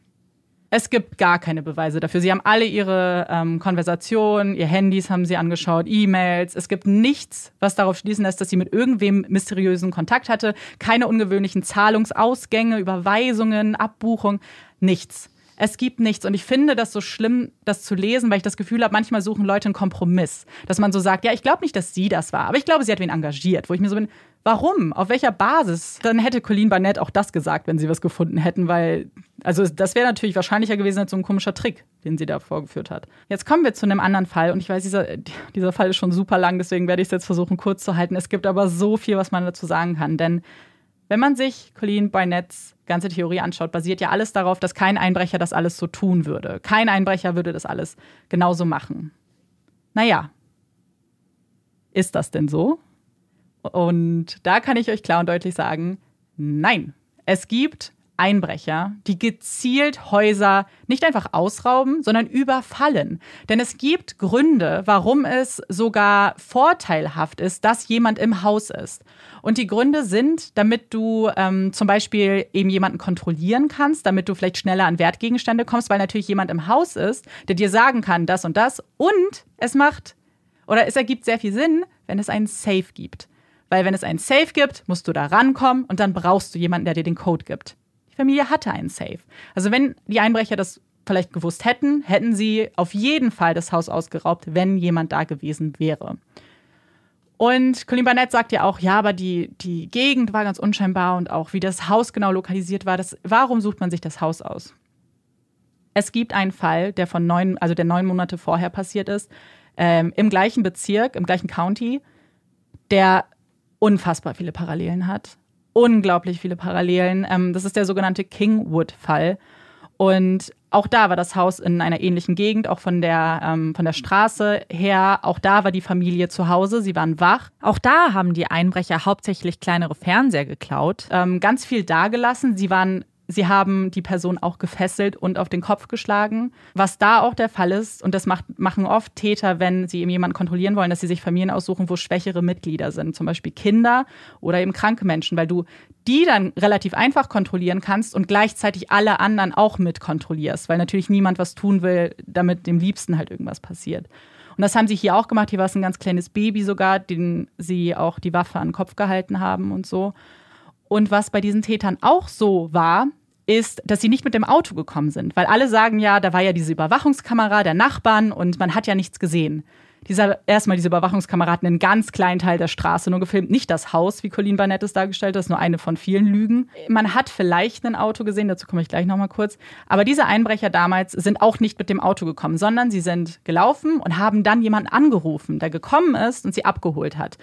Es gibt gar keine Beweise dafür. Sie haben alle ihre ähm, Konversationen, ihr Handys haben sie angeschaut, E-Mails. Es gibt nichts, was darauf schließen lässt, dass sie mit irgendwem mysteriösen Kontakt hatte. Keine ungewöhnlichen Zahlungsausgänge, Überweisungen, Abbuchung, nichts. Es gibt nichts. Und ich finde das so schlimm, das zu lesen, weil ich das Gefühl habe, manchmal suchen Leute einen Kompromiss. Dass man so sagt, ja, ich glaube nicht, dass sie das war, aber ich glaube, sie hat wen engagiert. Wo ich mir so bin, Warum? Auf welcher Basis? Dann hätte Colleen Barnett auch das gesagt, wenn sie was gefunden hätten, weil, also das wäre natürlich wahrscheinlicher gewesen als so ein komischer Trick, den sie da vorgeführt hat. Jetzt kommen wir zu einem anderen Fall und ich weiß, dieser, dieser Fall ist schon super lang, deswegen werde ich es jetzt versuchen kurz zu halten. Es gibt aber so viel, was man dazu sagen kann, denn wenn man sich Colleen Barnetts ganze Theorie anschaut, basiert ja alles darauf, dass kein Einbrecher das alles so tun würde. Kein Einbrecher würde das alles genauso machen. Naja, ist das denn so? Und da kann ich euch klar und deutlich sagen, nein. Es gibt Einbrecher, die gezielt Häuser nicht einfach ausrauben, sondern überfallen. Denn es gibt Gründe, warum es sogar vorteilhaft ist, dass jemand im Haus ist. Und die Gründe sind, damit du ähm, zum Beispiel eben jemanden kontrollieren kannst, damit du vielleicht schneller an Wertgegenstände kommst, weil natürlich jemand im Haus ist, der dir sagen kann, das und das. Und es macht oder es ergibt sehr viel Sinn, wenn es einen Safe gibt. Weil wenn es einen Safe gibt, musst du da rankommen und dann brauchst du jemanden, der dir den Code gibt. Die Familie hatte einen Safe. Also wenn die Einbrecher das vielleicht gewusst hätten, hätten sie auf jeden Fall das Haus ausgeraubt, wenn jemand da gewesen wäre. Und Colin Barnett sagt ja auch, ja, aber die, die Gegend war ganz unscheinbar und auch wie das Haus genau lokalisiert war. Das, warum sucht man sich das Haus aus? Es gibt einen Fall, der von neun, also der neun Monate vorher passiert ist, ähm, im gleichen Bezirk, im gleichen County, der unfassbar viele Parallelen hat. Unglaublich viele Parallelen. Ähm, das ist der sogenannte Kingwood-Fall. Und auch da war das Haus in einer ähnlichen Gegend, auch von der, ähm, von der Straße her. Auch da war die Familie zu Hause, sie waren wach. Auch da haben die Einbrecher hauptsächlich kleinere Fernseher geklaut. Ähm, ganz viel dagelassen. Sie waren Sie haben die Person auch gefesselt und auf den Kopf geschlagen. Was da auch der Fall ist, und das macht, machen oft Täter, wenn sie eben jemanden kontrollieren wollen, dass sie sich Familien aussuchen, wo schwächere Mitglieder sind, zum Beispiel Kinder oder eben kranke Menschen, weil du die dann relativ einfach kontrollieren kannst und gleichzeitig alle anderen auch mit kontrollierst, weil natürlich niemand was tun will, damit dem Liebsten halt irgendwas passiert. Und das haben sie hier auch gemacht. Hier war es ein ganz kleines Baby sogar, den sie auch die Waffe an den Kopf gehalten haben und so. Und was bei diesen Tätern auch so war, ist, dass sie nicht mit dem Auto gekommen sind. Weil alle sagen ja, da war ja diese Überwachungskamera der Nachbarn und man hat ja nichts gesehen. Dieser, erstmal diese Überwachungskamera hat einen ganz kleinen Teil der Straße nur gefilmt, nicht das Haus, wie Colleen Barnett es dargestellt hat, das ist nur eine von vielen Lügen. Man hat vielleicht ein Auto gesehen, dazu komme ich gleich nochmal kurz. Aber diese Einbrecher damals sind auch nicht mit dem Auto gekommen, sondern sie sind gelaufen und haben dann jemanden angerufen, der gekommen ist und sie abgeholt hat.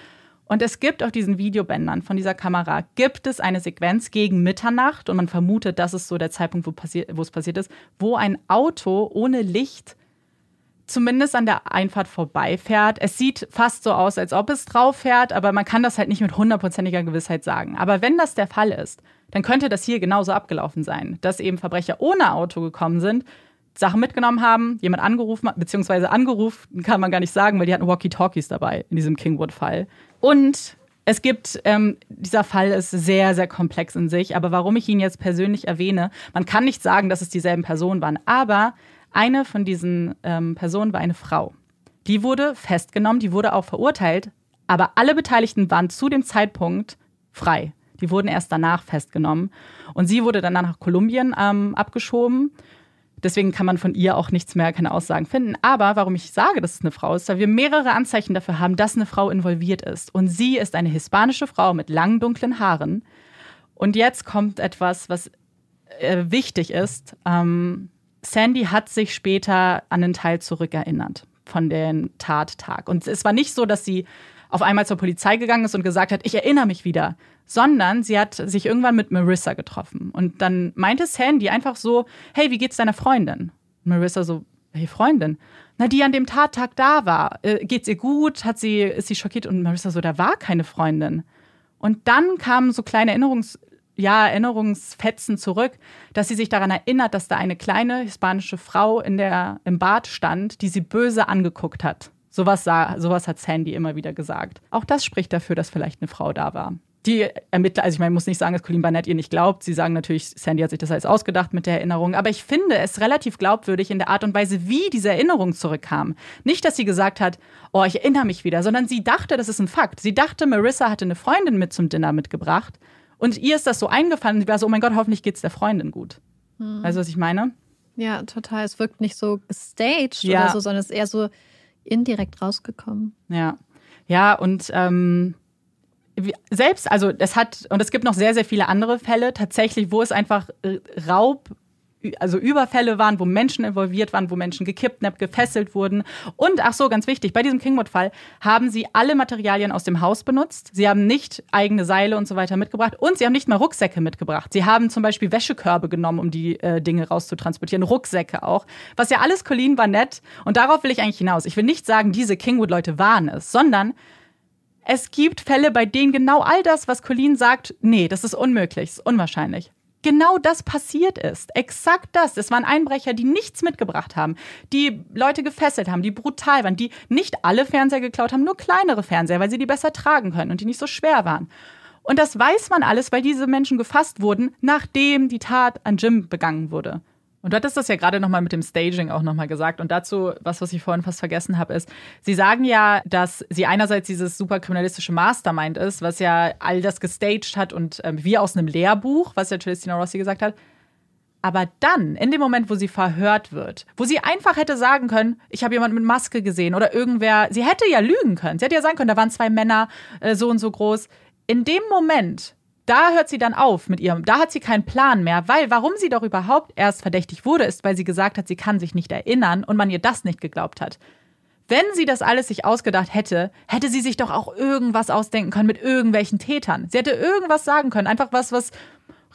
Und es gibt auf diesen Videobändern von dieser Kamera, gibt es eine Sequenz gegen Mitternacht und man vermutet, das ist so der Zeitpunkt, wo, passiert, wo es passiert ist, wo ein Auto ohne Licht zumindest an der Einfahrt vorbeifährt. Es sieht fast so aus, als ob es drauf fährt, aber man kann das halt nicht mit hundertprozentiger Gewissheit sagen. Aber wenn das der Fall ist, dann könnte das hier genauso abgelaufen sein, dass eben Verbrecher ohne Auto gekommen sind, Sachen mitgenommen haben, jemand angerufen beziehungsweise angerufen kann man gar nicht sagen, weil die hatten Walkie-Talkies dabei in diesem Kingwood-Fall. Und es gibt, ähm, dieser Fall ist sehr, sehr komplex in sich, aber warum ich ihn jetzt persönlich erwähne, man kann nicht sagen, dass es dieselben Personen waren, aber eine von diesen ähm, Personen war eine Frau. Die wurde festgenommen, die wurde auch verurteilt, aber alle Beteiligten waren zu dem Zeitpunkt frei. Die wurden erst danach festgenommen. Und sie wurde dann nach Kolumbien ähm, abgeschoben Deswegen kann man von ihr auch nichts mehr, keine Aussagen finden. Aber warum ich sage, dass es eine Frau ist, weil wir mehrere Anzeichen dafür haben, dass eine Frau involviert ist. Und sie ist eine hispanische Frau mit langen, dunklen Haaren. Und jetzt kommt etwas, was äh, wichtig ist. Ähm, Sandy hat sich später an einen Teil zurückerinnert von dem Tattag. Und es war nicht so, dass sie auf einmal zur Polizei gegangen ist und gesagt hat, ich erinnere mich wieder, sondern sie hat sich irgendwann mit Marissa getroffen. Und dann meinte Sandy einfach so, hey, wie geht's deiner Freundin? Marissa so, welche Freundin? Na, die an dem Tattag da war. Äh, geht's ihr gut? Hat sie, ist sie schockiert? Und Marissa so, da war keine Freundin. Und dann kamen so kleine Erinnerungs, ja, Erinnerungsfetzen zurück, dass sie sich daran erinnert, dass da eine kleine hispanische Frau in der, im Bad stand, die sie böse angeguckt hat. Sowas, sah, sowas hat Sandy immer wieder gesagt. Auch das spricht dafür, dass vielleicht eine Frau da war. Die Ermittler, also ich meine, ich muss nicht sagen, dass Colleen Barnett ihr nicht glaubt. Sie sagen natürlich, Sandy hat sich das alles ausgedacht mit der Erinnerung. Aber ich finde es relativ glaubwürdig in der Art und Weise, wie diese Erinnerung zurückkam. Nicht, dass sie gesagt hat, oh, ich erinnere mich wieder, sondern sie dachte, das ist ein Fakt. Sie dachte, Marissa hatte eine Freundin mit zum Dinner mitgebracht. Und ihr ist das so eingefallen. Sie war so, oh mein Gott, hoffentlich geht es der Freundin gut. Hm. Weißt du, was ich meine? Ja, total. Es wirkt nicht so gestaged ja. oder so, sondern es ist eher so indirekt rausgekommen. Ja. Ja, und ähm, selbst, also es hat, und es gibt noch sehr, sehr viele andere Fälle tatsächlich, wo es einfach Raub also Überfälle waren, wo Menschen involviert waren, wo Menschen gekidnappt, gefesselt wurden. Und ach so, ganz wichtig, bei diesem Kingwood-Fall haben sie alle Materialien aus dem Haus benutzt. Sie haben nicht eigene Seile und so weiter mitgebracht und sie haben nicht mal Rucksäcke mitgebracht. Sie haben zum Beispiel Wäschekörbe genommen, um die äh, Dinge rauszutransportieren, Rucksäcke auch. Was ja alles Colleen war nett und darauf will ich eigentlich hinaus. Ich will nicht sagen, diese Kingwood-Leute waren es, sondern es gibt Fälle, bei denen genau all das, was Colleen sagt, nee, das ist unmöglich, ist unwahrscheinlich. Genau das passiert ist. Exakt das. Es waren Einbrecher, die nichts mitgebracht haben, die Leute gefesselt haben, die brutal waren, die nicht alle Fernseher geklaut haben, nur kleinere Fernseher, weil sie die besser tragen können und die nicht so schwer waren. Und das weiß man alles, weil diese Menschen gefasst wurden, nachdem die Tat an Jim begangen wurde. Und du hattest das ja gerade nochmal mit dem Staging auch nochmal gesagt. Und dazu, was, was ich vorhin fast vergessen habe, ist, sie sagen ja, dass sie einerseits dieses super kriminalistische Mastermind ist, was ja all das gestaged hat und ähm, wie aus einem Lehrbuch, was ja Celestina Rossi gesagt hat. Aber dann, in dem Moment, wo sie verhört wird, wo sie einfach hätte sagen können, ich habe jemanden mit Maske gesehen oder irgendwer, sie hätte ja lügen können. Sie hätte ja sagen können, da waren zwei Männer äh, so und so groß. In dem Moment da hört sie dann auf mit ihrem, da hat sie keinen Plan mehr, weil warum sie doch überhaupt erst verdächtig wurde, ist, weil sie gesagt hat, sie kann sich nicht erinnern und man ihr das nicht geglaubt hat. Wenn sie das alles sich ausgedacht hätte, hätte sie sich doch auch irgendwas ausdenken können mit irgendwelchen Tätern. Sie hätte irgendwas sagen können, einfach was, was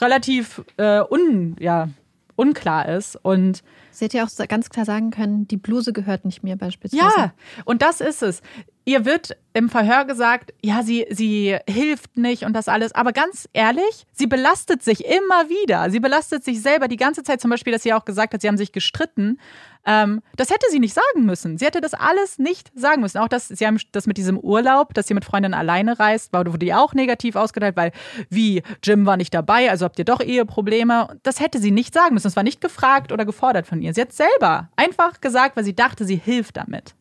relativ äh, un, ja, unklar ist. Und sie hätte ja auch ganz klar sagen können, die Bluse gehört nicht mir beispielsweise. Ja, und das ist es ihr wird im Verhör gesagt, ja, sie, sie hilft nicht und das alles. Aber ganz ehrlich, sie belastet sich immer wieder. Sie belastet sich selber die ganze Zeit. Zum Beispiel, dass sie auch gesagt hat, sie haben sich gestritten. Ähm, das hätte sie nicht sagen müssen. Sie hätte das alles nicht sagen müssen. Auch das, sie haben das mit diesem Urlaub, dass sie mit Freundinnen alleine reist, wurde die auch negativ ausgeteilt, weil wie Jim war nicht dabei, also habt ihr doch Eheprobleme. Das hätte sie nicht sagen müssen. Es war nicht gefragt oder gefordert von ihr. Sie hat selber einfach gesagt, weil sie dachte, sie hilft damit.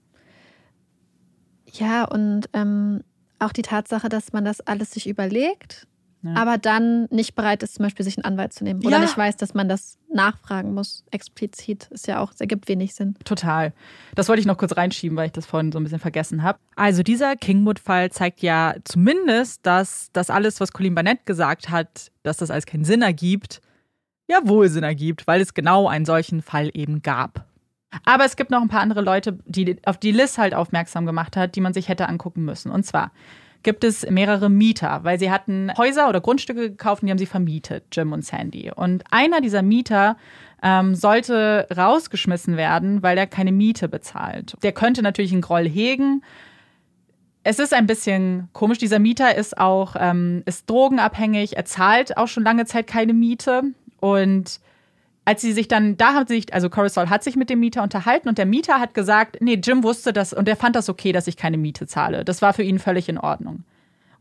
Ja, und ähm, auch die Tatsache, dass man das alles sich überlegt, ja. aber dann nicht bereit ist, zum Beispiel sich einen Anwalt zu nehmen. Oder ja. nicht weiß, dass man das nachfragen muss, explizit. Ist ja auch, es ergibt wenig Sinn. Total. Das wollte ich noch kurz reinschieben, weil ich das vorhin so ein bisschen vergessen habe. Also dieser Kingwood-Fall zeigt ja zumindest, dass das alles, was Colleen Barnett gesagt hat, dass das alles keinen Sinn ergibt, ja wohl Sinn ergibt, weil es genau einen solchen Fall eben gab. Aber es gibt noch ein paar andere Leute, die auf die Liz halt aufmerksam gemacht hat, die man sich hätte angucken müssen. Und zwar gibt es mehrere Mieter, weil sie hatten Häuser oder Grundstücke gekauft und die haben sie vermietet, Jim und Sandy. Und einer dieser Mieter ähm, sollte rausgeschmissen werden, weil er keine Miete bezahlt. Der könnte natürlich einen Groll hegen. Es ist ein bisschen komisch. Dieser Mieter ist auch ähm, ist drogenabhängig. Er zahlt auch schon lange Zeit keine Miete und als sie sich dann, da hat sich, also Coruscant hat sich mit dem Mieter unterhalten und der Mieter hat gesagt, nee, Jim wusste das und er fand das okay, dass ich keine Miete zahle. Das war für ihn völlig in Ordnung.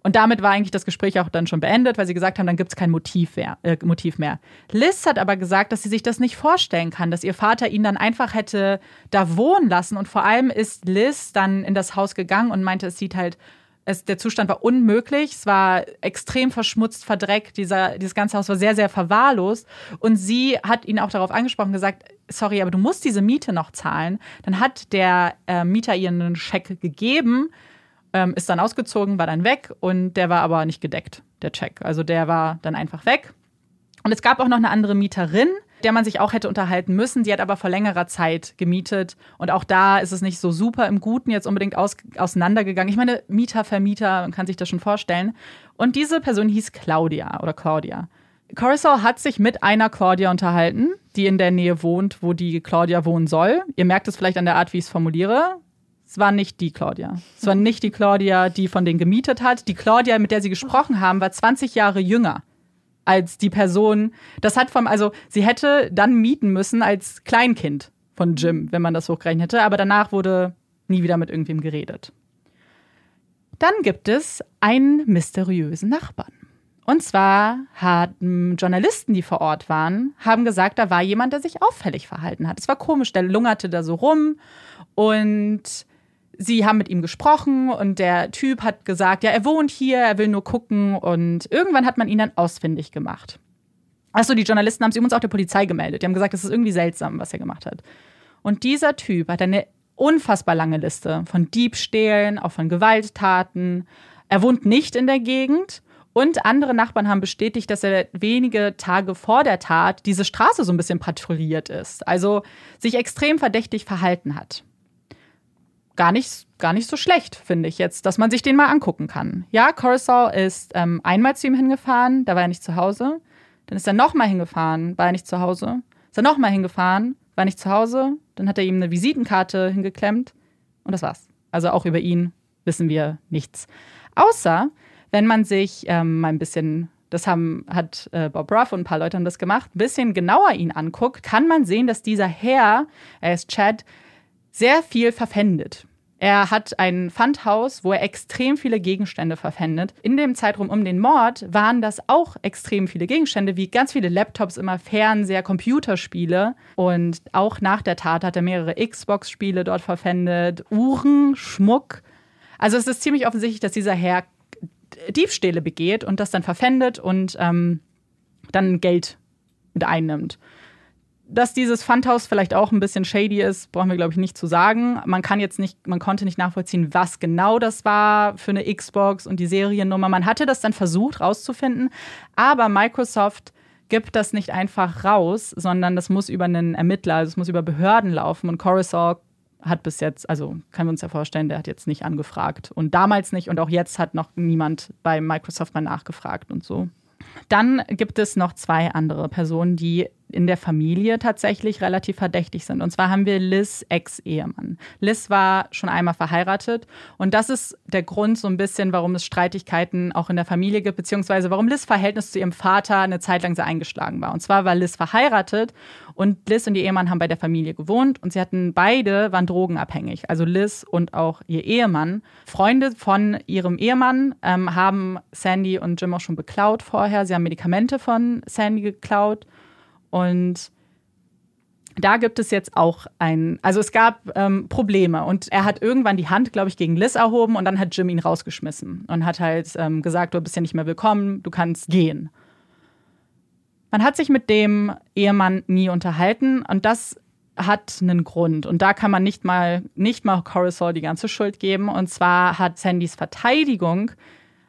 Und damit war eigentlich das Gespräch auch dann schon beendet, weil sie gesagt haben, dann gibt es kein Motiv mehr, äh, Motiv mehr. Liz hat aber gesagt, dass sie sich das nicht vorstellen kann, dass ihr Vater ihn dann einfach hätte da wohnen lassen. Und vor allem ist Liz dann in das Haus gegangen und meinte, es sieht halt es, der Zustand war unmöglich. Es war extrem verschmutzt, verdreckt. Dieser, dieses ganze Haus war sehr, sehr verwahrlost. Und sie hat ihn auch darauf angesprochen, gesagt, sorry, aber du musst diese Miete noch zahlen. Dann hat der äh, Mieter ihr einen Scheck gegeben, ähm, ist dann ausgezogen, war dann weg und der war aber nicht gedeckt, der Check. Also der war dann einfach weg. Und es gab auch noch eine andere Mieterin, der man sich auch hätte unterhalten müssen. Die hat aber vor längerer Zeit gemietet. Und auch da ist es nicht so super im Guten jetzt unbedingt aus, auseinandergegangen. Ich meine, Mieter, Vermieter, man kann sich das schon vorstellen. Und diese Person hieß Claudia oder Claudia. Corisol hat sich mit einer Claudia unterhalten, die in der Nähe wohnt, wo die Claudia wohnen soll. Ihr merkt es vielleicht an der Art, wie ich es formuliere. Es war nicht die Claudia. Es war nicht die Claudia, die von denen gemietet hat. Die Claudia, mit der sie gesprochen haben, war 20 Jahre jünger als die Person. Das hat vom, also sie hätte dann mieten müssen als Kleinkind von Jim, wenn man das hochgerechnet hätte. Aber danach wurde nie wieder mit irgendwem geredet. Dann gibt es einen mysteriösen Nachbarn. Und zwar hatten Journalisten, die vor Ort waren, haben gesagt, da war jemand, der sich auffällig verhalten hat. Es war komisch, der lungerte da so rum und sie haben mit ihm gesprochen und der Typ hat gesagt, ja, er wohnt hier, er will nur gucken und irgendwann hat man ihn dann ausfindig gemacht. Achso, die Journalisten haben sie uns auch der Polizei gemeldet. Die haben gesagt, das ist irgendwie seltsam, was er gemacht hat. Und dieser Typ hat eine unfassbar lange Liste von Diebstählen, auch von Gewalttaten. Er wohnt nicht in der Gegend und andere Nachbarn haben bestätigt, dass er wenige Tage vor der Tat diese Straße so ein bisschen patrouilliert ist. Also sich extrem verdächtig verhalten hat. Gar nicht, gar nicht so schlecht, finde ich jetzt, dass man sich den mal angucken kann. Ja, Coruscant ist ähm, einmal zu ihm hingefahren, da war er nicht zu Hause. Dann ist er nochmal hingefahren, war er nicht zu Hause. Ist er nochmal hingefahren, war nicht zu Hause. Dann hat er ihm eine Visitenkarte hingeklemmt und das war's. Also auch über ihn wissen wir nichts. Außer, wenn man sich ähm, mal ein bisschen, das haben, hat äh, Bob Ruff und ein paar Leute haben das gemacht, ein bisschen genauer ihn anguckt, kann man sehen, dass dieser Herr, er ist Chad, sehr viel verpfändet. Er hat ein Pfandhaus, wo er extrem viele Gegenstände verpfändet. In dem Zeitraum um den Mord waren das auch extrem viele Gegenstände, wie ganz viele Laptops, immer Fernseher, Computerspiele. Und auch nach der Tat hat er mehrere Xbox-Spiele dort verpfändet, Uhren, Schmuck. Also es ist ziemlich offensichtlich, dass dieser Herr Diebstähle begeht und das dann verpfändet und ähm, dann Geld mit einnimmt. Dass dieses Pfandhaus vielleicht auch ein bisschen shady ist, brauchen wir, glaube ich, nicht zu sagen. Man kann jetzt nicht, man konnte nicht nachvollziehen, was genau das war für eine Xbox und die Seriennummer. Man hatte das dann versucht rauszufinden, aber Microsoft gibt das nicht einfach raus, sondern das muss über einen Ermittler, also es muss über Behörden laufen und Coruscant hat bis jetzt, also können wir uns ja vorstellen, der hat jetzt nicht angefragt. Und damals nicht und auch jetzt hat noch niemand bei Microsoft mal nachgefragt und so. Dann gibt es noch zwei andere Personen, die in der Familie tatsächlich relativ verdächtig sind. Und zwar haben wir Liz Ex-Ehemann. Liz war schon einmal verheiratet und das ist der Grund so ein bisschen, warum es Streitigkeiten auch in der Familie gibt, beziehungsweise warum Liz Verhältnis zu ihrem Vater eine Zeit lang sehr eingeschlagen war. Und zwar war Liz verheiratet und Liz und ihr Ehemann haben bei der Familie gewohnt und sie hatten beide, waren drogenabhängig. Also Liz und auch ihr Ehemann. Freunde von ihrem Ehemann ähm, haben Sandy und Jim auch schon beklaut vorher. Sie haben Medikamente von Sandy geklaut und da gibt es jetzt auch ein, also es gab ähm, Probleme. Und er hat irgendwann die Hand, glaube ich, gegen Liz erhoben und dann hat Jim ihn rausgeschmissen und hat halt ähm, gesagt, du bist ja nicht mehr willkommen, du kannst gehen. Man hat sich mit dem Ehemann nie unterhalten und das hat einen Grund. Und da kann man nicht mal nicht mal Coruscant die ganze Schuld geben. Und zwar hat Sandys Verteidigung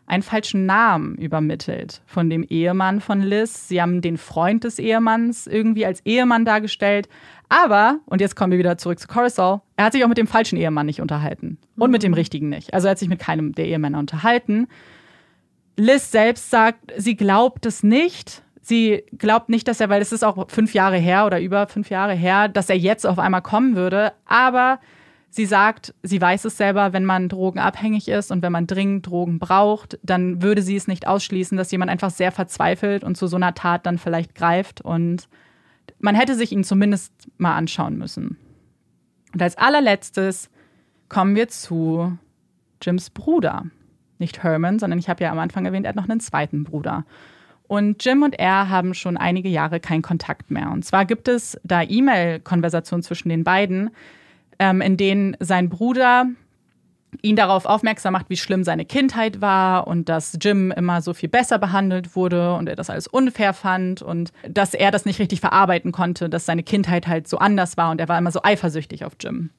einen falschen Namen übermittelt von dem Ehemann von Liz. Sie haben den Freund des Ehemanns irgendwie als Ehemann dargestellt. Aber, und jetzt kommen wir wieder zurück zu Coruscant, er hat sich auch mit dem falschen Ehemann nicht unterhalten. Und mit dem mhm. richtigen nicht. Also er hat sich mit keinem der Ehemänner unterhalten. Liz selbst sagt, sie glaubt es nicht. Sie glaubt nicht, dass er, weil es ist auch fünf Jahre her oder über fünf Jahre her, dass er jetzt auf einmal kommen würde. Aber Sie sagt, sie weiß es selber, wenn man drogenabhängig ist und wenn man dringend Drogen braucht, dann würde sie es nicht ausschließen, dass jemand einfach sehr verzweifelt und zu so einer Tat dann vielleicht greift. Und man hätte sich ihn zumindest mal anschauen müssen. Und als allerletztes kommen wir zu Jims Bruder. Nicht Herman, sondern ich habe ja am Anfang erwähnt, er hat noch einen zweiten Bruder. Und Jim und er haben schon einige Jahre keinen Kontakt mehr. Und zwar gibt es da E-Mail-Konversationen zwischen den beiden, ähm, in denen sein Bruder ihn darauf aufmerksam macht, wie schlimm seine Kindheit war und dass Jim immer so viel besser behandelt wurde und er das alles unfair fand und dass er das nicht richtig verarbeiten konnte, dass seine Kindheit halt so anders war und er war immer so eifersüchtig auf Jim.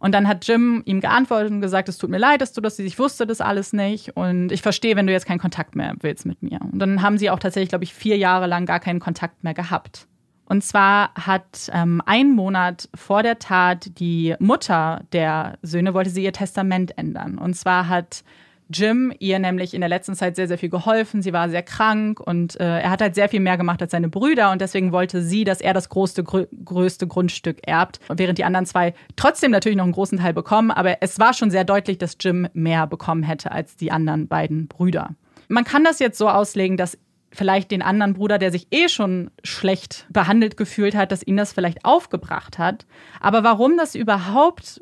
Und dann hat Jim ihm geantwortet und gesagt, es tut mir leid, dass du das, ich wusste das alles nicht und ich verstehe, wenn du jetzt keinen Kontakt mehr willst mit mir. Und dann haben sie auch tatsächlich, glaube ich, vier Jahre lang gar keinen Kontakt mehr gehabt. Und zwar hat ähm, ein Monat vor der Tat die Mutter der Söhne wollte sie ihr Testament ändern. Und zwar hat Jim ihr nämlich in der letzten Zeit sehr, sehr viel geholfen. Sie war sehr krank und äh, er hat halt sehr viel mehr gemacht als seine Brüder und deswegen wollte sie, dass er das größte, grö größte Grundstück erbt, während die anderen zwei trotzdem natürlich noch einen großen Teil bekommen. Aber es war schon sehr deutlich, dass Jim mehr bekommen hätte als die anderen beiden Brüder. Man kann das jetzt so auslegen, dass vielleicht den anderen Bruder, der sich eh schon schlecht behandelt gefühlt hat, dass ihn das vielleicht aufgebracht hat. Aber warum das überhaupt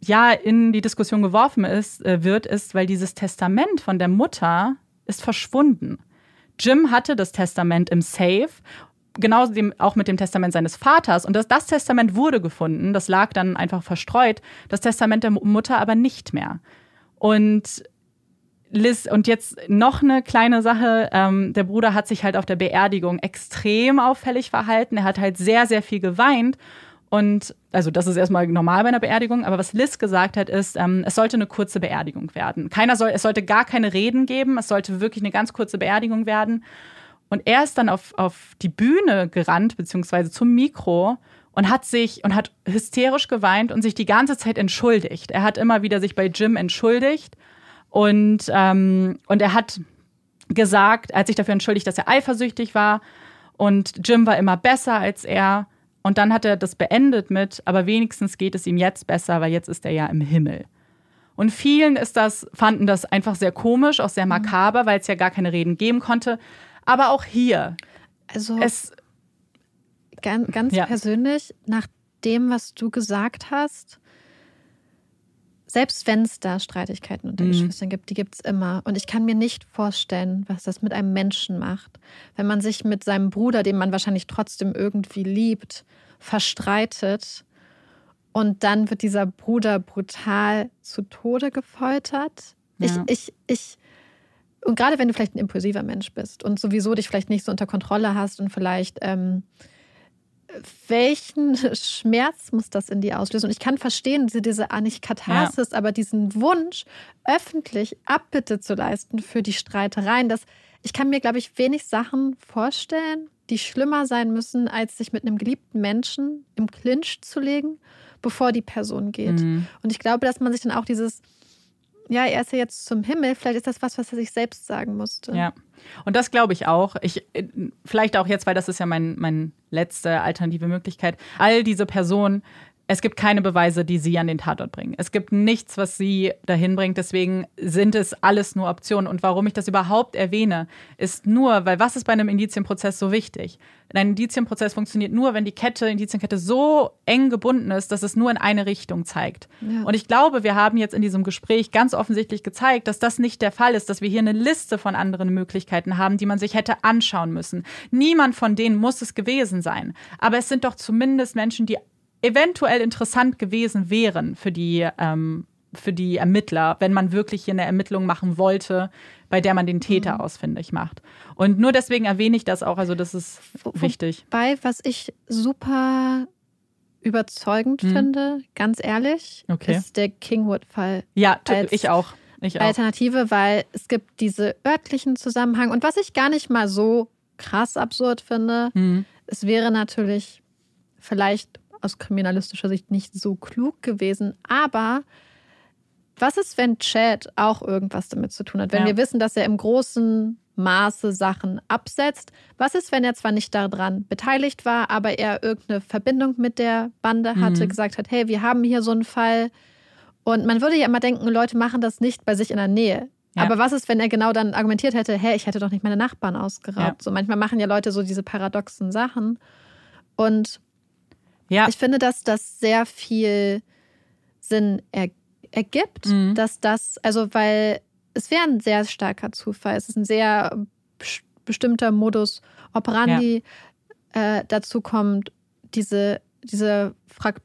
ja in die Diskussion geworfen ist, äh, wird, ist, weil dieses Testament von der Mutter ist verschwunden. Jim hatte das Testament im Safe genauso dem, auch mit dem Testament seines Vaters. Und das, das Testament wurde gefunden, das lag dann einfach verstreut, das Testament der Mutter aber nicht mehr. Und Liz, und jetzt noch eine kleine Sache. Ähm, der Bruder hat sich halt auf der Beerdigung extrem auffällig verhalten. Er hat halt sehr, sehr viel geweint. Und also das ist erstmal normal bei einer Beerdigung, aber was Liz gesagt hat, ist, ähm, es sollte eine kurze Beerdigung werden. Keiner soll, es sollte gar keine Reden geben, es sollte wirklich eine ganz kurze Beerdigung werden. Und er ist dann auf, auf die Bühne gerannt, beziehungsweise zum Mikro und hat sich und hat hysterisch geweint und sich die ganze Zeit entschuldigt. Er hat immer wieder sich bei Jim entschuldigt und, ähm, und er hat gesagt, er hat sich dafür entschuldigt, dass er eifersüchtig war und Jim war immer besser als er. Und dann hat er das beendet mit, aber wenigstens geht es ihm jetzt besser, weil jetzt ist er ja im Himmel. Und vielen ist das, fanden das einfach sehr komisch, auch sehr mhm. makaber, weil es ja gar keine Reden geben konnte. Aber auch hier. Also es, ganz, ganz ja. persönlich, nach dem, was du gesagt hast, selbst wenn es da Streitigkeiten unter mhm. Geschwistern gibt, die gibt es immer. Und ich kann mir nicht vorstellen, was das mit einem Menschen macht, wenn man sich mit seinem Bruder, den man wahrscheinlich trotzdem irgendwie liebt, verstreitet und dann wird dieser Bruder brutal zu Tode gefoltert. Ja. Ich, ich, ich, und gerade wenn du vielleicht ein impulsiver Mensch bist und sowieso dich vielleicht nicht so unter Kontrolle hast und vielleicht ähm, welchen Schmerz muss das in dir auslösen? Und ich kann verstehen, diese, diese ah, nicht Katharsis, ja. aber diesen Wunsch, öffentlich Abbitte zu leisten für die Streitereien. Das, ich kann mir, glaube ich, wenig Sachen vorstellen, die schlimmer sein müssen, als sich mit einem geliebten Menschen im Clinch zu legen, bevor die Person geht. Mhm. Und ich glaube, dass man sich dann auch dieses, ja, er ist ja jetzt zum Himmel, vielleicht ist das was, was er sich selbst sagen musste. Ja. Und das glaube ich auch. Ich, vielleicht auch jetzt, weil das ist ja mein, mein letzte alternative Möglichkeit. All diese Personen es gibt keine Beweise, die sie an den Tatort bringen. Es gibt nichts, was sie dahin bringt. Deswegen sind es alles nur Optionen. Und warum ich das überhaupt erwähne, ist nur, weil was ist bei einem Indizienprozess so wichtig? Ein Indizienprozess funktioniert nur, wenn die Kette, Indizienkette so eng gebunden ist, dass es nur in eine Richtung zeigt. Ja. Und ich glaube, wir haben jetzt in diesem Gespräch ganz offensichtlich gezeigt, dass das nicht der Fall ist, dass wir hier eine Liste von anderen Möglichkeiten haben, die man sich hätte anschauen müssen. Niemand von denen muss es gewesen sein. Aber es sind doch zumindest Menschen, die eventuell interessant gewesen wären für die, ähm, für die Ermittler, wenn man wirklich hier eine Ermittlung machen wollte, bei der man den Täter mhm. ausfindig macht. Und nur deswegen erwähne ich das auch, also das ist wichtig. Wobei, was ich super überzeugend mhm. finde, ganz ehrlich, okay. ist der Kingwood-Fall. Ja, ich auch. ich auch. Alternative, weil es gibt diese örtlichen Zusammenhang. Und was ich gar nicht mal so krass absurd finde, mhm. es wäre natürlich vielleicht aus kriminalistischer Sicht nicht so klug gewesen. Aber was ist, wenn Chad auch irgendwas damit zu tun hat? Wenn ja. wir wissen, dass er im großen Maße Sachen absetzt. Was ist, wenn er zwar nicht daran beteiligt war, aber er irgendeine Verbindung mit der Bande hatte, mhm. gesagt hat, hey, wir haben hier so einen Fall. Und man würde ja immer denken, Leute machen das nicht bei sich in der Nähe. Ja. Aber was ist, wenn er genau dann argumentiert hätte, hey, ich hätte doch nicht meine Nachbarn ausgeraubt. Ja. So manchmal machen ja Leute so diese paradoxen Sachen. Und ja. Ich finde, dass das sehr viel Sinn er ergibt, mhm. dass das, also weil es wäre ein sehr starker Zufall. Es ist ein sehr bestimmter Modus operandi. Ja. Äh, dazu kommt diese, diese,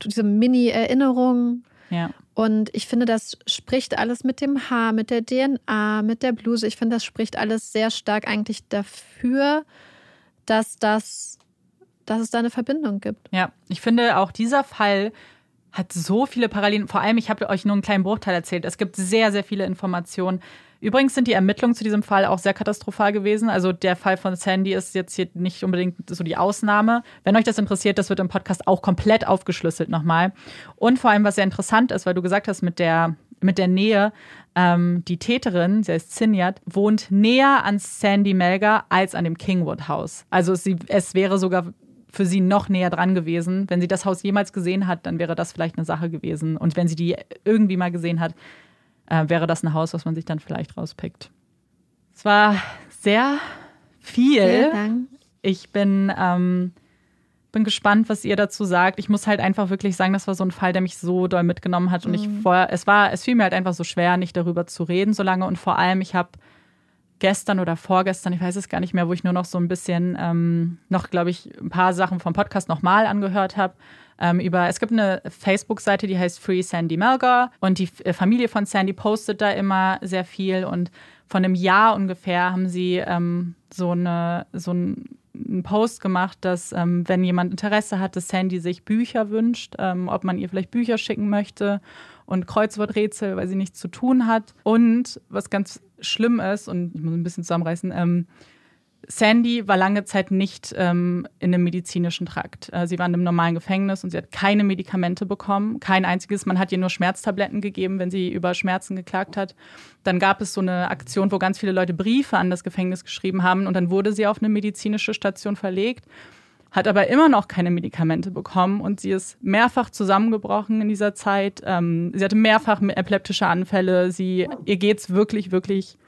diese Mini-Erinnerung. Ja. Und ich finde, das spricht alles mit dem Haar, mit der DNA, mit der Bluse. Ich finde, das spricht alles sehr stark eigentlich dafür, dass das dass es da eine Verbindung gibt. Ja, ich finde auch dieser Fall hat so viele Parallelen. Vor allem, ich habe euch nur einen kleinen Bruchteil erzählt. Es gibt sehr, sehr viele Informationen. Übrigens sind die Ermittlungen zu diesem Fall auch sehr katastrophal gewesen. Also der Fall von Sandy ist jetzt hier nicht unbedingt so die Ausnahme. Wenn euch das interessiert, das wird im Podcast auch komplett aufgeschlüsselt nochmal. Und vor allem, was sehr interessant ist, weil du gesagt hast mit der mit der Nähe. Ähm, die Täterin, sie heißt Zinjat, wohnt näher an Sandy Melgar als an dem Kingwood Haus. Also sie, es wäre sogar für sie noch näher dran gewesen. Wenn sie das Haus jemals gesehen hat, dann wäre das vielleicht eine Sache gewesen. Und wenn sie die irgendwie mal gesehen hat, äh, wäre das ein Haus, was man sich dann vielleicht rauspickt. Es war sehr viel. Ich bin, ähm, bin gespannt, was ihr dazu sagt. Ich muss halt einfach wirklich sagen, das war so ein Fall, der mich so doll mitgenommen hat. Und ich Mhm. vorher, es war, es fiel mir halt einfach so schwer, nicht darüber zu reden so lange. Und vor allem, ich habe gestern oder vorgestern, ich weiß es gar nicht mehr, wo ich nur noch so ein bisschen ähm, noch, glaube ich, ein paar Sachen vom Podcast nochmal angehört habe. Ähm, über, es gibt eine Facebook-Seite, die heißt Free Sandy Melgar und die äh, Familie von Sandy postet da immer sehr viel und von einem Jahr ungefähr haben sie ähm, so, eine, so ein, einen Post gemacht, dass ähm, wenn jemand Interesse hat, dass Sandy sich Bücher wünscht, ähm, ob man ihr vielleicht Bücher schicken möchte und Kreuzworträtsel, weil sie nichts zu tun hat. Und was ganz schlimm ist, und ich muss ein bisschen zusammenreißen, ähm, Sandy war lange Zeit nicht ähm, in einem medizinischen Trakt. Äh, sie war in einem normalen Gefängnis und sie hat keine Medikamente bekommen, kein einziges. Man hat ihr nur Schmerztabletten gegeben, wenn sie über Schmerzen geklagt hat. Dann gab es so eine Aktion, wo ganz viele Leute Briefe an das Gefängnis geschrieben haben und dann wurde sie auf eine medizinische Station verlegt, hat aber immer noch keine Medikamente bekommen und sie ist mehrfach zusammengebrochen in dieser Zeit. Ähm, sie hatte mehrfach epileptische Anfälle. Sie, ihr geht's wirklich, wirklich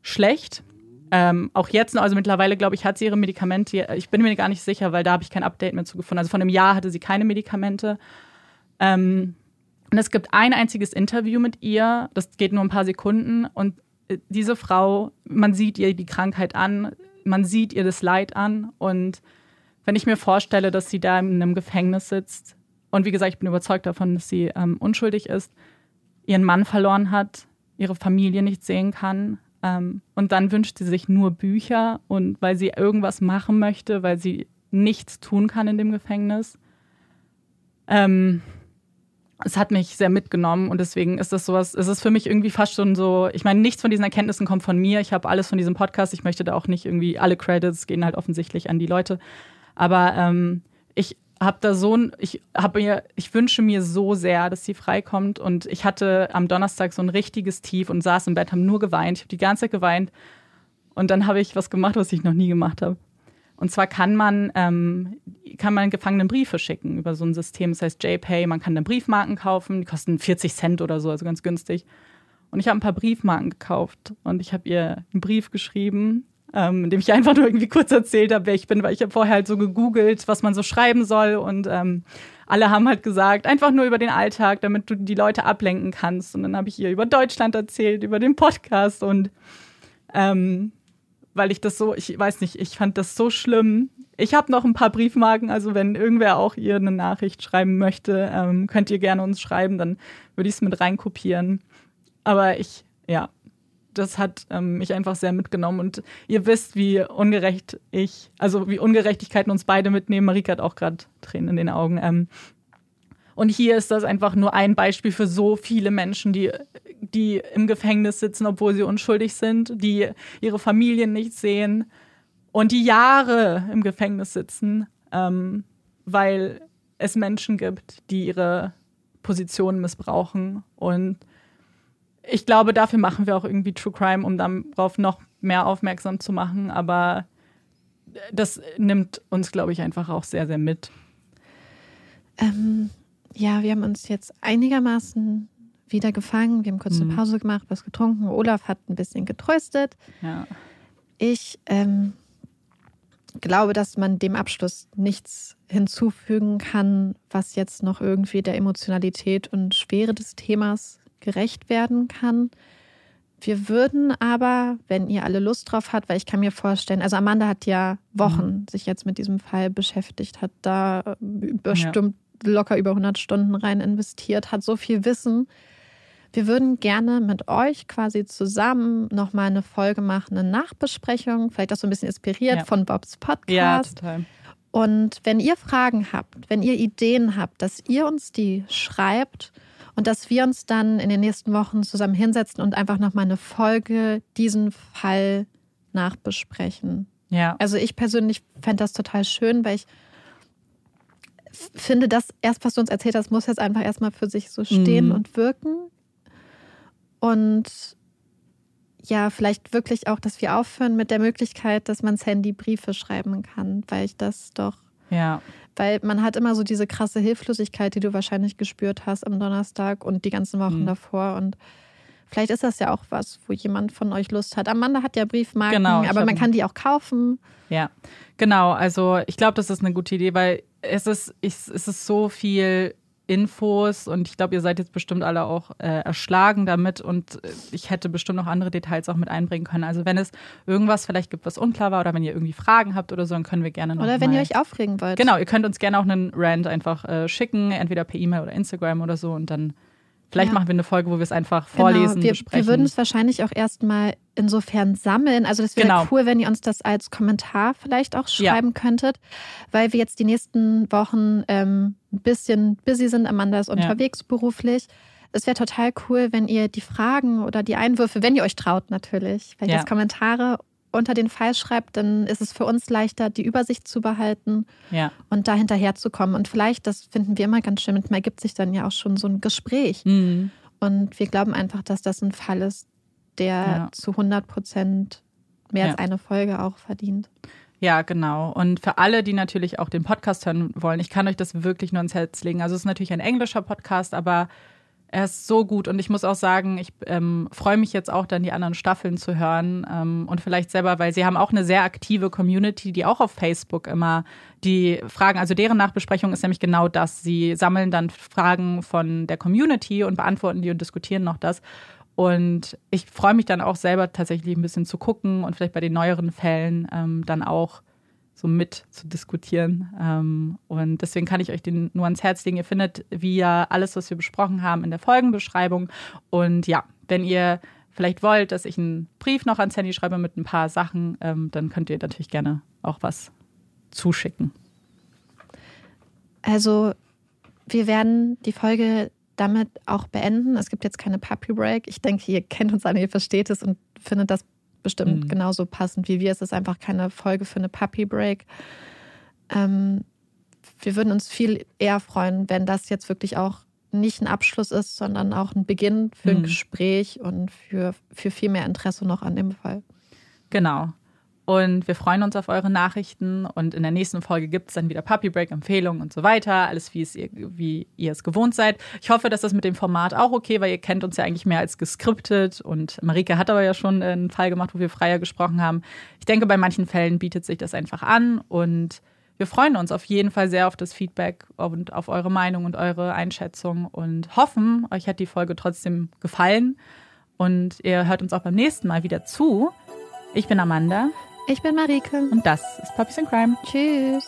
schlecht. Ähm, auch jetzt, also mittlerweile, glaube ich, hat sie ihre Medikamente. Ich bin mir gar nicht sicher, weil da habe ich kein Update mehr zu gefunden. Also von einem Jahr hatte sie keine Medikamente. Ähm, und es gibt ein einziges Interview mit ihr, das geht nur ein paar Sekunden. Und äh, diese Frau, man sieht ihr die Krankheit an, man sieht ihr das Leid an. Und wenn ich mir vorstelle, dass sie da in einem Gefängnis sitzt, und wie gesagt, ich bin überzeugt davon, dass sie ähm, unschuldig ist, ihren Mann verloren hat, ihre Familie nicht sehen kann, ähm, und dann wünscht sie sich nur Bücher und weil sie irgendwas machen möchte, weil sie nichts tun kann in dem Gefängnis. Ähm, es hat mich sehr mitgenommen und deswegen ist das sowas, es ist für mich irgendwie fast schon so, ich meine, nichts von diesen Erkenntnissen kommt von mir. Ich habe alles von diesem Podcast. Ich möchte da auch nicht irgendwie, alle Credits gehen halt offensichtlich an die Leute. Aber ähm, ich habe da so ein, ich habe mir, ich wünsche mir so sehr, dass sie freikommt. Und ich hatte am Donnerstag so ein richtiges Tief und saß im Bett, habe nur geweint. Ich habe die ganze Zeit geweint. Und dann habe ich was gemacht, was ich noch nie gemacht habe. Und zwar kann man, ähm, kann man Gefangenen Briefe schicken über so ein System, das heißt JPay. Man kann dann Briefmarken kaufen, die kosten 40 Cent oder so, also ganz günstig. Und ich habe ein paar Briefmarken gekauft und ich habe ihr einen Brief geschrieben, ähm, in dem ich einfach nur irgendwie kurz erzählt habe, wer ich bin, weil ich habe vorher halt so gegoogelt, was man so schreiben soll und ähm, alle haben halt gesagt, einfach nur über den Alltag, damit du die Leute ablenken kannst. Und dann habe ich ihr über Deutschland erzählt, über den Podcast und ähm, weil ich das so, ich weiß nicht, ich fand das so schlimm. Ich habe noch ein paar Briefmarken, also wenn irgendwer auch ihr eine Nachricht schreiben möchte, ähm, könnt ihr gerne uns schreiben, dann würde ich es mit reinkopieren. Aber ich, ja, das hat ähm, mich einfach sehr mitgenommen und ihr wisst, wie ungerecht ich, also wie Ungerechtigkeiten uns beide mitnehmen. Marika hat auch gerade Tränen in den Augen. Ähm, und hier ist das einfach nur ein Beispiel für so viele Menschen, die, die im Gefängnis sitzen, obwohl sie unschuldig sind, die ihre Familien nicht sehen und die Jahre im Gefängnis sitzen, ähm, weil es Menschen gibt, die ihre Position missbrauchen. Und ich glaube, dafür machen wir auch irgendwie True Crime, um darauf noch mehr aufmerksam zu machen. Aber das nimmt uns, glaube ich, einfach auch sehr, sehr mit. Ähm, ja, wir haben uns jetzt einigermaßen wieder gefangen. Wir haben kurz eine Mhm. Pause gemacht, was getrunken. Olaf hat ein bisschen getröstet. Ja. Ich ähm, glaube, dass man dem Abschluss nichts hinzufügen kann, was jetzt noch irgendwie der Emotionalität und Schwere des Themas gerecht werden kann. Wir würden aber, wenn ihr alle Lust drauf habt, weil ich kann mir vorstellen, also Amanda hat ja Wochen sich jetzt mit diesem Fall beschäftigt, hat da äh, bestimmt locker über 100 Stunden rein investiert, hat so viel Wissen. Wir würden gerne mit euch quasi zusammen nochmal eine Folge machen, eine Nachbesprechung, vielleicht auch so ein bisschen inspiriert Ja. von Bobs Podcast. Ja, total. Und wenn ihr Fragen habt, wenn ihr Ideen habt, dass ihr uns die schreibt und dass wir uns dann in den nächsten Wochen zusammen hinsetzen und einfach nochmal eine Folge diesen Fall nachbesprechen. Ja. Also ich persönlich fände das total schön, weil ich finde, das erst, was du uns erzählt hast, muss jetzt einfach erstmal für sich so stehen Mhm. und wirken. Und ja, vielleicht wirklich auch, dass wir aufhören mit der Möglichkeit, dass man das Handy Briefe schreiben kann, weil ich das doch. Ja. Weil man hat immer so diese krasse Hilflosigkeit, die du wahrscheinlich gespürt hast am Donnerstag und die ganzen Wochen mhm. davor. Und vielleicht ist das ja auch was, wo jemand von euch Lust hat. Amanda hat ja Briefmarken, genau, aber man kann die auch kaufen. Ja, genau. Also ich glaube, das ist eine gute Idee, weil es ist, es ist so viel Infos und ich glaube, ihr seid jetzt bestimmt alle auch äh, erschlagen damit und äh, ich hätte bestimmt noch andere Details auch mit einbringen können. Also wenn es irgendwas vielleicht gibt, was unklar war oder wenn ihr irgendwie Fragen habt oder so, dann können wir gerne noch Oder wenn ihr euch aufregen wollt. Genau, ihr könnt uns gerne auch einen Rant einfach äh, schicken, entweder per E-Mail oder Instagram oder so und dann Vielleicht ja. machen wir eine Folge, wo wir es einfach genau, vorlesen, genau. wir, besprechen. Wir würden es wahrscheinlich auch erstmal insofern sammeln. Also das wäre genau. cool, wenn ihr uns das als Kommentar vielleicht auch schreiben ja. könntet, weil wir jetzt die nächsten Wochen ähm, ein bisschen busy sind. Amanda ist unterwegs ja. beruflich. Es wäre total cool, wenn ihr die Fragen oder die Einwürfe, wenn ihr euch traut natürlich, vielleicht als Kommentare unter den Fall schreibt, dann ist es für uns leichter, die Übersicht zu behalten ja. und da hinterherzukommen. Und vielleicht, das finden wir immer ganz schön, manchmal ergibt sich dann ja auch schon so ein Gespräch. Mhm. Und wir glauben einfach, dass das ein Fall ist, der ja. zu 100 Prozent mehr ja. als eine Folge auch verdient. Ja, genau. Und für alle, die natürlich auch den Podcast hören wollen, ich kann euch das wirklich nur ins Herz legen. Also es ist natürlich ein englischer Podcast, aber er ist so gut und ich muss auch sagen, ich ähm, freue mich jetzt auch dann die anderen Staffeln zu hören ähm, und vielleicht selber, weil sie haben auch eine sehr aktive Community, die auch auf Facebook immer die Fragen, also deren Nachbesprechung ist nämlich genau das. Sie sammeln dann Fragen von der Community und beantworten die und diskutieren noch das. Und ich freue mich dann auch selber tatsächlich ein bisschen zu gucken und vielleicht bei den neueren Fällen ähm, dann auch so mit zu diskutieren. Ähm, und deswegen kann ich euch den nur ans Herz legen. Ihr findet via alles, was wir besprochen haben, in der Folgenbeschreibung. Und ja, wenn ihr vielleicht wollt, dass ich einen Brief noch ans Handy schreibe mit ein paar Sachen, ähm, dann könnt ihr natürlich gerne auch was zuschicken. Also, wir werden die Folge damit auch beenden. Es gibt jetzt keine Puppy Break. Ich denke, ihr kennt uns alle, ihr versteht es und findet das bestimmt mhm. genauso passend wie wir. Es ist einfach keine Folge für eine Puppy Break. Ähm, wir würden uns viel eher freuen, wenn das jetzt wirklich auch nicht ein Abschluss ist, sondern auch ein Beginn für ein mhm. Gespräch und für, für viel mehr Interesse noch an dem Fall. Genau. Und wir freuen uns auf eure Nachrichten. Und in der nächsten Folge gibt es dann wieder Puppy Break, Empfehlungen und so weiter. Alles, wie, es ihr, wie ihr es gewohnt seid. Ich hoffe, dass das mit dem Format auch okay, weil ihr kennt uns ja eigentlich mehr als geskriptet. Und Marike hat aber ja schon einen Fall gemacht, wo wir freier gesprochen haben. Ich denke, bei manchen Fällen bietet sich das einfach an. Und wir freuen uns auf jeden Fall sehr auf das Feedback und auf eure Meinung und eure Einschätzung. Und hoffen, euch hat die Folge trotzdem gefallen. Und ihr hört uns auch beim nächsten Mal wieder zu. Ich bin Amanda. Ich bin Marike. Und das ist Puppies in Crime. Tschüss.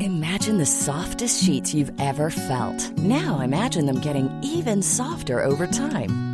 Imagine the softest sheets you've ever felt. Now imagine them getting even softer over time.